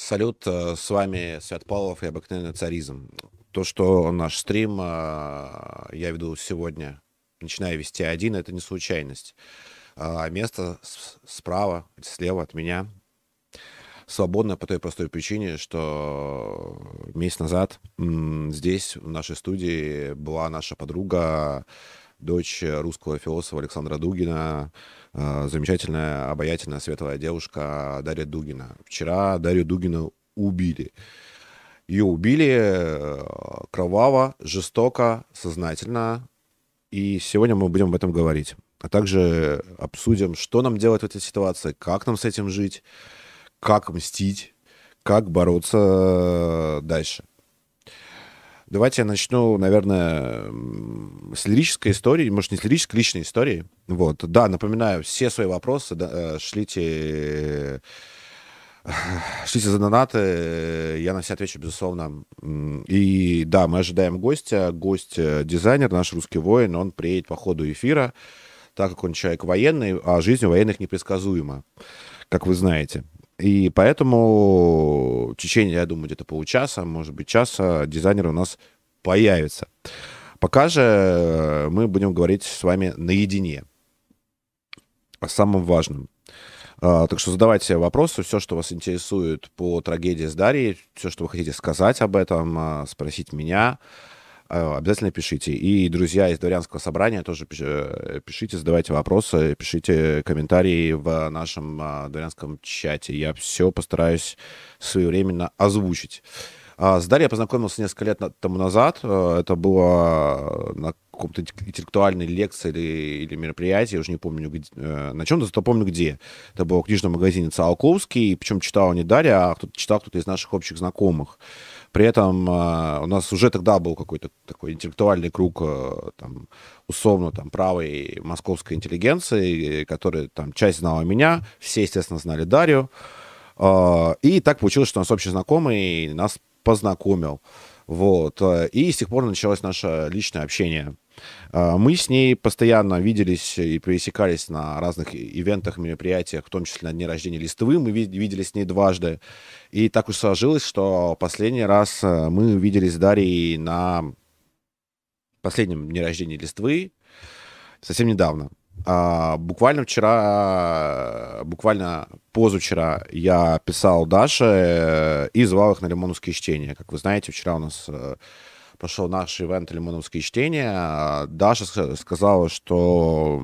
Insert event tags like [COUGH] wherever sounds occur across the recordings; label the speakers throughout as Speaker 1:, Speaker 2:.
Speaker 1: Салют, э, с вами Свят Павлов и обыкновенный царизм. То, что наш стрим э, я веду сегодня, начинаю вести один, это не случайность. А место справа, слева от меня свободно по той простой причине, что месяц назад здесь, в нашей студии, была наша подруга, дочь русского философа Александра Дугина, э, замечательная, обаятельная, светлая девушка Дарья Дугина. Вчера Дарью Дугину убили. Ее убили э, кроваво, жестоко, сознательно. И сегодня мы будем об этом говорить. А также обсудим, что нам делать в этой ситуации, как нам с этим жить, как мстить, как бороться э, дальше. Давайте я начну, наверное, с лирической истории, может, не с лирической, личной истории. Вот, да, напоминаю, все свои вопросы да, э, шлите, шлите за донаты, я на все отвечу, безусловно. И да, мы ожидаем гостя, гость э, дизайнер, наш русский воин, он приедет по ходу эфира, так как он человек военный, а жизнь у военных непредсказуема, как вы знаете. И поэтому в течение, я думаю, где-то получаса, может быть, часа дизайнер у нас появится. Пока же э, мы будем говорить с вами наедине о самом важном. А, так что задавайте вопросы, все, что вас интересует по трагедии с Дарьей, все, что вы хотите сказать об этом, а, спросить меня. Э, обязательно пишите. И друзья из дворянского собрания тоже э, пишите, задавайте вопросы, пишите комментарии в нашем а, дворянском чате. Я все постараюсь своевременно озвучить. А, с Дарьей я познакомился несколько лет тому назад. Э, это было на каком-то интеллектуальной лекции или, или мероприятии, я уже не помню, где, на чем-то, зато помню где. Это было в книжном магазине Циолковский, причем читала не Дарья, а кто-то читал кто-то из наших общих знакомых. При этом э, у нас уже тогда был какой-то такой интеллектуальный круг, э, там, условно, там, правой московской интеллигенции, который, там, часть знала меня, все, естественно, знали Дарью. Э, и так получилось, что у нас общий знакомый нас познакомил. Вот. И с тех пор началось наше личное общение. А, мы с ней постоянно виделись и пересекались на разных ивентах, мероприятиях, в том числе на дне рождения Листвы. Мы виделись с ней дважды. И так уж сложилось, что последний раз э, мы виделись с Дарьей на последнем дне рождения Листвы совсем недавно. А, буквально вчера, буквально позавчера я писал Даше э, и звал их на лимоновские чтения. Как вы знаете, вчера у нас пошел наш ивент «Лимоновские чтения». Даша сказала, что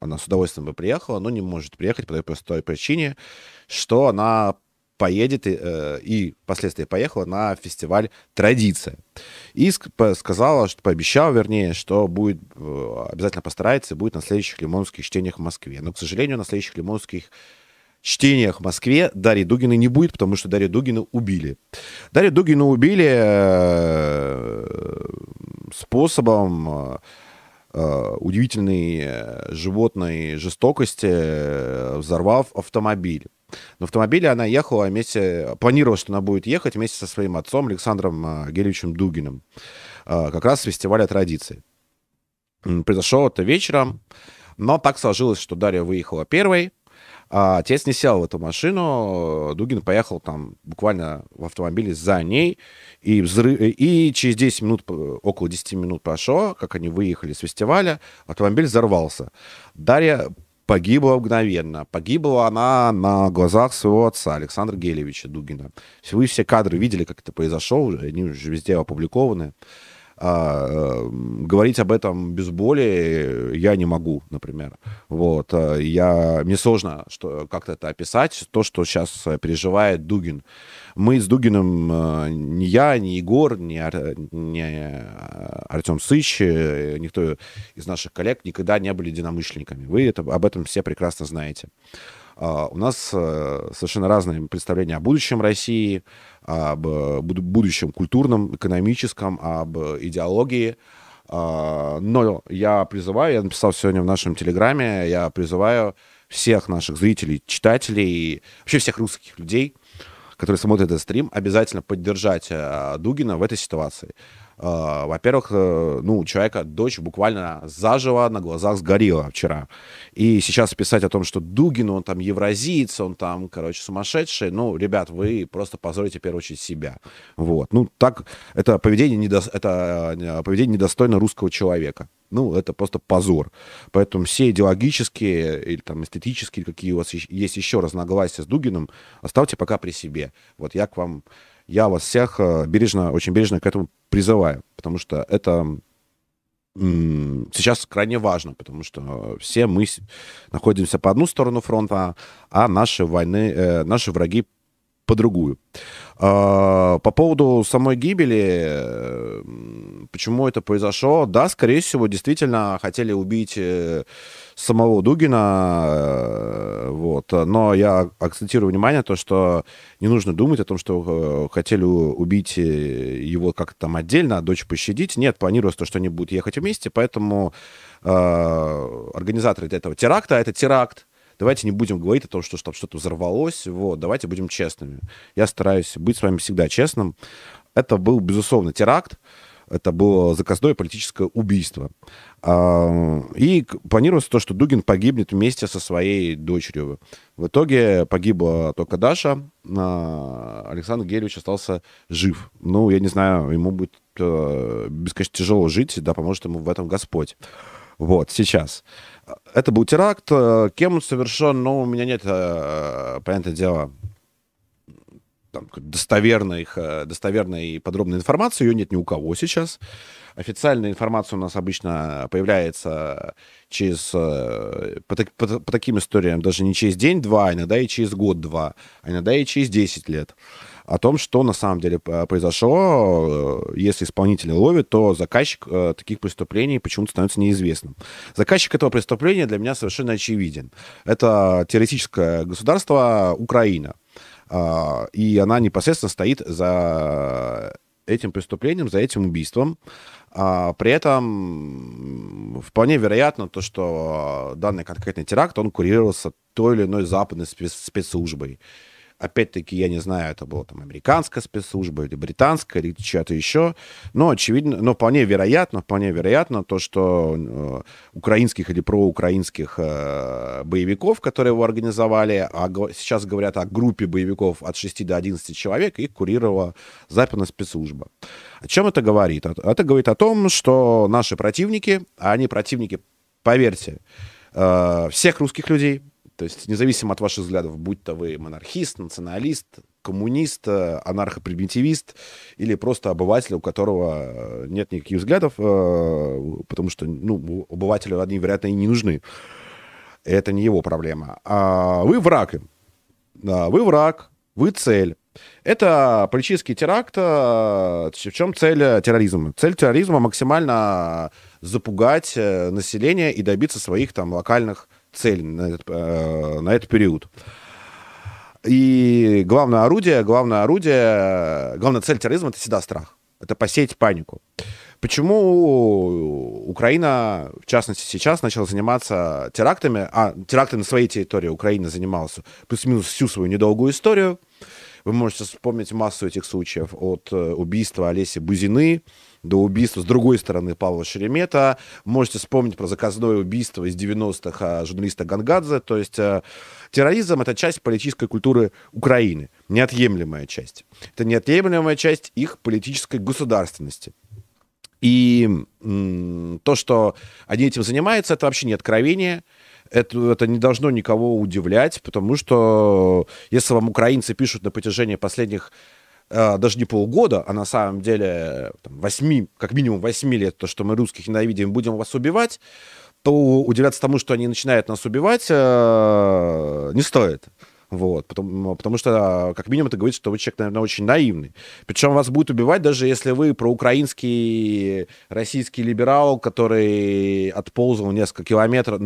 Speaker 1: она с удовольствием бы приехала, но не может приехать по той простой причине, что она поедет и, э, и впоследствии поехала на фестиваль «Традиция». И сказала, что пообещала, вернее, что будет э, обязательно постарается и будет на следующих лимоновских чтениях в Москве. Но, к сожалению, на следующих лимоновских чтениях в Москве Дарьи Дугиной не будет, потому что Дарью Дугину убили. Дарью Дугину убили э, способом э, э, удивительной животной жестокости, взорвав автомобиль. На автомобиле она ехала вместе, планировала, что она будет ехать вместе со своим отцом Александром Гелевичем Дугиным, как раз с фестиваля традиций. Произошло это вечером, но так сложилось, что Дарья выехала первой, а отец не сел в эту машину, Дугин поехал там буквально в автомобиле за ней, и, взрыв, и через 10 минут, около 10 минут прошло, как они выехали с фестиваля, автомобиль взорвался. Дарья погибла мгновенно. Погибла она на глазах своего отца, Александра Гелевича Дугина. Вы все кадры видели, как это произошло, они уже везде опубликованы. А, э, говорить об этом без боли я не могу, например. Вот. Э, я, мне сложно что, как-то это описать, то, что сейчас переживает Дугин. Мы с Дугиным, э, ни я, ни Егор, ни, Ар, ни Артем Сыч, никто из наших коллег никогда не были единомышленниками. Вы это, об этом все прекрасно знаете. Uh, у нас uh, совершенно разные представления о будущем России, об э, будущем культурном, экономическом, об идеологии. А, но я призываю, я написал сегодня в нашем телеграме, я призываю всех наших зрителей, читателей, вообще всех русских людей, которые смотрят этот стрим, обязательно поддержать э, Дугина в этой ситуации. Э, во-первых, э, ну, человека дочь буквально заживо на глазах сгорела вчера. И сейчас писать о том, что Дугин, он там евразиец, он там, короче, сумасшедший, ну, ребят, вы просто позорите, в первую очередь, себя. Вот. Ну, так, это поведение, недо... это поведение недостойно русского человека. Ну, это просто позор. Поэтому все идеологические или там эстетические, какие у вас есть еще разногласия с Дугиным, оставьте пока при себе. Вот я к вам, я вас всех э, бережно, очень бережно к этому призываю, потому что это сейчас крайне важно, потому что все мы находимся по одну сторону фронта, а наши войны, э, наши враги по другую. А, по поводу самой гибели, почему это произошло? Да, скорее всего, действительно хотели убить э, самого Дугина, э, вот. Но я акцентирую внимание то, что не нужно думать о том, что э, хотели убить его как-то там отдельно, а дочь пощадить. Нет, планируется то, что они будут ехать вместе, поэтому э, организаторы этого теракта, это теракт, давайте не будем говорить о том, что там что-то взорвалось, вот, давайте будем честными. Я стараюсь быть с вами всегда честным. Это был, безусловно, теракт, это было заказное политическое убийство. А, и планируется то, что Дугин погибнет вместе со своей дочерью. В итоге погибла только Даша, а Александр Геревич остался жив. Ну, я не знаю, ему будет э, бесконечно тяжело жить, да, поможет ему в этом Господь. Вот, сейчас. Это был теракт. Э, кем он совершен, ну, у меня нет, э, понятное дело, там, достоверной, э, достоверной и подробной информации. Ее нет ни у кого сейчас. Официальная информация у нас обычно появляется через, по, по, по таким историям даже не через день-два, а иногда и через год-два, а иногда и через 10 лет о том, что на самом деле произошло. Э, если исполнителя ловит, то заказчик э, таких преступлений почему-то становится неизвестным. Заказчик этого преступления для меня совершенно очевиден. Это террористическое государство Украина. И она непосредственно стоит за этим преступлением, за этим убийством. А, при этом вполне вероятно то, что данный конкретный теракт, он курировался той или иной западной спецслужбой. Опять-таки, я не знаю, это была там американская спецслужба или британская, или чья-то еще. Но очевидно, но вполне вероятно, вполне вероятно то, что э, украинских или проукраинских э, боевиков, которые его организовали, а сейчас говорят о группе боевиков от 6 до 11 человек, их курировала западная спецслужба. О чем это говорит? Это говорит о том, что наши противники, а они противники, поверьте, э, всех русских людей, то есть независимо от ваших взглядов, будь то вы монархист, националист, коммунист, анархопримитивист или просто обыватель, у которого э, нет никаких взглядов, э, потому что ну, обывателю они, вероятно, и не нужны. Это не его проблема. А вы враг им. Вы враг, вы цель. Это политический теракт. Э, в чем цель терроризма? Цель терроризма максимально запугать население и добиться своих там локальных цель на этот, э, на этот период. И главное орудие, главное орудие, главная цель терроризма это всегда страх. Это посеять панику. Почему Украина, в частности, сейчас начала заниматься терактами, а теракты на своей территории Украина занималась плюс-минус всю свою недолгую историю. Вы можете вспомнить массу этих случаев от э, убийства Олеси Бузины, до убийства с другой стороны Павла Шеремета. Можете вспомнить про заказное убийство из 90-х а, журналиста Гангадзе. То есть э, терроризм — это часть политической культуры Украины, неотъемлемая часть. Это неотъемлемая часть их политической государственности. И то, что они этим занимаются, это вообще не откровение, это, это не должно никого удивлять, потому что если вам украинцы пишут на протяжении последних Э, даже не полгода, а на самом деле там, 8, как минимум 8 лет, то, что мы русских ненавидим, будем вас убивать, то удивляться тому, что они начинают нас убивать, э, не стоит. Вот, потому, потому что, как минимум, это говорит, что вы человек, наверное, очень наивный. Причем вас будет убивать, даже если вы проукраинский российский либерал, который отползал несколько километров,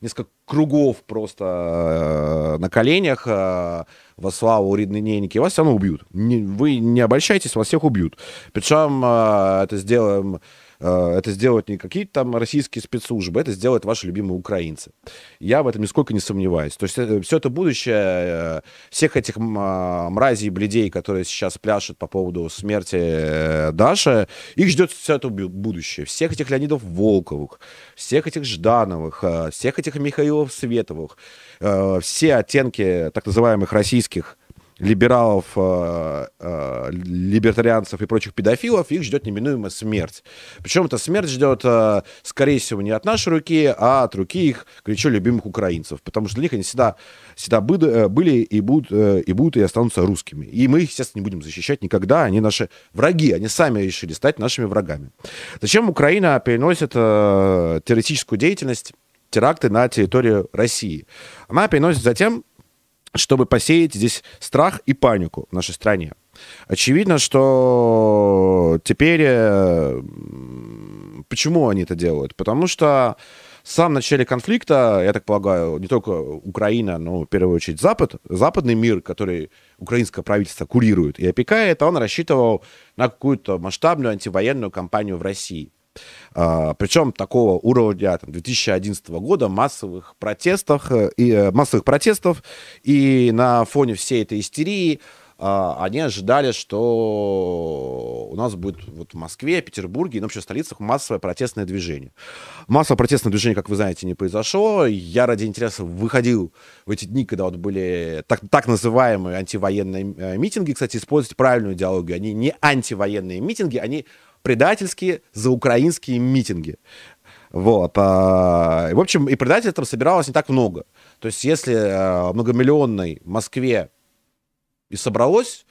Speaker 1: несколько кругов просто э, на коленях э, во славу неньки, вас все равно убьют. Вы не обольщайтесь, вас всех убьют. Причем э, это сделаем это сделают не какие-то там российские спецслужбы, это сделают ваши любимые украинцы. Я в этом нисколько не сомневаюсь. То есть э, все это будущее всех этих мразей и бледей, которые сейчас пляшут по поводу смерти Даши, их ждет все это будущее. Всех этих Леонидов Волковых, всех этих Ждановых, всех этих Михаилов Световых, все оттенки так называемых российских либералов, э, э, либертарианцев и прочих педофилов, их ждет неминуемая смерть. Причем эта смерть ждет, э, скорее всего, не от нашей руки, а от руки их горячо любимых украинцев. Потому что для них они всегда, всегда были, были и, будут, и будут и останутся русскими. И мы их, естественно, не будем защищать никогда. Они наши враги. Они сами решили стать нашими врагами. Зачем Украина переносит террористическую деятельность, теракты на территорию России? Она переносит затем, чтобы посеять здесь страх и панику в нашей стране. Очевидно, что теперь... Э, почему они это делают? Потому что в самом начале конфликта, я так полагаю, не только Украина, но в первую очередь Запад, западный мир, который украинское правительство курирует и опекает, он рассчитывал на какую-то масштабную антивоенную кампанию в России. А, причем такого уровня там, 2011 года массовых протестов, э, и, э, массовых протестов и на фоне всей этой истерии а, они ожидали, что у нас будет вот в Москве, Петербурге и на вообще столицах массовое протестное движение. Массовое протестное движение, как вы знаете, не произошло. Я ради интереса выходил в эти дни, когда вот были так, так называемые антивоенные э, митинги. Кстати, использовать правильную идеологию. Они не антивоенные митинги, они предательские заукраинские митинги. Вот. А, в общем, и предателей там собиралось не так много. То есть, если а, многомиллионной Москве и собралось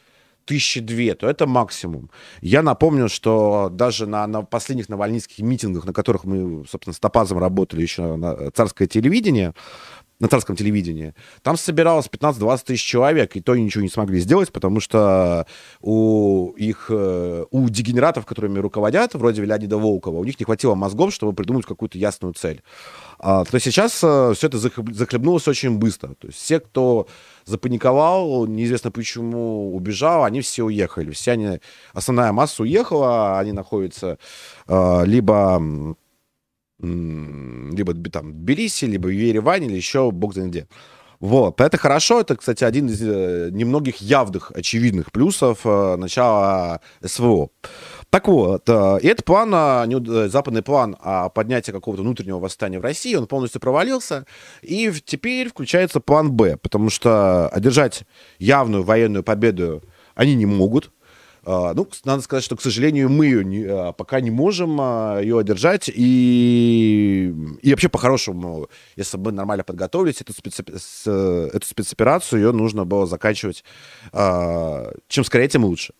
Speaker 1: тысячи две, то это максимум. Я напомню, что даже на, на последних навальнистских митингах, на которых мы, собственно, с Топазом работали еще на царское телевидение, на царском телевидении, там собиралось 15-20 тысяч человек, и то ничего не смогли сделать, потому что у их, э, у дегенератов, которыми руководят, вроде Леонида Волкова, у них не хватило мозгов, чтобы придумать какую-то ясную цель. А, то сейчас э, все это захлебнулось очень быстро. То есть все, кто запаниковал, неизвестно почему убежал, они все уехали. Все они, основная масса уехала, они находятся э, либо либо там Тбилиси, либо в Ереване, или еще бог знает где. Вот, это хорошо, это, кстати, один из э, немногих явных, очевидных плюсов э, начала СВО. Так вот, э, и этот план, э, западный план о поднятии какого-то внутреннего восстания в России, он полностью провалился, и теперь включается план Б, потому что одержать явную военную победу они не могут, а, ну, надо сказать, что, к сожалению, мы ее не, а, пока не можем а, ее одержать. И, и вообще, по-хорошему, если бы нормально подготовились, эту, специ... эту спецоперацию ее нужно было заканчивать чем скорее, тем лучше.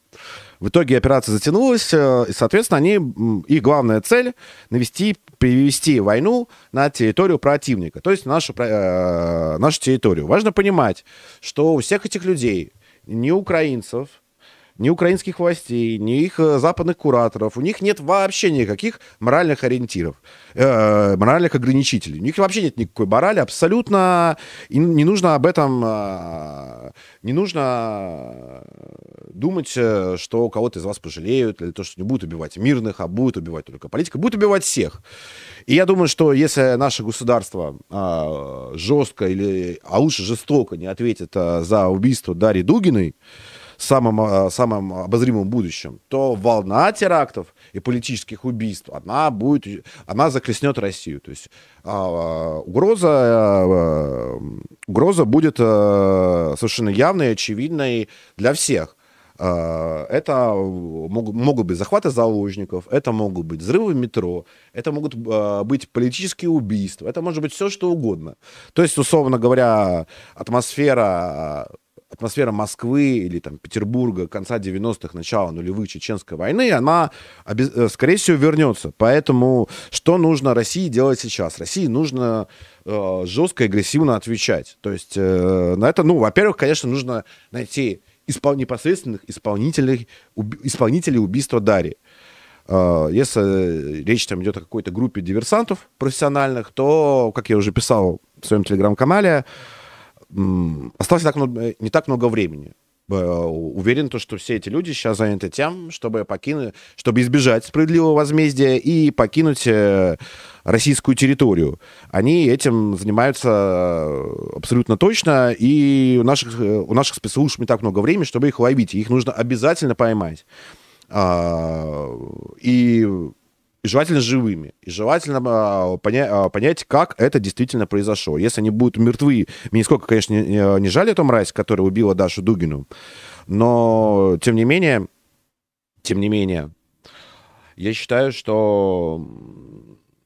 Speaker 1: В итоге операция затянулась, и, соответственно, они, их главная цель — навести, перевести войну на территорию противника, то есть нашу, нашу территорию. Важно понимать, что у всех этих людей, не украинцев, ни украинских властей, ни их э, западных кураторов. У них нет вообще никаких моральных ориентиров, э, моральных ограничителей. У них вообще нет никакой морали, абсолютно. И не нужно об этом, э, не нужно думать, э, что кого-то из вас пожалеют, или то, что не будут убивать мирных, а будут убивать только политика, будут убивать всех. И я думаю, что если наше государство э, жестко или, а лучше жестоко не ответит э, за убийство Дарьи Дугиной, самом, а, самом обозримом будущем, то волна терактов и политических убийств, она будет, она захлестнет Россию. То есть а, угроза, а, угроза будет совершенно явной и очевидной для всех. Это могут, могут быть захваты заложников, это могут быть взрывы в метро, это могут быть политические убийства, это может быть все, что угодно. То есть, условно говоря, атмосфера атмосфера Москвы или там Петербурга конца 90-х, начала нулевых чеченской войны, она, э, скорее всего, вернется. Поэтому что нужно России делать сейчас? России нужно э, жестко и агрессивно отвечать. То есть э, на это, ну, во-первых, конечно, нужно найти испол- непосредственных исполнителей, уб- исполнителей убийства Дарьи. Э, если речь там идет о какой-то группе диверсантов профессиональных, то, как я уже писал в своем телеграм-канале, осталось так, не так много времени. уверен, то, что все эти люди сейчас заняты тем, чтобы покинуть, чтобы избежать справедливого возмездия и покинуть э, российскую территорию. Они этим занимаются э, абсолютно точно, и у наших, у наших спецслужб не так много времени, чтобы их ловить. Их нужно обязательно поймать. А, и и желательно живыми. И желательно а, поня- а, понять, как это действительно произошло. Если они будут мертвы, мне сколько, конечно, не, не жаль эту мразь, которая убила Дашу Дугину, но, тем не менее, тем не менее, я считаю, что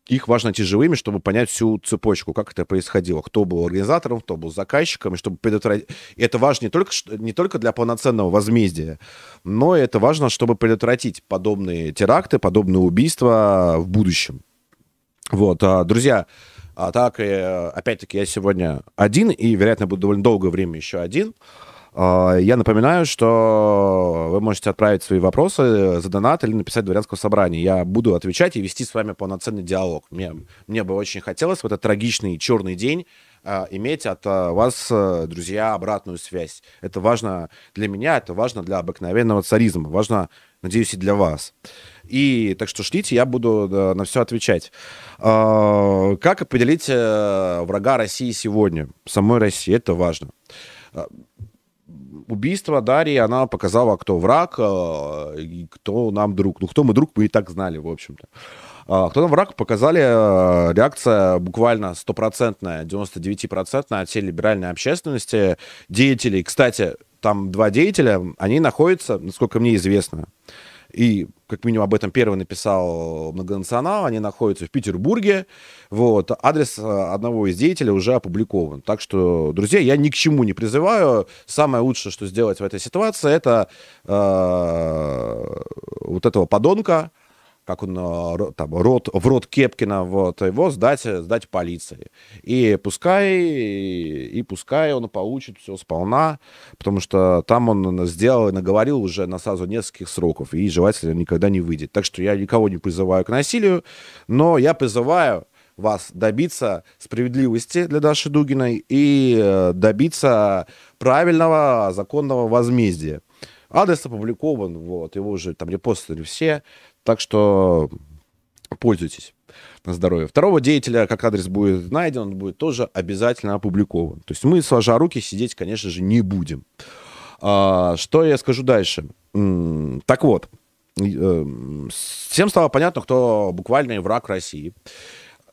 Speaker 1: их важно найти живыми, чтобы понять всю цепочку, как это происходило, кто был организатором, кто был заказчиком, и чтобы предотвратить... Это важно не только, не только для полноценного возмездия, но это важно, чтобы предотвратить подобные теракты, подобные убийства в будущем. Вот, а, друзья, а так, опять-таки, я сегодня один, и, вероятно, буду довольно долгое время еще один. А, я напоминаю, что вы можете отправить свои вопросы за донат или написать в дворянском собрании. Я буду отвечать и вести с вами полноценный диалог. Мне, мне бы очень хотелось в этот трагичный черный день а, иметь от а, вас, друзья, обратную связь. Это важно для меня, это важно для обыкновенного царизма, важно, надеюсь, и для вас. И так что ждите, я буду на все отвечать. Как определить э, врага России сегодня, самой России? Это важно убийство Дарьи, она показала, кто враг, э, и кто нам друг. Ну, кто мы друг, мы и так знали, в общем-то. А, кто нам враг, показали э, реакция буквально стопроцентная, 99-процентная от всей либеральной общественности, деятелей. Кстати, там два деятеля, они находятся, насколько мне известно, и как минимум об этом первый написал многонационал, они находятся в Петербурге, вот, адрес э, одного из деятелей уже опубликован. Так что, друзья, я ни к чему не призываю, самое лучшее, что сделать в этой ситуации, это э, вот этого подонка, как он э, там, рот, в рот Кепкина, вот, его сдать, сдать полиции. И пускай, и пускай он получит все сполна, потому что там он сделал и наговорил уже на сразу нескольких сроков, и желательно никогда не выйдет. Так что я никого не призываю к насилию, но я призываю вас добиться справедливости для Даши Дугиной и э, добиться правильного законного возмездия. Адрес опубликован, вот, его уже там репостили все. Так что пользуйтесь на здоровье. Второго деятеля, как адрес будет найден, он будет тоже обязательно опубликован. То есть мы, сложа руки, сидеть, конечно же, не будем. А, что я скажу дальше? Так вот, э, всем стало понятно, кто буквальный враг России.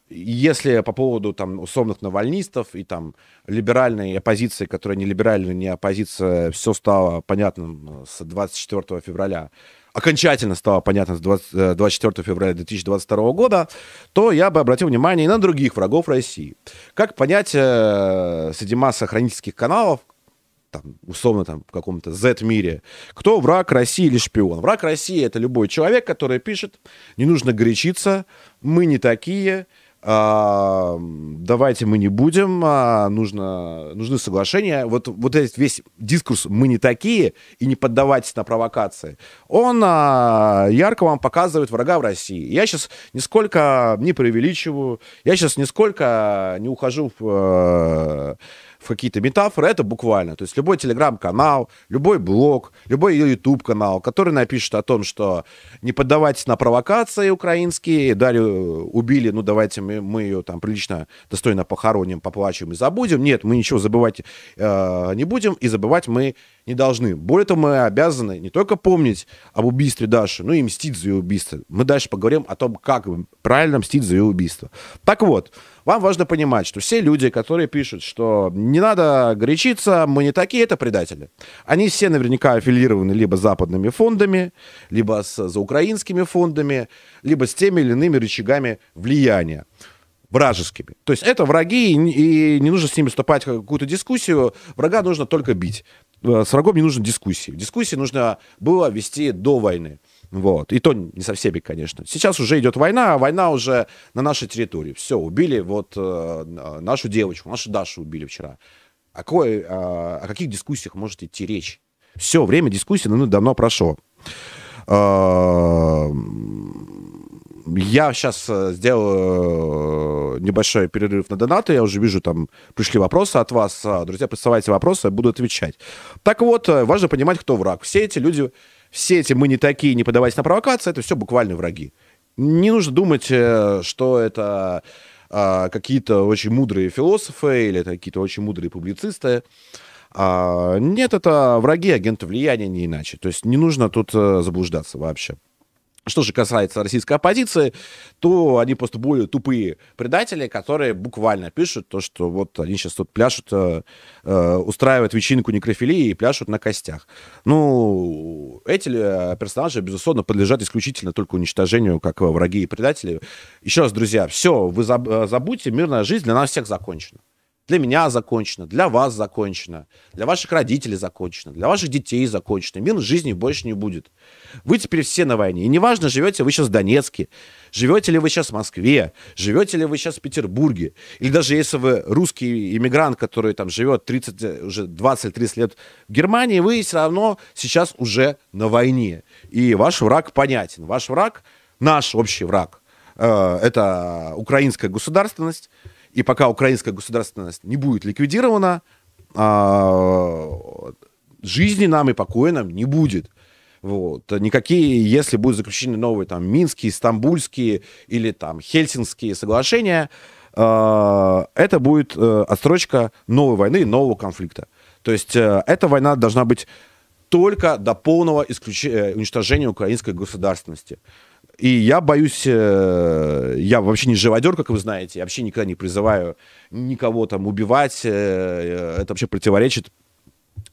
Speaker 1: Если по поводу там условных навальнистов и там либеральной оппозиции, которая не либеральная, не оппозиция, все стало понятным с 24 февраля окончательно стало понятно с 20, 24 э, февраля 2022 года, то я бы обратил внимание и на других врагов России. Как понять э, среди массы хранительских каналов, там, условно там, в каком-то Z-мире, кто враг России или шпион. Враг России — это любой человек, который пишет, не нужно горячиться, мы не такие, давайте мы не будем, а, нужно, нужны соглашения. Вот, вот этот весь дискурс «мы не такие» и не поддавайтесь на провокации, он а, ярко вам показывает врага в России. Я сейчас нисколько не преувеличиваю, я сейчас нисколько не ухожу в в какие-то метафоры, это буквально. То есть любой телеграм-канал, любой блог, любой YouTube-канал, который напишет о том, что не поддавайтесь на провокации украинские, дали, убили, ну давайте мы, мы ее там прилично, достойно похороним, поплачем и забудем. Нет, мы ничего забывать э, не будем, и забывать мы не должны. Более того, мы обязаны не только помнить об убийстве Даши, но и мстить за ее убийство. Мы дальше поговорим о том, как правильно мстить за ее убийство. Так вот, вам важно понимать, что все люди, которые пишут, что не надо горячиться, мы не такие, это предатели. Они все наверняка аффилированы либо с западными фондами, либо с заукраинскими фондами, либо с теми или иными рычагами влияния вражескими. То есть это враги, и не нужно с ними вступать в какую-то дискуссию. Врага нужно только бить. Э, с врагом не нужно дискуссии. Дискуссии нужно было вести до войны. Вот. И то не со всеми, конечно. Сейчас уже идет война, а война уже на нашей территории. Все, убили вот э, нашу девочку, нашу Дашу убили вчера. О, какой, э, о каких дискуссиях может идти речь? Все, время дискуссии ну, давно прошло. Э, я сейчас э, сделаю небольшой перерыв на донаты. Я уже вижу, там пришли вопросы от вас. Друзья, присылайте вопросы, я буду отвечать. Так вот, важно понимать, кто враг. Все эти люди, все эти мы не такие, не подавайтесь на провокации, это все буквально враги. Не нужно думать, что это а, какие-то очень мудрые философы или какие-то очень мудрые публицисты. А, нет, это враги агенты влияния, не иначе. То есть не нужно тут а, заблуждаться вообще. Что же касается российской оппозиции, то они просто более тупые предатели, которые буквально пишут то, что вот они сейчас тут пляшут, э, э, устраивают вечеринку некрофилии и пляшут на костях. Ну, эти э, персонажи, безусловно, подлежат исключительно только уничтожению, как враги и предатели. Еще раз, друзья, все, вы э, забудьте, мирная жизнь для нас всех закончена. Для меня закончено, для вас закончено, для ваших родителей закончено, для ваших детей закончено. Мир жизни больше не будет. Вы теперь все на войне. И неважно, живете вы сейчас в Донецке, живете ли вы сейчас в Москве, живете ли вы сейчас в Петербурге, или даже если вы русский иммигрант, который там живет 30, уже 20-30 лет в Германии, вы все равно сейчас уже на войне. И ваш враг понятен. Ваш враг, наш общий враг, э, это украинская государственность, и пока украинская государственность не будет ликвидирована, а, жизни нам и покоя нам не будет. Вот. Никакие, если будут заключены новые там Минские, Стамбульские или там Хельсинские соглашения, э, это будет э, отстрочка новой войны, нового конфликта. То есть э, эта война должна быть только до полного исключ... уничтожения украинской государственности. И я боюсь, э, я вообще не живодер, как вы знаете, я вообще никогда не призываю никого там убивать, э, э, это вообще противоречит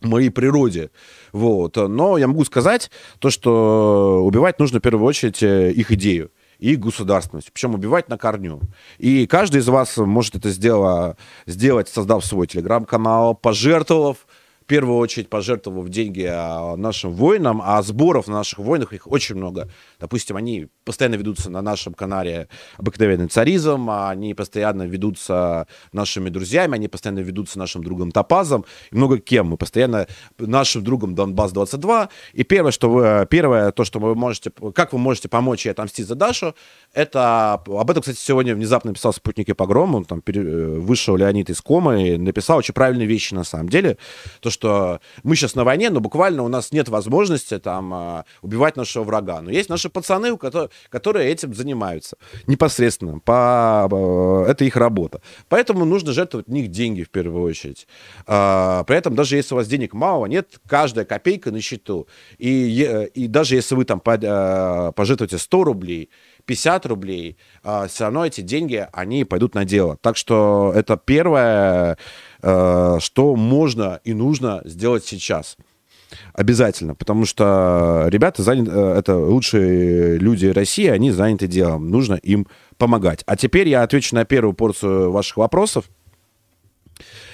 Speaker 1: моей природе. Вот. Но я могу сказать то, что убивать нужно в первую очередь их идею и государственность, причем убивать на корню. И каждый из вас может это сделать, сделать создав свой телеграм-канал, пожертвовав первую очередь пожертвовав деньги а, нашим воинам, а сборов на наших воинах их очень много. Допустим, они постоянно ведутся на нашем канале «Обыкновенный царизм», они постоянно ведутся нашими друзьями, они постоянно ведутся нашим другом Топазом и много кем. Мы постоянно нашим другом Донбасс-22. И первое, что вы, первое, то, что вы можете, как вы можете помочь и отомстить за Дашу, это, об этом, кстати, сегодня внезапно написал спутники погром, он там пере, вышел Леонид из комы и написал очень правильные вещи на самом деле. То, что мы сейчас на войне, но буквально у нас нет возможности там а, убивать нашего врага. Но есть наши пацаны, которые этим занимаются непосредственно. По, а, это их работа. Поэтому нужно жертвовать в них деньги в первую очередь. А, при этом даже если у вас денег мало, нет, каждая копейка на счету. И, и даже если вы там пожертвуете 100 рублей, 50 рублей, все равно эти деньги, они пойдут на дело. Так что это первое, что можно и нужно сделать сейчас. Обязательно, потому что ребята заняты, э, это лучшие люди России, они заняты делом, нужно им помогать. А теперь я отвечу на первую порцию ваших вопросов.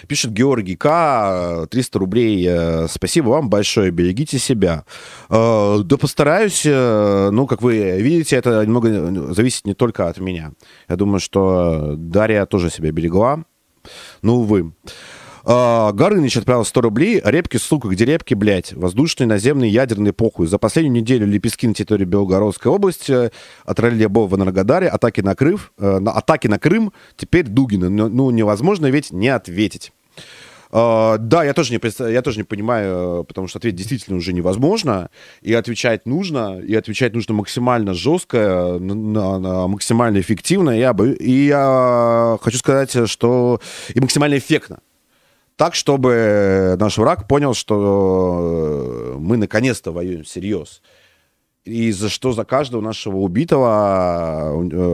Speaker 1: Пишет Георгий К. 300 рублей. Э, спасибо вам большое. Берегите себя. Да постараюсь. Ну, как вы видите, это немного зависит не только от меня. Я думаю, что Дарья тоже себя берегла. Ну, увы. А, Горыныч отправил 100 рублей. Репки, сука, где репки, блядь? Воздушный, наземный, ядерный похуй. За последнюю неделю лепестки на территории Белгородской области э, отралили бомбы в Энергодаре, атаки на, Крыв, э, атаки на Крым, теперь Дугина. Ну, ну, невозможно ведь не ответить. Uh, да, я тоже, не, я тоже не понимаю, потому что ответить действительно уже невозможно, и отвечать нужно, и отвечать нужно максимально жестко, на максимально эффективно, я, и я хочу сказать, что и максимально эффектно. Так, чтобы наш враг понял, что мы наконец-то воюем всерьез. И за что за каждого нашего убитого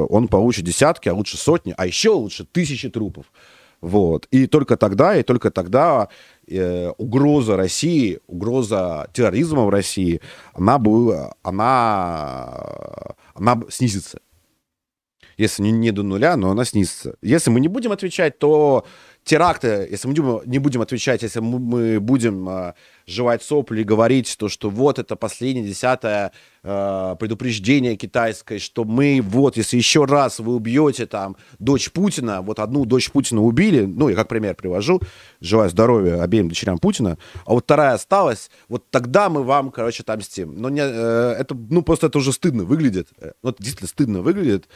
Speaker 1: он получит десятки, а лучше сотни, а еще лучше тысячи трупов. Вот. И только тогда, и только тогда э, угроза России, угроза терроризма в России, она, была, она, она снизится. Если не, не до нуля, но она снизится. Если мы не будем отвечать, то теракты, если мы не будем отвечать, если мы будем э, жевать сопли и говорить, то, что вот это последнее десятое э, предупреждение китайское, что мы вот, если еще раз вы убьете там дочь Путина, вот одну дочь Путина убили, ну, я как пример привожу, желаю здоровья обеим дочерям Путина, а вот вторая осталась, вот тогда мы вам, короче, отомстим. Но не, э, это, ну, просто это уже стыдно выглядит. Это действительно стыдно выглядит.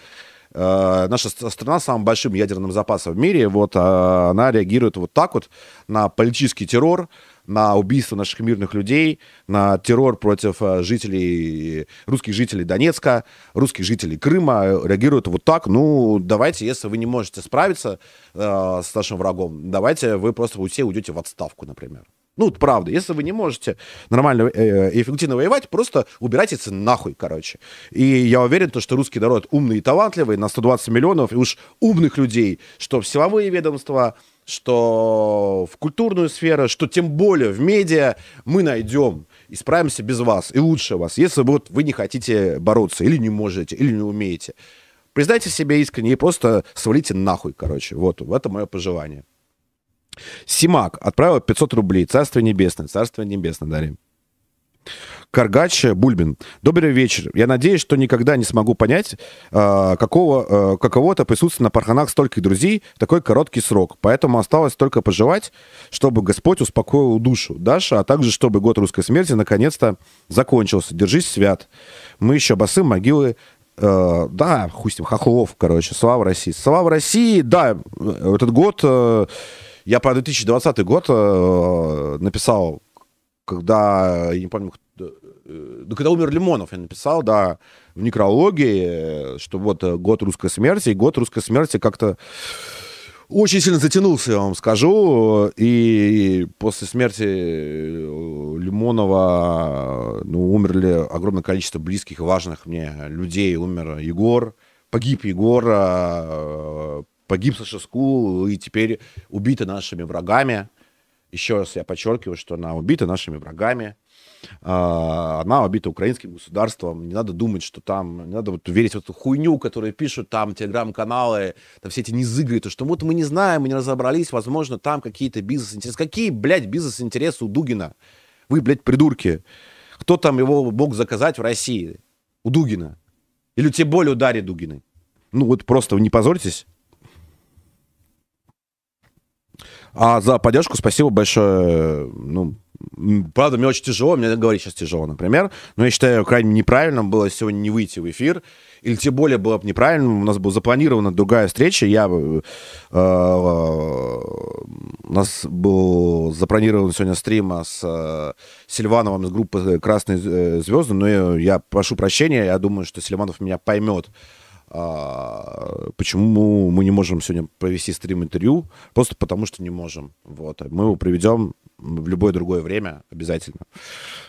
Speaker 1: Э, наша страна с самым большим ядерным запасом в мире, вот, а она реагирует вот так вот на политический террор, на убийство наших мирных людей, на террор против э, жителей, русских жителей Донецка, русских жителей Крыма, реагируют вот так. Ну, давайте, если вы не можете справиться э, с нашим врагом, давайте вы просто все уйдете в отставку, например. Ну, правда, если вы не можете нормально э, и эффективно воевать, просто убирайтесь нахуй, короче. И я уверен, то, что русский народ умный и талантливый, на 120 миллионов, и уж умных людей, что в силовые ведомства, что в культурную сферу, что тем более в медиа мы найдем и справимся без вас, и лучше вас, если вот вы не хотите бороться, или не можете, или не умеете. Признайте себя искренне и просто свалите нахуй, короче. Вот, это мое пожелание. Симак отправил 500 рублей. Царство небесное. Царство небесное, Дарья. Каргач Бульбин. Добрый вечер. Я надеюсь, что никогда не смогу понять, э, какого, э, каково-то присутствие на парханах стольких друзей в такой короткий срок. Поэтому осталось только пожелать, чтобы Господь успокоил душу Даша, а также чтобы год русской смерти наконец-то закончился. Держись, свят. Мы еще басы могилы Uh, да, хуй с ним, Хохлов, короче, слава России. Слава России, да, этот год я про 2020 год э, написал, когда, я не помню, э, ну, когда умер Лимонов, я написал, да, в некрологии, что вот э, год русской смерти, и год русской смерти как-то очень сильно затянулся, я вам скажу. И после смерти э, Лимонова ну, умерли огромное количество близких и важных мне людей. Умер Егор, погиб Егор, погиб Сашескул и теперь убита нашими врагами. Еще раз я подчеркиваю, что она убита нашими врагами. А, она убита украинским государством. Не надо думать, что там... Не надо вот верить в эту хуйню, которую пишут там телеграм-каналы, там все эти низыгры, то, что вот мы не знаем, мы не разобрались, возможно, там какие-то бизнес-интересы. Какие, блядь, бизнес-интересы у Дугина? Вы, блядь, придурки. Кто там его мог заказать в России? У Дугина. Или тем более у Дарьи. Ну вот просто не позорьтесь. А за поддержку спасибо большое. Ну, правда, мне очень тяжело, мне говорить сейчас тяжело, например. Но я считаю, крайне неправильным было сегодня не выйти в эфир. Или тем более было бы неправильным, у нас была запланирована другая встреча. Я, э, э, у нас был запланирован сегодня стрим с э, Сильвановым из группы «Красные звезды», но я, я прошу прощения, я думаю, что Сильванов меня поймет. А, почему мы не можем сегодня провести стрим-интервью? Просто потому, что не можем. Вот. Мы его проведем в любое другое время обязательно.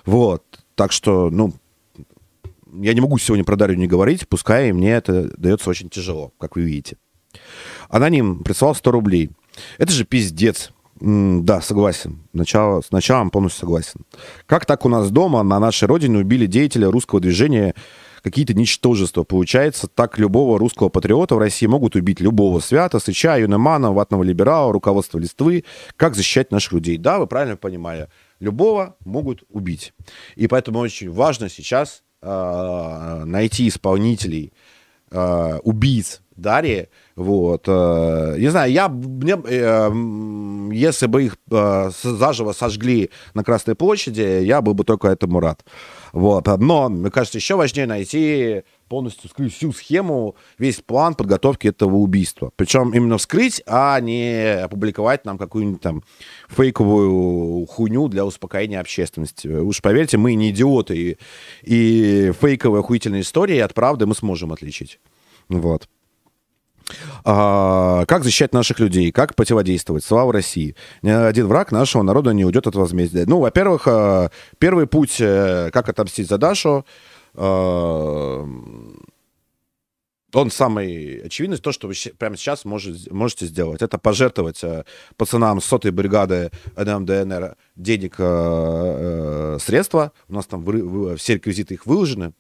Speaker 1: Вот. Так что, ну, я не могу сегодня про Дарью не говорить, пускай мне это дается очень тяжело, как вы видите. Аноним прислал 100 рублей. Это же пиздец. М да, согласен. Начало, с началом полностью согласен. Как так у нас дома, на нашей родине убили деятеля русского движения какие-то ничтожества. Получается, так любого русского патриота в России могут убить любого свята, Сыча, Юнемана, ватного либерала, руководство Листвы. Как защищать наших людей? Да, вы правильно понимали. Любого могут убить. И поэтому очень важно сейчас э, найти исполнителей, э, убийц Дарьи. Вот. Э, не знаю, я, мне, э, если бы их э, заживо сожгли на Красной площади, я был бы только этому рад. Вот. Но, мне кажется, еще важнее найти полностью вскрыть всю схему, весь план подготовки этого убийства. Причем именно вскрыть, а не опубликовать нам какую-нибудь там фейковую хуйню для успокоения общественности. Уж поверьте, мы не идиоты, и, и фейковые охуительные истории от правды мы сможем отличить. Вот. А, как защищать наших людей? Как противодействовать? Слава России! Ни один враг нашего народа не уйдет от возмездия. Ну, во-первых, а, первый путь, э, как отомстить за Дашу, а, он самый очевидный, то, что вы прямо сейчас можете, сделать. Это пожертвовать э, пацанам сотой бригады НМДНР денег э, средства, у нас там все реквизиты их выложены,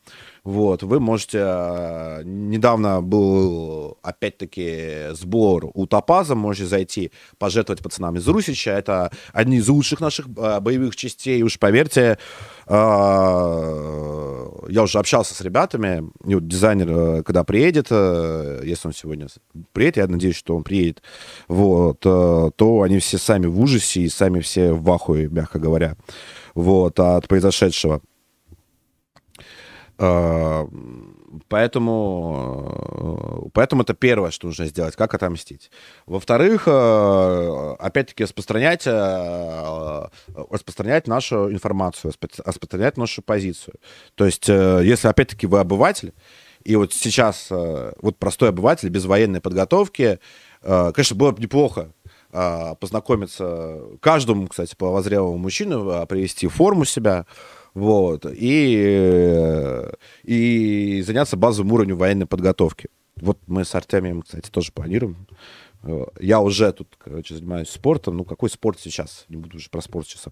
Speaker 1: вот, вы можете... Недавно был, опять-таки, сбор у Топаза, можете зайти, пожертвовать пацанам из Русича, это одни из лучших наших боевых частей, уж поверьте, я уже общался с ребятами, и вот дизайнер, когда приедет, если он сегодня приедет, я надеюсь, что он приедет, вот, то они все сами в ужасе и сами все в ахуе, мягко говоря, вот, от произошедшего. А, поэтому, э, поэтому это первое, что нужно сделать, как отомстить. Во-вторых, э, опять-таки распространять, э, распространять нашу информацию, распространять нашу позицию. То есть, если опять-таки вы обыватель, и вот сейчас вот простой обыватель без военной подготовки, конечно, было бы неплохо познакомиться каждому, кстати, половозрелому мужчину, привести форму себя, вот, и, э, и заняться базовым уровнем военной подготовки. Вот мы с Артемием, кстати, тоже планируем. Э, я уже тут, короче, занимаюсь спортом. Ну, какой спорт сейчас? Не буду уже про спорт сейчас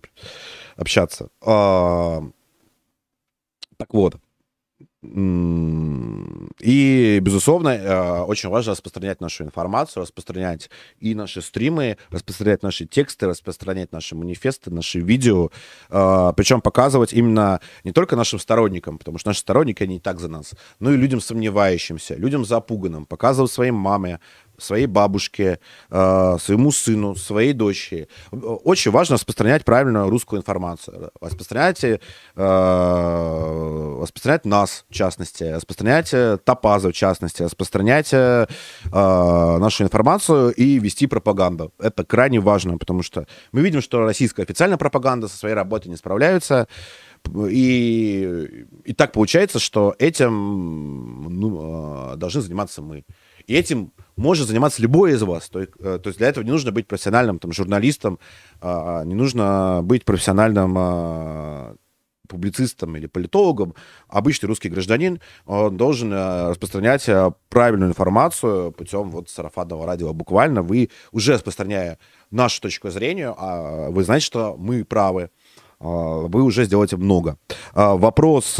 Speaker 1: общаться. А, так вот. И, безусловно, э, очень важно распространять нашу информацию, распространять и наши стримы, распространять наши тексты, распространять наши манифесты, наши видео. Э, Причем показывать именно не только нашим сторонникам, потому что наши сторонники, они и так за нас, но и людям сомневающимся, людям запуганным. Показывать своим маме, своей бабушке, э, своему сыну, своей дочери. Очень важно распространять правильную русскую информацию, распространять, э, распространять нас, в частности, распространять э, Топаза, в частности, распространять нашу информацию и вести пропаганду. Это крайне важно, потому что мы видим, что российская официальная пропаганда со своей работой не справляется. И, и так получается, что этим ну, должны заниматься мы. И этим может заниматься любой из вас. То, э, то есть для этого не нужно быть профессиональным там, журналистом, а, а, не нужно быть профессиональным а, публицистом или политологом, обычный русский гражданин, он должен э, распространять э, правильную информацию путем вот сарафанного радио. Буквально вы, уже распространяя нашу точку зрения, вы знаете, что мы правы, вы уже сделаете много. Вопрос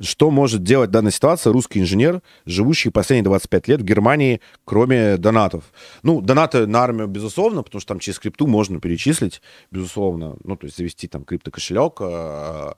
Speaker 1: что может делать в данной ситуации русский инженер, живущий последние 25 лет в Германии, кроме донатов? Ну, донаты на армию, безусловно, потому что там через крипту можно перечислить, безусловно. Ну, то есть завести там криптокошелек, э,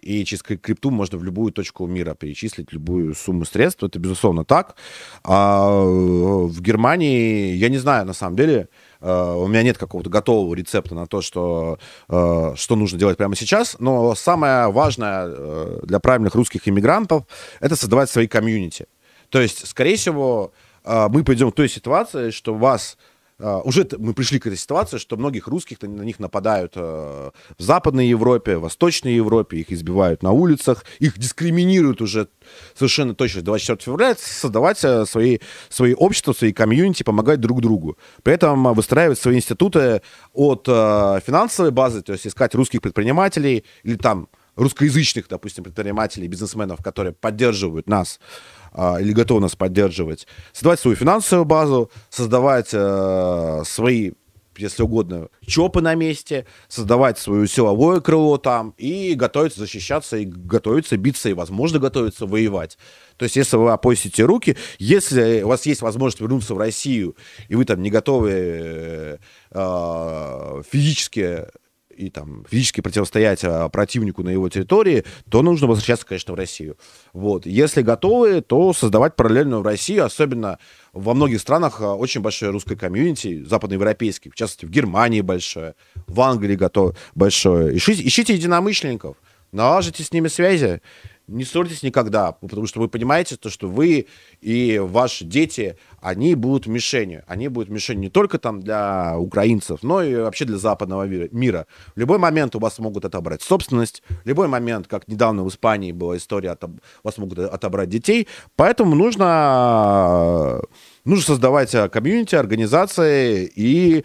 Speaker 1: и через крипту можно в любую точку мира перечислить любую сумму средств. Это, безусловно, так. А в Германии, я не знаю, на самом деле, у меня нет какого-то готового рецепта на то, что, э, что нужно делать прямо сейчас, но самое важное э, для правильных русских иммигрантов — это создавать свои комьюнити. То есть, скорее всего, мы пойдем к той ситуации, что вас уже мы пришли к этой ситуации, что многих русских на них нападают uh, в Западной Европе, в Восточной Европе, их избивают на улицах, их дискриминируют уже совершенно точно 24 февраля, создавать uh, свои, свои общества, свои комьюнити, помогать друг другу. При этом выстраивать свои институты от финансовой базы, то есть искать русских предпринимателей или там русскоязычных, допустим, предпринимателей, бизнесменов, которые поддерживают нас а, или готовы нас поддерживать, создавать свою финансовую базу, создавать э, свои если угодно, ЧОПы на месте, создавать свое силовое крыло там и готовиться защищаться, и готовиться биться, и, возможно, готовиться воевать. То есть, если вы опустите руки, если у вас есть возможность вернуться в Россию, и вы там не готовы э, э, физически и там физически противостоять а, противнику на его территории, то нужно возвращаться, конечно, в Россию. Вот. Если готовы, то создавать параллельную Россию, особенно во многих странах а, очень большое русское комьюнити, западноевропейский, в частности, в Германии большое, в Англии готов, большое. Ищите, ищите единомышленников, налажите с ними связи, не ссорьтесь никогда, потому что вы понимаете, то, что вы и ваши дети, они будут мишенью. Они будут мишенью не только там для украинцев, но и вообще для западного мира. В любой момент у вас могут отобрать собственность, в любой момент, как недавно в Испании была история, у вас могут отобрать детей. Поэтому нужно, нужно создавать комьюнити, организации и,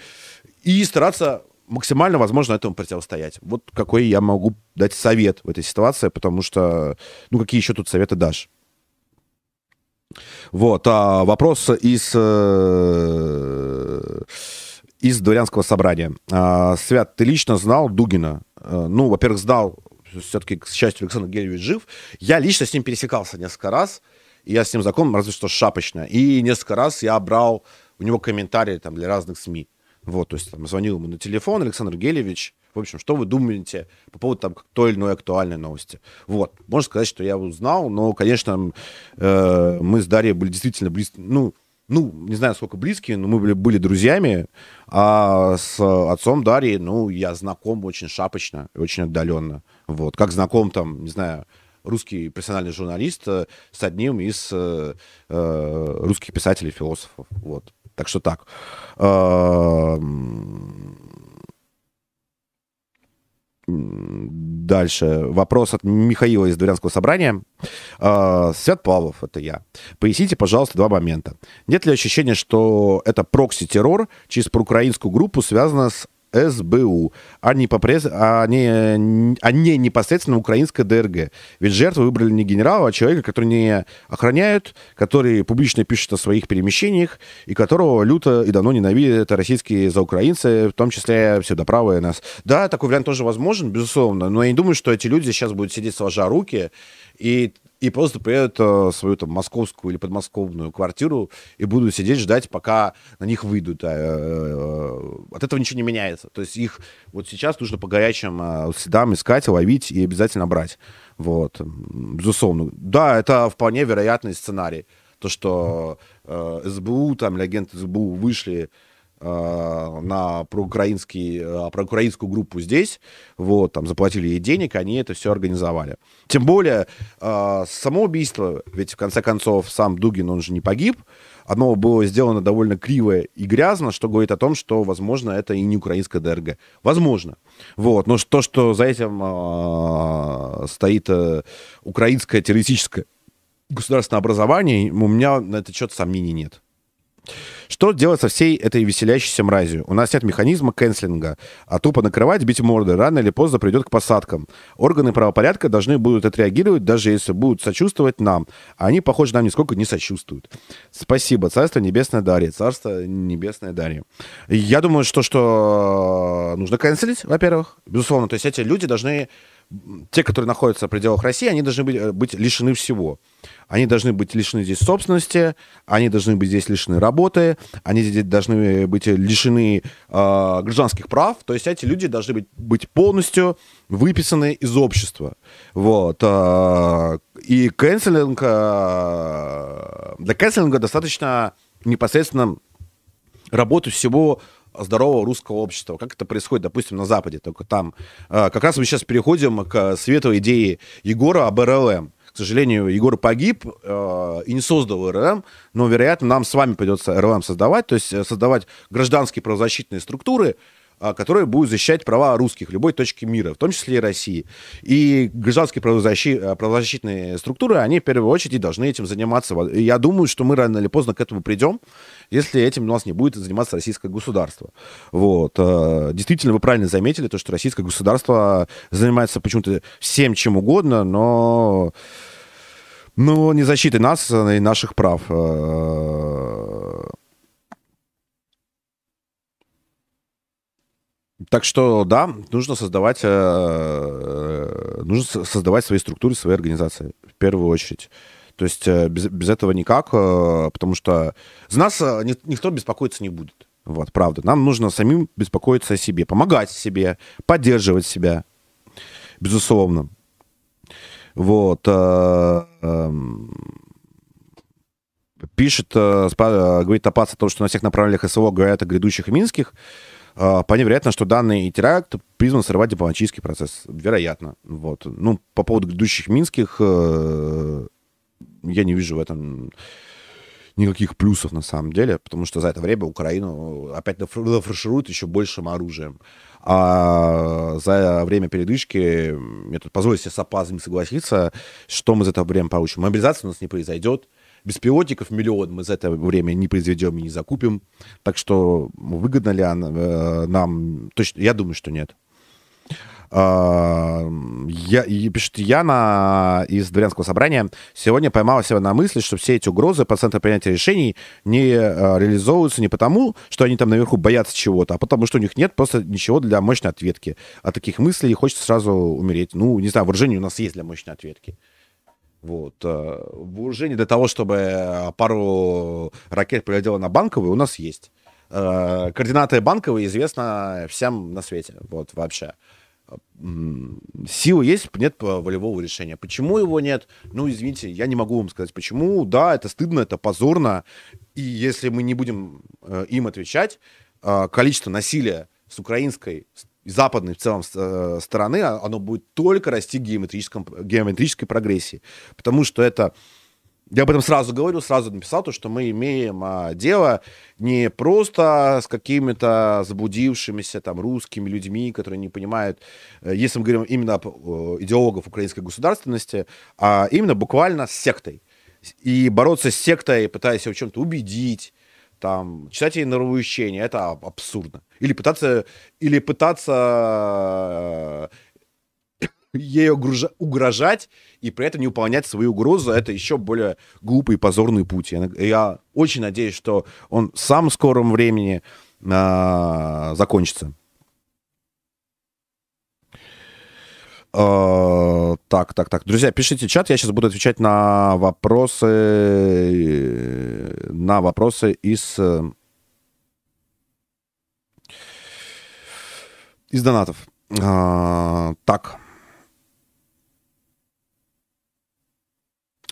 Speaker 1: и стараться максимально возможно этому противостоять. Вот какой я могу дать совет в этой ситуации, потому что, ну, какие еще тут советы дашь? Вот, а вопрос из, э, из дворянского собрания. А, Свят, ты лично знал Дугина? А, ну, во-первых, знал, все-таки, к счастью, Александр Гельевич жив. Я лично с ним пересекался несколько раз. И я с ним знаком, разве что шапочно. И несколько раз я брал у него комментарии там, для разных СМИ. Вот, то есть там звонил ему на телефон Александр Гелевич. В общем, что вы думаете по поводу там той или иной актуальной новости? Вот, можно сказать, что я узнал, но, конечно, э, мы с Дарьей были действительно близки, ну, ну, не знаю, сколько близкие, но мы были, были друзьями, а с отцом Дарьи, ну, я знаком очень шапочно, очень отдаленно, вот, как знаком там, не знаю, русский профессиональный журналист э, с одним из э, э, русских писателей-философов, вот, так что так. Дальше. Вопрос от Михаила из Дворянского собрания. Свят Павлов, это я. Поясните, пожалуйста, два момента. Нет ли ощущения, что это прокси-террор через проукраинскую группу связано с СБУ, а не, попрез... а, не... а не непосредственно украинская ДРГ. Ведь жертвы выбрали не генерала, а человека, который не охраняют, который публично пишет о своих перемещениях, и которого люто и давно ненавидят российские заукраинцы, в том числе псевдоправые нас. Да, такой вариант тоже возможен, безусловно, но я не думаю, что эти люди сейчас будут сидеть сложа руки и и просто приедут в свою там московскую или подмосковную квартиру и будут сидеть ждать, пока на них выйдут. Э, э, от этого ничего не меняется. То есть их вот сейчас нужно по горячим э, следам искать, ловить и обязательно брать. Вот, безусловно. Да, это вполне вероятный сценарий. То, что СБУ, там, или агенты СБУ вышли Э, на проукраинский, э, проукраинскую группу здесь, вот, там заплатили ей денег, они это все организовали. Тем более, э, само убийство, ведь в конце концов сам Дугин, он же не погиб, оно было сделано довольно криво и грязно, что говорит о том, что, возможно, это и не украинская ДРГ. Возможно. Вот. Но то, что за этим э, стоит э, украинское террористическое государственное образование, у меня на это счет сомнений нет. Что делать со всей этой веселящейся мразью? У нас нет механизма кэнслинга, а тупо накрывать, бить морды рано или поздно придет к посадкам. Органы правопорядка должны будут отреагировать, даже если будут сочувствовать нам. А они, похоже, нам нисколько не сочувствуют. Спасибо. Царство Небесное Дарья. Царство Небесное Дарья. Я думаю, что, что нужно канцелить, во-первых. Безусловно. То есть эти люди должны те, которые находятся в пределах России, они должны быть, э, быть лишены всего. Они должны быть лишены здесь собственности, они должны быть здесь лишены работы, они здесь должны быть лишены э, гражданских прав. То есть эти люди должны быть, быть полностью выписаны из общества. Вот. Э, и кэнселинг, э, для кэнселинга достаточно непосредственно работы всего здорового русского общества, как это происходит, допустим, на Западе, только там. А, как раз мы сейчас переходим к светлой идее Егора об РЛМ. К сожалению, Егор погиб э, и не создал РЛМ, но, вероятно, нам с вами придется РЛМ создавать, то есть э, создавать гражданские правозащитные структуры, а, которые будут защищать права русских любой точке мира, в том числе и России. И гражданские правозащи... Э, правозащитные структуры, они в первую очередь должны этим заниматься. И я думаю, что мы рано или поздно к этому придем, если этим у нас не будет заниматься российское государство. Вот. Э, действительно, вы правильно заметили, то, что российское государство занимается почему-то всем чем угодно, но ну, не защитой нас и наших прав. Так что да, нужно создавать, э, э, нужно создавать свои структуры, свои организации в первую очередь. То есть э, без, без этого никак, э, потому что за нас ни, никто беспокоиться не будет. Вот, правда. Нам нужно самим беспокоиться о себе, помогать себе, поддерживать себя, безусловно. Вот. Э, э, пишет, говорит Топас о том, что на всех направлениях СВО говорят о грядущих минских. А, вполне вероятно, что данный теракт призван сорвать дипломатический процесс. Вероятно. Вот. Ну, по поводу грядущих минских, э, я не вижу в этом никаких плюсов на самом деле, потому что за это время Украину опять нафаршируют еще большим оружием. А за время передышки, я тут позволю себе с опаздом согласиться, что мы за это время получим. Мобилизация у нас не произойдет, Беспилотников миллион мы за это время не произведем и не закупим. Так что выгодно ли она, э, нам? Точно, я думаю, что нет. А, я, пишет Яна из Дворянского собрания. Сегодня поймала себя на мысли, что все эти угрозы по центру принятия решений не а, реализовываются не потому, что они там наверху боятся чего-то, а потому что у них нет просто ничего для мощной ответки. От таких мыслей хочется сразу умереть. Ну, не знаю, вооружение у нас есть для мощной ответки. Вот. А, вооружение для того, чтобы пару ракет прилетело на банковые, у нас есть. Координаты банковые известны всем на свете. Вот, вообще силы есть, нет волевого решения. Почему его нет? Ну, извините, я не могу вам сказать, почему. Да, это стыдно, это позорно. И если мы не будем э, им отвечать, э, количество насилия с украинской западной в целом э, стороны, а, оно будет только расти в геометрическом, геометрической прогрессии. Потому что это я об этом сразу говорю, сразу написал, то, что мы имеем а, дело не просто с какими-то заблудившимися там русскими людьми, которые не понимают, э, если мы говорим именно об идеологов украинской государственности, а именно буквально с сектой. И бороться с сектой, пытаясь ее в чем-то убедить, там, читать ей норовоучения, это абсурдно. Или пытаться, или пытаться ей угрожать и при этом не выполнять свою угрозу, это еще более глупый и позорный путь. Я, я очень надеюсь, что он в самом скором времени а, закончится. Uh, так, так, так. Друзья, пишите чат, я сейчас буду отвечать на вопросы, на вопросы из, из донатов. Uh, так.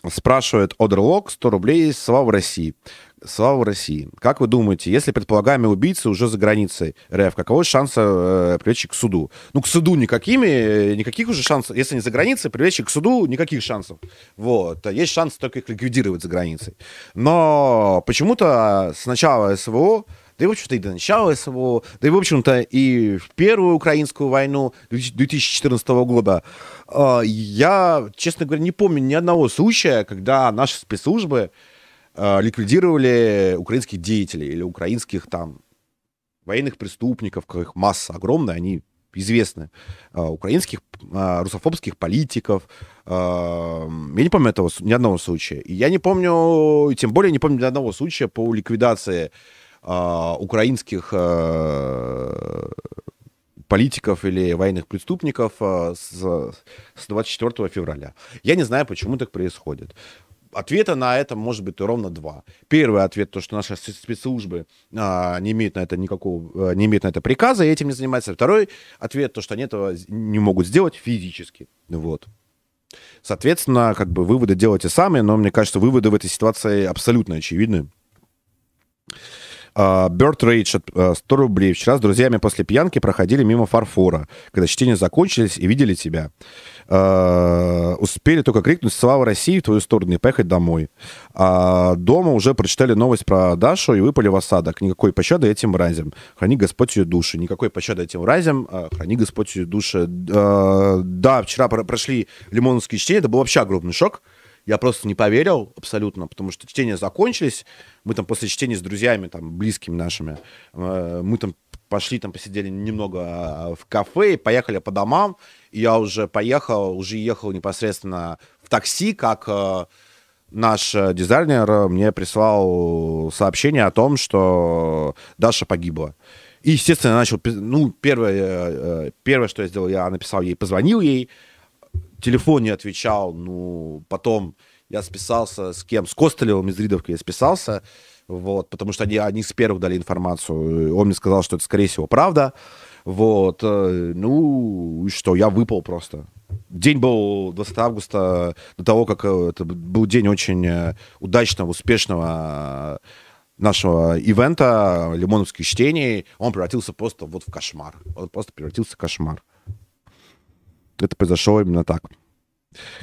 Speaker 1: Спрашивает Одерлок, 100 рублей, слава России. Слава России. Как вы думаете, если предполагаемые убийцы уже за границей РФ, каковы шансы э, привлечь к суду? Ну, к суду никакими, никаких уже шансов. Если не за границей, привлечь к суду никаких шансов. Вот. Есть шанс только их ликвидировать за границей. Но почему-то сначала СВО да и, в общем-то, и до начала СВО, да и, в общем-то, и в первую украинскую войну 2014 года. А, я, честно говоря, не помню ни одного случая, когда наши спецслужбы а, ликвидировали украинских деятелей или украинских там военных преступников, их масса огромная, они известны, а, украинских русофобских политиков. Я не помню этого ни одного случая. И я не помню, тем более не помню ни одного случая по ликвидации э, украинских э, политиков или военных преступников э, с, с 24 февраля. Я не знаю, почему так происходит. Ответа на это может быть ровно два. Первый ответ то, что наши спецслужбы а, не имеют на это никакого, не имеют на это приказа и этим не занимаются. Второй ответ то, что они этого не могут сделать физически. Вот. Соответственно, как бы выводы делайте сами, но мне кажется, выводы в этой ситуации абсолютно очевидны. Bird Rage от 100 рублей. Вчера с друзьями после пьянки проходили мимо фарфора, когда чтения закончились и видели тебя. Uh, успели только крикнуть «Слава России!» в твою сторону и поехать домой. А дома уже прочитали новость про Дашу и выпали в осадок. Никакой пощады этим мразям. Храни Господь ее души. Никакой пощады этим мразям. А, храни Господь ее души. Uh, да, вчера прошли лимоновские чтения. Это был вообще огромный шок. Я просто не поверил абсолютно, потому что чтения закончились. Мы там после чтения с друзьями, там, близкими нашими, э, мы там пошли, там, посидели немного а, в кафе, поехали по домам. И я уже поехал, уже ехал непосредственно в такси, как э, наш дизайнер мне прислал сообщение о том, что Даша погибла. И, естественно, я начал... Ну, первое, э, первое, что я сделал, я написал ей, позвонил ей, телефон не отвечал, ну, потом я списался с кем? С Костылевым из Ридовки я списался, вот, потому что они, они с первых дали информацию. Он мне сказал, что это, скорее всего, правда. Вот, э, ну, и что, я выпал просто. День был 20 августа, до того, как э, это был день очень э, удачного, успешного нашего ивента, лимоновских чтений, он превратился просто вот в кошмар. Он просто превратился в кошмар. Это произошло именно так.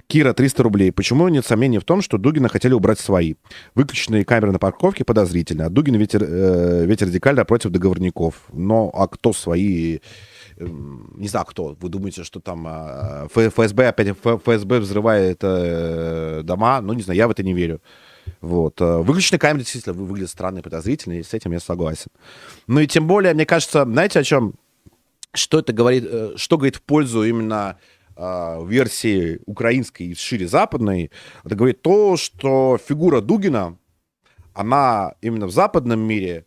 Speaker 1: Кира, 300 рублей. Почему нет сомнений в том, что Дугина хотели убрать свои? Выключенные камеры на парковке подозрительно. А Дугин ведь, э, ведь радикально против договорников. Но а кто свои... Э, не знаю, кто. Вы думаете, что там э, ФСБ опять ФСБ взрывает э, дома? Ну, не знаю, я в это не верю. Вот. Э, выключенные камеры действительно выглядят странно и подозрительно, и с этим я согласен. Ну и тем более, мне кажется, знаете, о чем что это говорит, э, что говорит в пользу именно э, версии украинской и шире западной? Это говорит то, что фигура Дугина, она именно в западном мире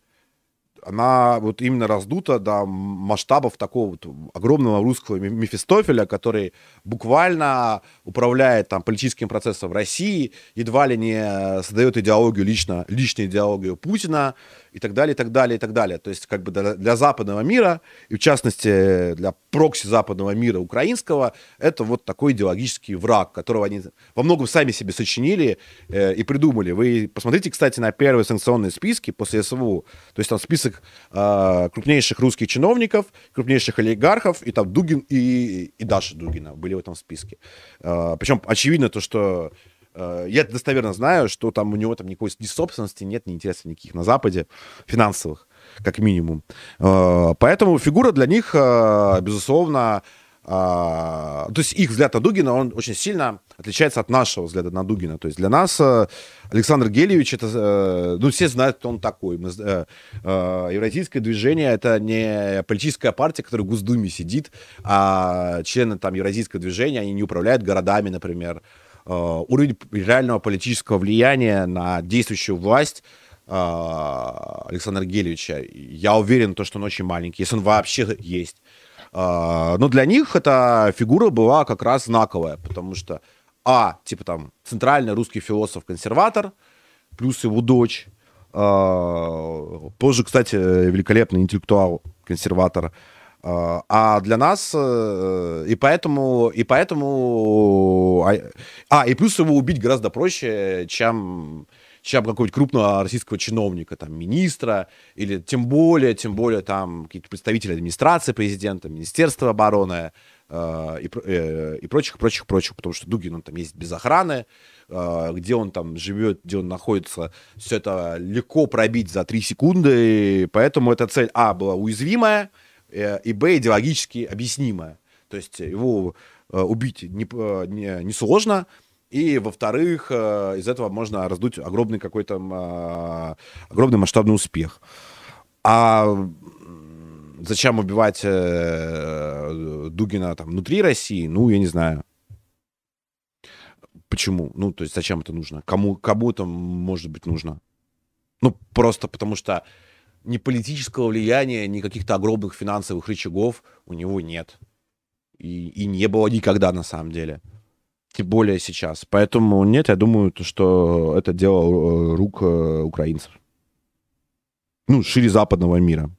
Speaker 1: она вот именно раздута до масштабов такого вот огромного русского Мефистофеля, который буквально управляет там политическим процессом в России, едва ли не создает идеологию лично, личную идеологию Путина, и так далее, и так далее, и так далее. То есть как бы для, для западного мира, и в частности для прокси западного мира украинского, это вот такой идеологический враг, которого они во многом сами себе сочинили э, и придумали. Вы посмотрите, кстати, на первые санкционные списки после СВУ. То есть там список э, крупнейших русских чиновников, крупнейших олигархов, и там Дугин и, и Даша Дугина были в этом списке. Э, причем очевидно то, что Э, я достоверно знаю, что там у него там никакой ни собственности нет, ни интересов никаких на Западе, финансовых, как минимум. Поэтому фигура для них, безусловно, то есть их взгляд на Дугина, он очень сильно отличается от нашего взгляда на Дугина. То есть для нас Александр Гелевич, это, ну, все знают, кто он такой. Мы, Евразийское движение — это не политическая партия, которая в Госдуме сидит, а члены там Евразийского движения, они не управляют городами, например, Э, уровень реального политического влияния на действующую власть э, Александра Гелевича, я уверен, то, что он очень маленький, если он вообще есть. Э, но для них эта фигура была как раз знаковая, потому что, а, типа там, центральный русский философ-консерватор, плюс его дочь, позже, кстати, великолепный интеллектуал-консерватор, а, а для нас, э, и поэтому, и поэтому, а, а, и плюс его убить гораздо проще, чем, чем какого-нибудь крупного российского чиновника, там, министра, или тем более, тем более, там, какие-то представители администрации президента, Министерства обороны, э, и, э, и прочих, прочих, прочих, потому что Дугин, он там есть без охраны, э, где он там живет, где он находится, все это легко пробить за 3 секунды, и поэтому эта цель, а, была уязвимая, и б, идеологически объяснимое. То есть его убить не, э, не, не сложно, и, во-вторых, из этого можно раздуть огромный какой-то огромный масштабный успех. А зачем убивать Дугина там внутри России? Ну, я не знаю. Почему? Ну, то есть зачем это нужно? Кому, кому это может быть нужно? Ну, просто потому что ни политического влияния, ни каких-то огромных финансовых рычагов у него нет. И, и не было никогда на самом деле. Тем более сейчас. Поэтому нет, я думаю, что это дело э, рук э, украинцев. Ну, шире западного мира.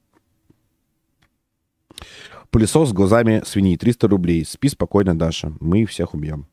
Speaker 1: Пылесос с глазами свиньи. 300 рублей. Спи спокойно, Даша. Мы всех убьем.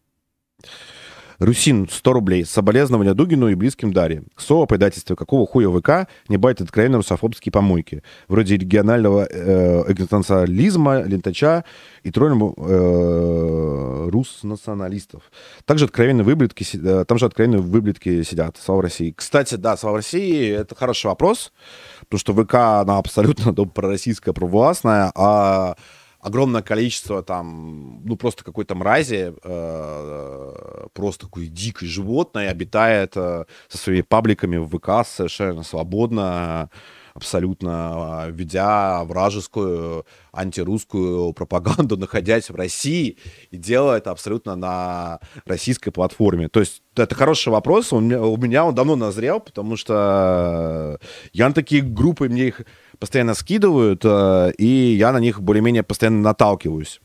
Speaker 1: Русин, 100 рублей. Соболезнования Дугину и близким Дарье. Слово предательство. Какого хуя ВК не бает откровенно русофобские помойки? Вроде регионального э, экзистенциализма, лентача и троллем э, рус-националистов. Также откровенные выблетки, э, там же откровенные выблетки сидят. Слава России. Кстати, да, слава России, это хороший вопрос, потому что ВК, она абсолютно пророссийская, провластная, а огромное количество там, ну, просто какой-то мрази, э, просто такой дикое животное обитает э, со своими пабликами в ВК совершенно свободно, абсолютно ведя вражескую антирусскую пропаганду, [LAUGHS] находясь в России и делая это абсолютно на российской платформе. То есть это хороший вопрос, у меня, у меня он давно назрел, потому что я на такие группы, мне их постоянно скидывают, э, и я на них более-менее постоянно наталкиваюсь.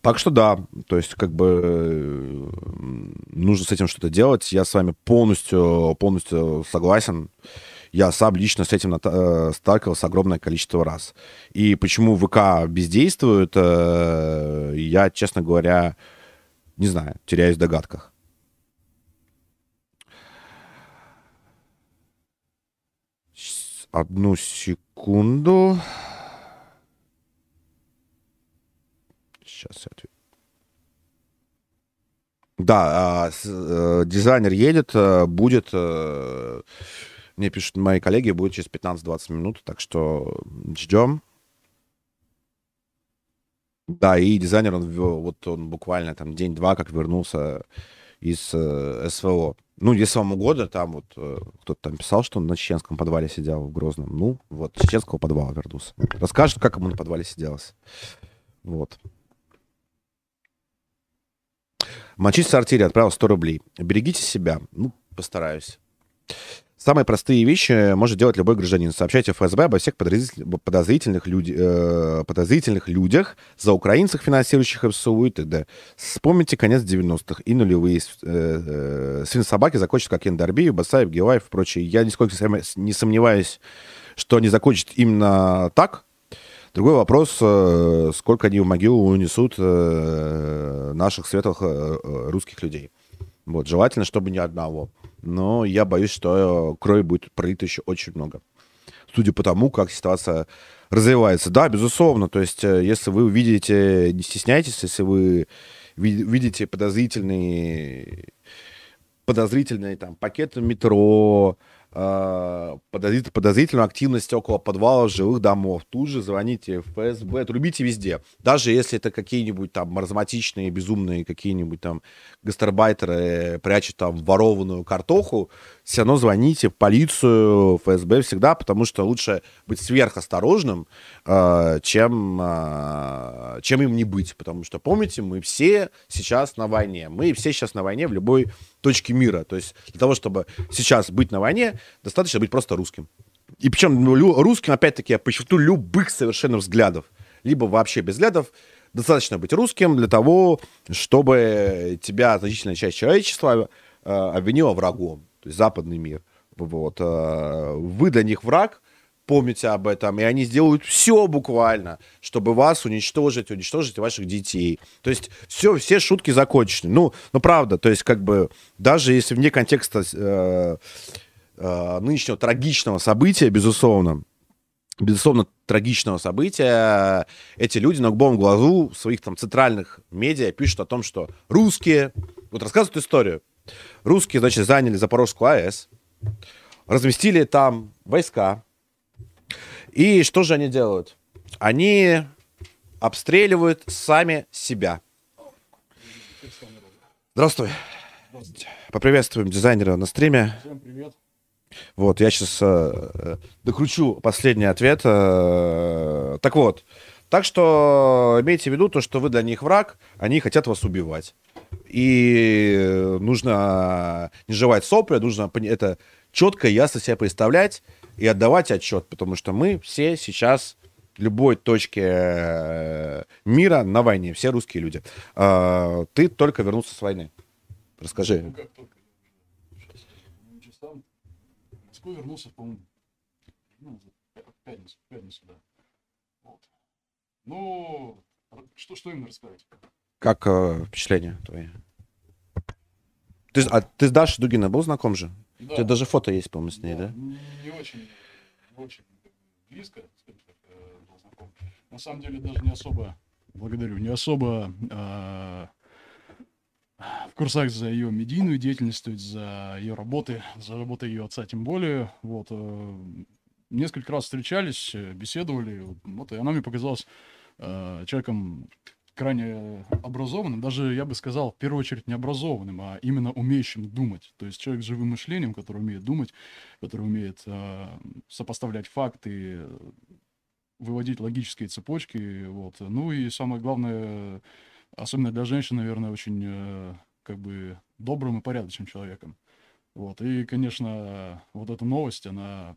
Speaker 1: Так что да, то есть как бы э, нужно с этим что-то делать. Я с вами полностью, полностью согласен. Я сам лично с этим э, сталкивался огромное количество раз. И почему ВК бездействует, я, честно говоря, не знаю, теряюсь в догадках. Одну секунду. Сейчас я отвечу. Да, а, э, дизайнер едет, э, будет, э, мне пишут мои коллеги, будет через 15-20 минут, так что ждем. Да, и дизайнер, он, вот он буквально там день-два как вернулся из э, СВО. Ну, если вам угодно, там вот э, кто-то там писал, что он на чеченском подвале сидел в Грозном. Ну, вот, чеченского подвала вернулся. Расскажет, как ему на подвале сиделось. Вот. Мочить сортире отправил 100 рублей. Берегите себя. Ну, постараюсь. Самые простые вещи может делать любой гражданин. Сообщайте ФСБ обо всех подозрительных, люди, э, подозрительных людях, за украинцев, финансирующих ФСУ и т.д. Вспомните конец 90-х и нулевые. Э, э, Свин собаки закончат, как Яндарбиев, Басаев, Гилаев и прочие. Я нисколько не сомневаюсь, что они закончат именно так. Другой вопрос, э, сколько они в могилу унесут э, наших светлых э, русских людей. Вот, желательно, чтобы ни одного но я боюсь, что крови будет пролито еще очень много. Судя по тому, как ситуация развивается. Да, безусловно, то есть э, если вы видите, не стесняйтесь, если вы видите подозрительные подозрительные там пакеты метро, Э, подозрительную активность около подвалов жилых домов. Тут же звоните в ФСБ, трубите везде. Даже если это какие-нибудь там маразматичные, безумные какие-нибудь там гастарбайтеры прячут там ворованную картоху, все равно звоните в полицию, в ФСБ всегда, потому что лучше быть сверхосторожным, э, чем, э, чем им не быть. Потому что, помните, мы все сейчас на войне. Мы все сейчас на войне в любой точке мира. То есть для того, чтобы сейчас быть на войне, достаточно быть просто русским. И причем русским, опять-таки, я подчеркну, любых совершенно взглядов. Либо вообще без взглядов. Достаточно быть русским для того, чтобы тебя значительная часть человечества э, обвинила врагом то есть западный мир. Вот. Э, вы для них враг, помните об этом, и они сделают все буквально, чтобы вас уничтожить, уничтожить ваших детей. То есть все, все шутки закончены. Ну, ну, правда, то есть как бы даже если вне контекста э, э, нынешнего трагичного события, безусловно, безусловно, трагичного события, эти люди на голубом глазу своих там центральных медиа пишут о том, что русские, вот рассказывают историю, Русские, значит, заняли Запорожскую АЭС, разместили там войска. И что же они делают? Они обстреливают сами себя. Здравствуй. Поприветствуем дизайнера на стриме. Всем привет. Вот, я сейчас э, докручу последний ответ. Э, так вот, так что имейте в виду то, что вы для них враг, они хотят вас убивать и нужно не жевать сопли, нужно это четко и ясно себе представлять и отдавать отчет, потому что мы все сейчас в любой точке э, мира на войне, все русские люди. А, ты только вернулся с войны. Расскажи. Ну, Москву вернулся, по-моему, ну, пятницу, пятницу, да. Вот. Ну, что, что именно рассказать? Как э, впечатления твои? Ты, а ты с Дашей Дугина был знаком же? Да. У тебя даже фото есть, по-моему, с ней, да? да?
Speaker 2: Не очень, не очень близко, скажем так, э, был знаком. На самом деле даже не особо, благодарю, не особо э, в курсах за ее медийную деятельность, то есть за ее работы, за работой ее отца тем более. Вот, э, несколько раз встречались, э, беседовали, вот, и она мне показалась э, человеком крайне образованным, даже, я бы сказал, в первую очередь не образованным, а именно умеющим думать. То есть человек с живым мышлением, который умеет думать, который умеет э, сопоставлять факты, выводить логические цепочки. Вот. Ну и самое главное, особенно для женщин, наверное, очень э, как бы добрым и порядочным человеком. Вот. И, конечно, вот эта новость, она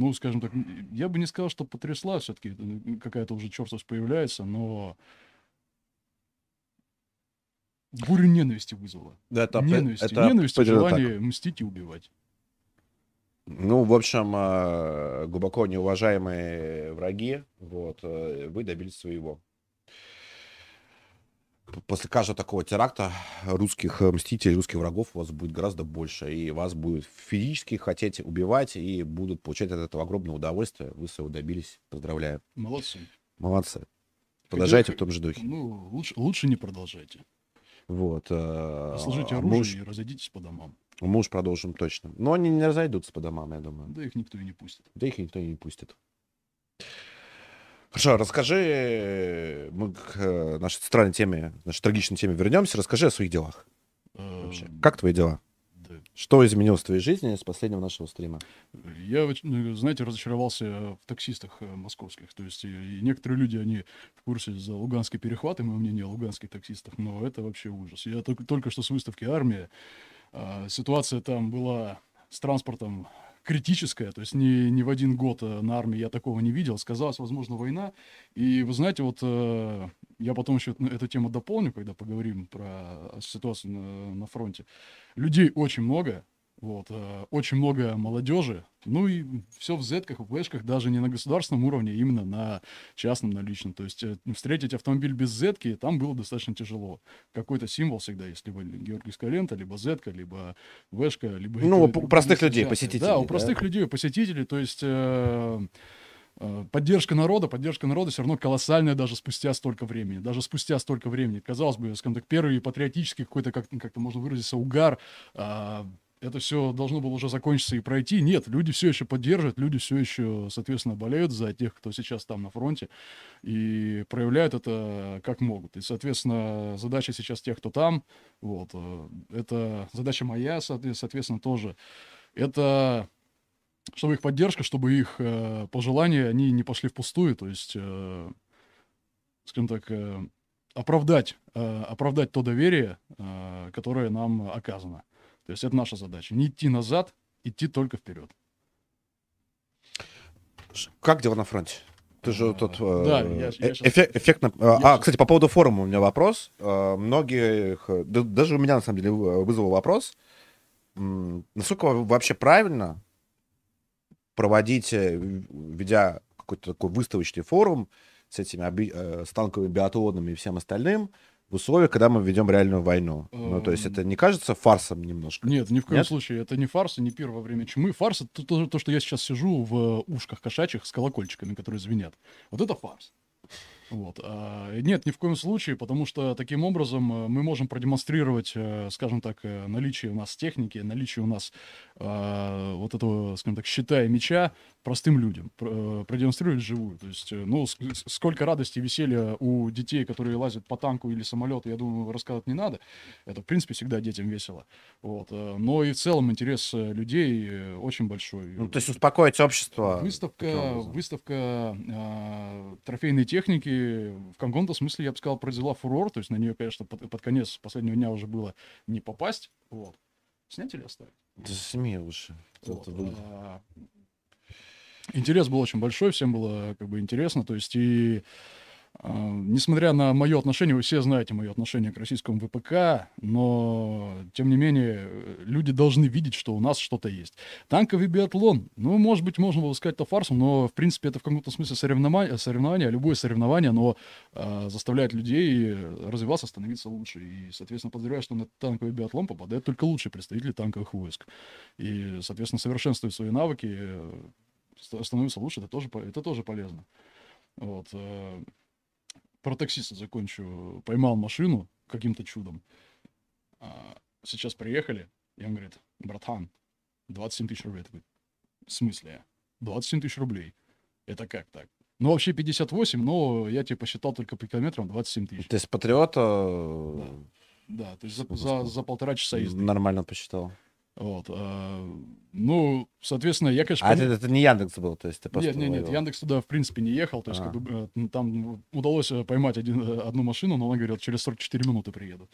Speaker 2: ну, скажем так, я бы не сказал, что потрясла все-таки, какая-то уже чертовость появляется, но бурю ненависти вызвала. Да, это, ненависти, это, ненависти, желание так. мстить и убивать.
Speaker 1: Ну, в общем, э, глубоко неуважаемые враги, вот, э, вы добились своего после каждого такого теракта русских э, мстителей, русских врагов у вас будет гораздо больше. И вас будет физически хотеть убивать, и будут получать от этого огромное удовольствие. Вы своего добились. Поздравляю.
Speaker 2: Молодцы.
Speaker 1: Молодцы. Продолжайте Хотя, в том же духе.
Speaker 2: Ну, лучше, лучше не продолжайте.
Speaker 1: Вот.
Speaker 2: Э, Сложите оружие муж... и разойдитесь по домам.
Speaker 1: Муж продолжим точно. Но они не разойдутся по домам, я думаю.
Speaker 2: Да их никто и не пустит.
Speaker 1: Да их никто и не пустит. Хорошо, расскажи мы к э, нашей центральной теме, нашей трагичной теме вернемся. Расскажи о своих делах. Вообще.
Speaker 2: Эм,
Speaker 1: Как твои дела? Что изменилось в твоей жизни с последнего нашего стрима?
Speaker 2: Я, ну, знаете, разочаровался в таксистах э, московских. То есть некоторые люди, они в курсе за луганский перехват, и мое мнение о луганских таксистах, но это вообще ужас. Я только, только что с выставки «Армия». а, ситуация там была с транспортом критическая, то есть ни, ни в один год э, на армии я такого не видел. Сказалась, возможно, война. И вы знаете, вот э, я потом еще эту тему дополню, когда поговорим про ситуацию на, на фронте. Людей очень много, вот, э, очень много молодежи, ну и все в зетках, в флешках, даже не на государственном уровне, а именно на частном, на личном. То есть э, встретить автомобиль без зетки там было достаточно тяжело. Какой-то символ всегда есть, либо Георгиевская лента, либо зетка, либо вешка, либо...
Speaker 1: Ну,
Speaker 2: эти-
Speaker 1: у простых людей, посетителей,
Speaker 2: Да, у
Speaker 1: да?
Speaker 2: простых людей, посетителей, то есть... э, э, Поддержка народа, поддержка народа все равно колоссальная даже спустя столько времени. Даже спустя столько времени. Казалось бы, скажем так, первый патриотический какой-то, как- как-то можно выразиться, угар, а, это все должно было уже закончиться и пройти. Нет, люди все еще поддерживают, люди все еще, соответственно, болеют за тех, кто сейчас там на фронте, и проявляют это как могут. И, соответственно, задача сейчас тех, кто там, вот, э, это задача моя, соотве- соответственно, тоже. Это чтобы их поддержка, чтобы их э, пожелания, они не пошли впустую, то есть, э, скажем так, э, оправдать, э, оправдать то доверие, э, которое нам оказано. То есть это наша задача. Не идти назад, идти только вперед.
Speaker 1: Как дела на фронте? Ты же
Speaker 2: А,
Speaker 1: тут...
Speaker 2: да,
Speaker 1: э,
Speaker 2: я я
Speaker 1: э- эффектно... А,
Speaker 2: я
Speaker 1: а, кстати, по поводу форума у меня вопрос. Э, Многих... э, да- Даже у меня, на самом деле, вы- вызвал вопрос. Насколько во- вообще правильно проводить, э, ведя какой-то такой выставочный форум с этими оби- э, с танковыми биатлонами и всем остальным, в условиях, когда мы ведем реальную войну? Ну, то есть
Speaker 2: Эм.
Speaker 1: это не кажется фарсом немножко?
Speaker 2: Нет, ни в коем
Speaker 1: Нет?
Speaker 2: случае. Это не фарс и не пир во время чумы. Фарс это то, то, что я сейчас сижу в ушках кошачьих с колокольчиками, которые звенят. Вот это фарс. Вот. а, нет, ни в коем случае, потому что таким образом э, мы можем продемонстрировать, э, скажем так, э, наличие у нас техники, наличие у нас а, вот этого, скажем так, щита и меча простым людям, пр- продемонстрировать живую. То есть, ну, сколько радости и веселья у детей, которые лазят по танку или самолету, я думаю, рассказывать не надо. Это, в принципе, всегда детям весело. Вот. Но и в целом интерес людей очень большой.
Speaker 1: Ну, то есть успокоить общество.
Speaker 2: Выставка, выставка а, трофейной техники в каком-то смысле, я бы сказал, произвела фурор. То есть на нее, конечно, под, под конец последнего дня уже было не попасть. Вот. Снять или оставить?
Speaker 1: Да сними лучше.
Speaker 2: Вот, а, Интерес был очень большой, всем было как бы интересно. То есть и несмотря на мое отношение, вы все знаете мое отношение к российскому ВПК, но тем не менее э, люди должны видеть, что у нас что-то есть. Танковый биатлон, ну, может быть, можно было сказать это фарсом, но в принципе это в каком-то смысле соревнование, соревнование любое соревнование, оно а, заставляет людей развиваться, становиться лучше. И, соответственно, подозреваю, что на танковый биатлон попадают только лучшие представители танковых войск. И, соответственно, совершенствуют свои навыки, э, ст- становятся лучше, это тоже, это тоже полезно. Вот. Про таксиста закончу. Поймал машину каким-то чудом. А, Сейчас приехали, и он говорит, братан, 27 тысяч рублей. Я такой, в смысле? 27 тысяч рублей. Это как так? Ну, вообще 58, но я тебе посчитал только по километрам 27 тысяч.
Speaker 1: То есть патриота э,
Speaker 2: Да, то есть за, за, за полтора часа езды.
Speaker 1: нормально посчитал.
Speaker 2: Вот. а, ну, соответственно, я, конечно,
Speaker 1: А
Speaker 2: пони-
Speaker 1: это, это не Яндекс был, то есть ты просто
Speaker 2: Нет, нет, нет. Яндекс туда, в принципе, не ехал. То есть,
Speaker 1: А.
Speaker 2: как бы, э, там удалось э, поймать один, э, одну машину, но она говорила, через 44 минуты приеду.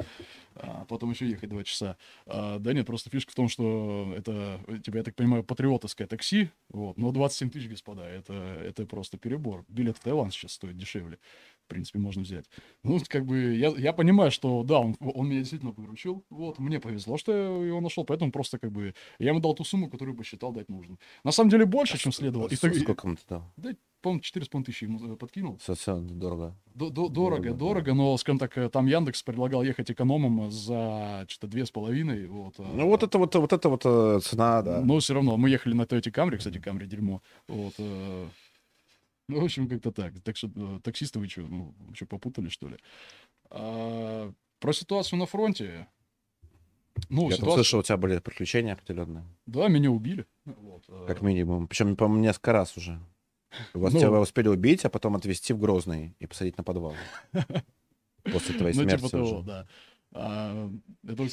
Speaker 2: А потом еще ехать 2 часа. А, да нет, просто фишка в том, что это, тебя, я так понимаю, патриотовское такси. Вот, но 27 тысяч, господа, это, это просто перебор. Билет в Таиланд сейчас стоит дешевле. В принципе, можно взять. Ну, как бы, я, я понимаю, что, да, он, он меня действительно выручил. Вот, мне повезло, что я его нашел, поэтому просто, как бы, я ему дал ту сумму, которую посчитал дать нужно. На самом деле, больше, чем следовало. И
Speaker 1: Сколько ему ты дал?
Speaker 2: да, по-моему, 4,5 тысячи ему э, подкинул.
Speaker 1: Совсем дорого.
Speaker 2: До- до-
Speaker 1: Дорого,
Speaker 2: Дорого, дорого, но, скажем так, э, там Яндекс предлагал ехать экономом за что-то две с половиной. Вот, а-
Speaker 1: Ну вот это вот, вот это вот э, цена, да.
Speaker 2: Но все равно, мы ехали на Toyota Camry, кстати, Camry дерьмо. Вот, э, ну, в общем, как-то так. Так что э, таксисты вы что, ну, что, попутали, что ли? А, про ситуацию на фронте. Ну,
Speaker 1: Я
Speaker 2: ситуация...
Speaker 1: слышал, у тебя были приключения определенные.
Speaker 2: Да, меня убили. Вот, э,
Speaker 1: Как минимум. Причем, по-моему, несколько раз уже. Вас
Speaker 2: Ну.
Speaker 1: тебя успели убить, а потом отвезти в Грозный и посадить на подвал. [LAUGHS] После твоей
Speaker 2: Ну,
Speaker 1: смерти
Speaker 2: типа того,
Speaker 1: уже.
Speaker 2: да. А, это,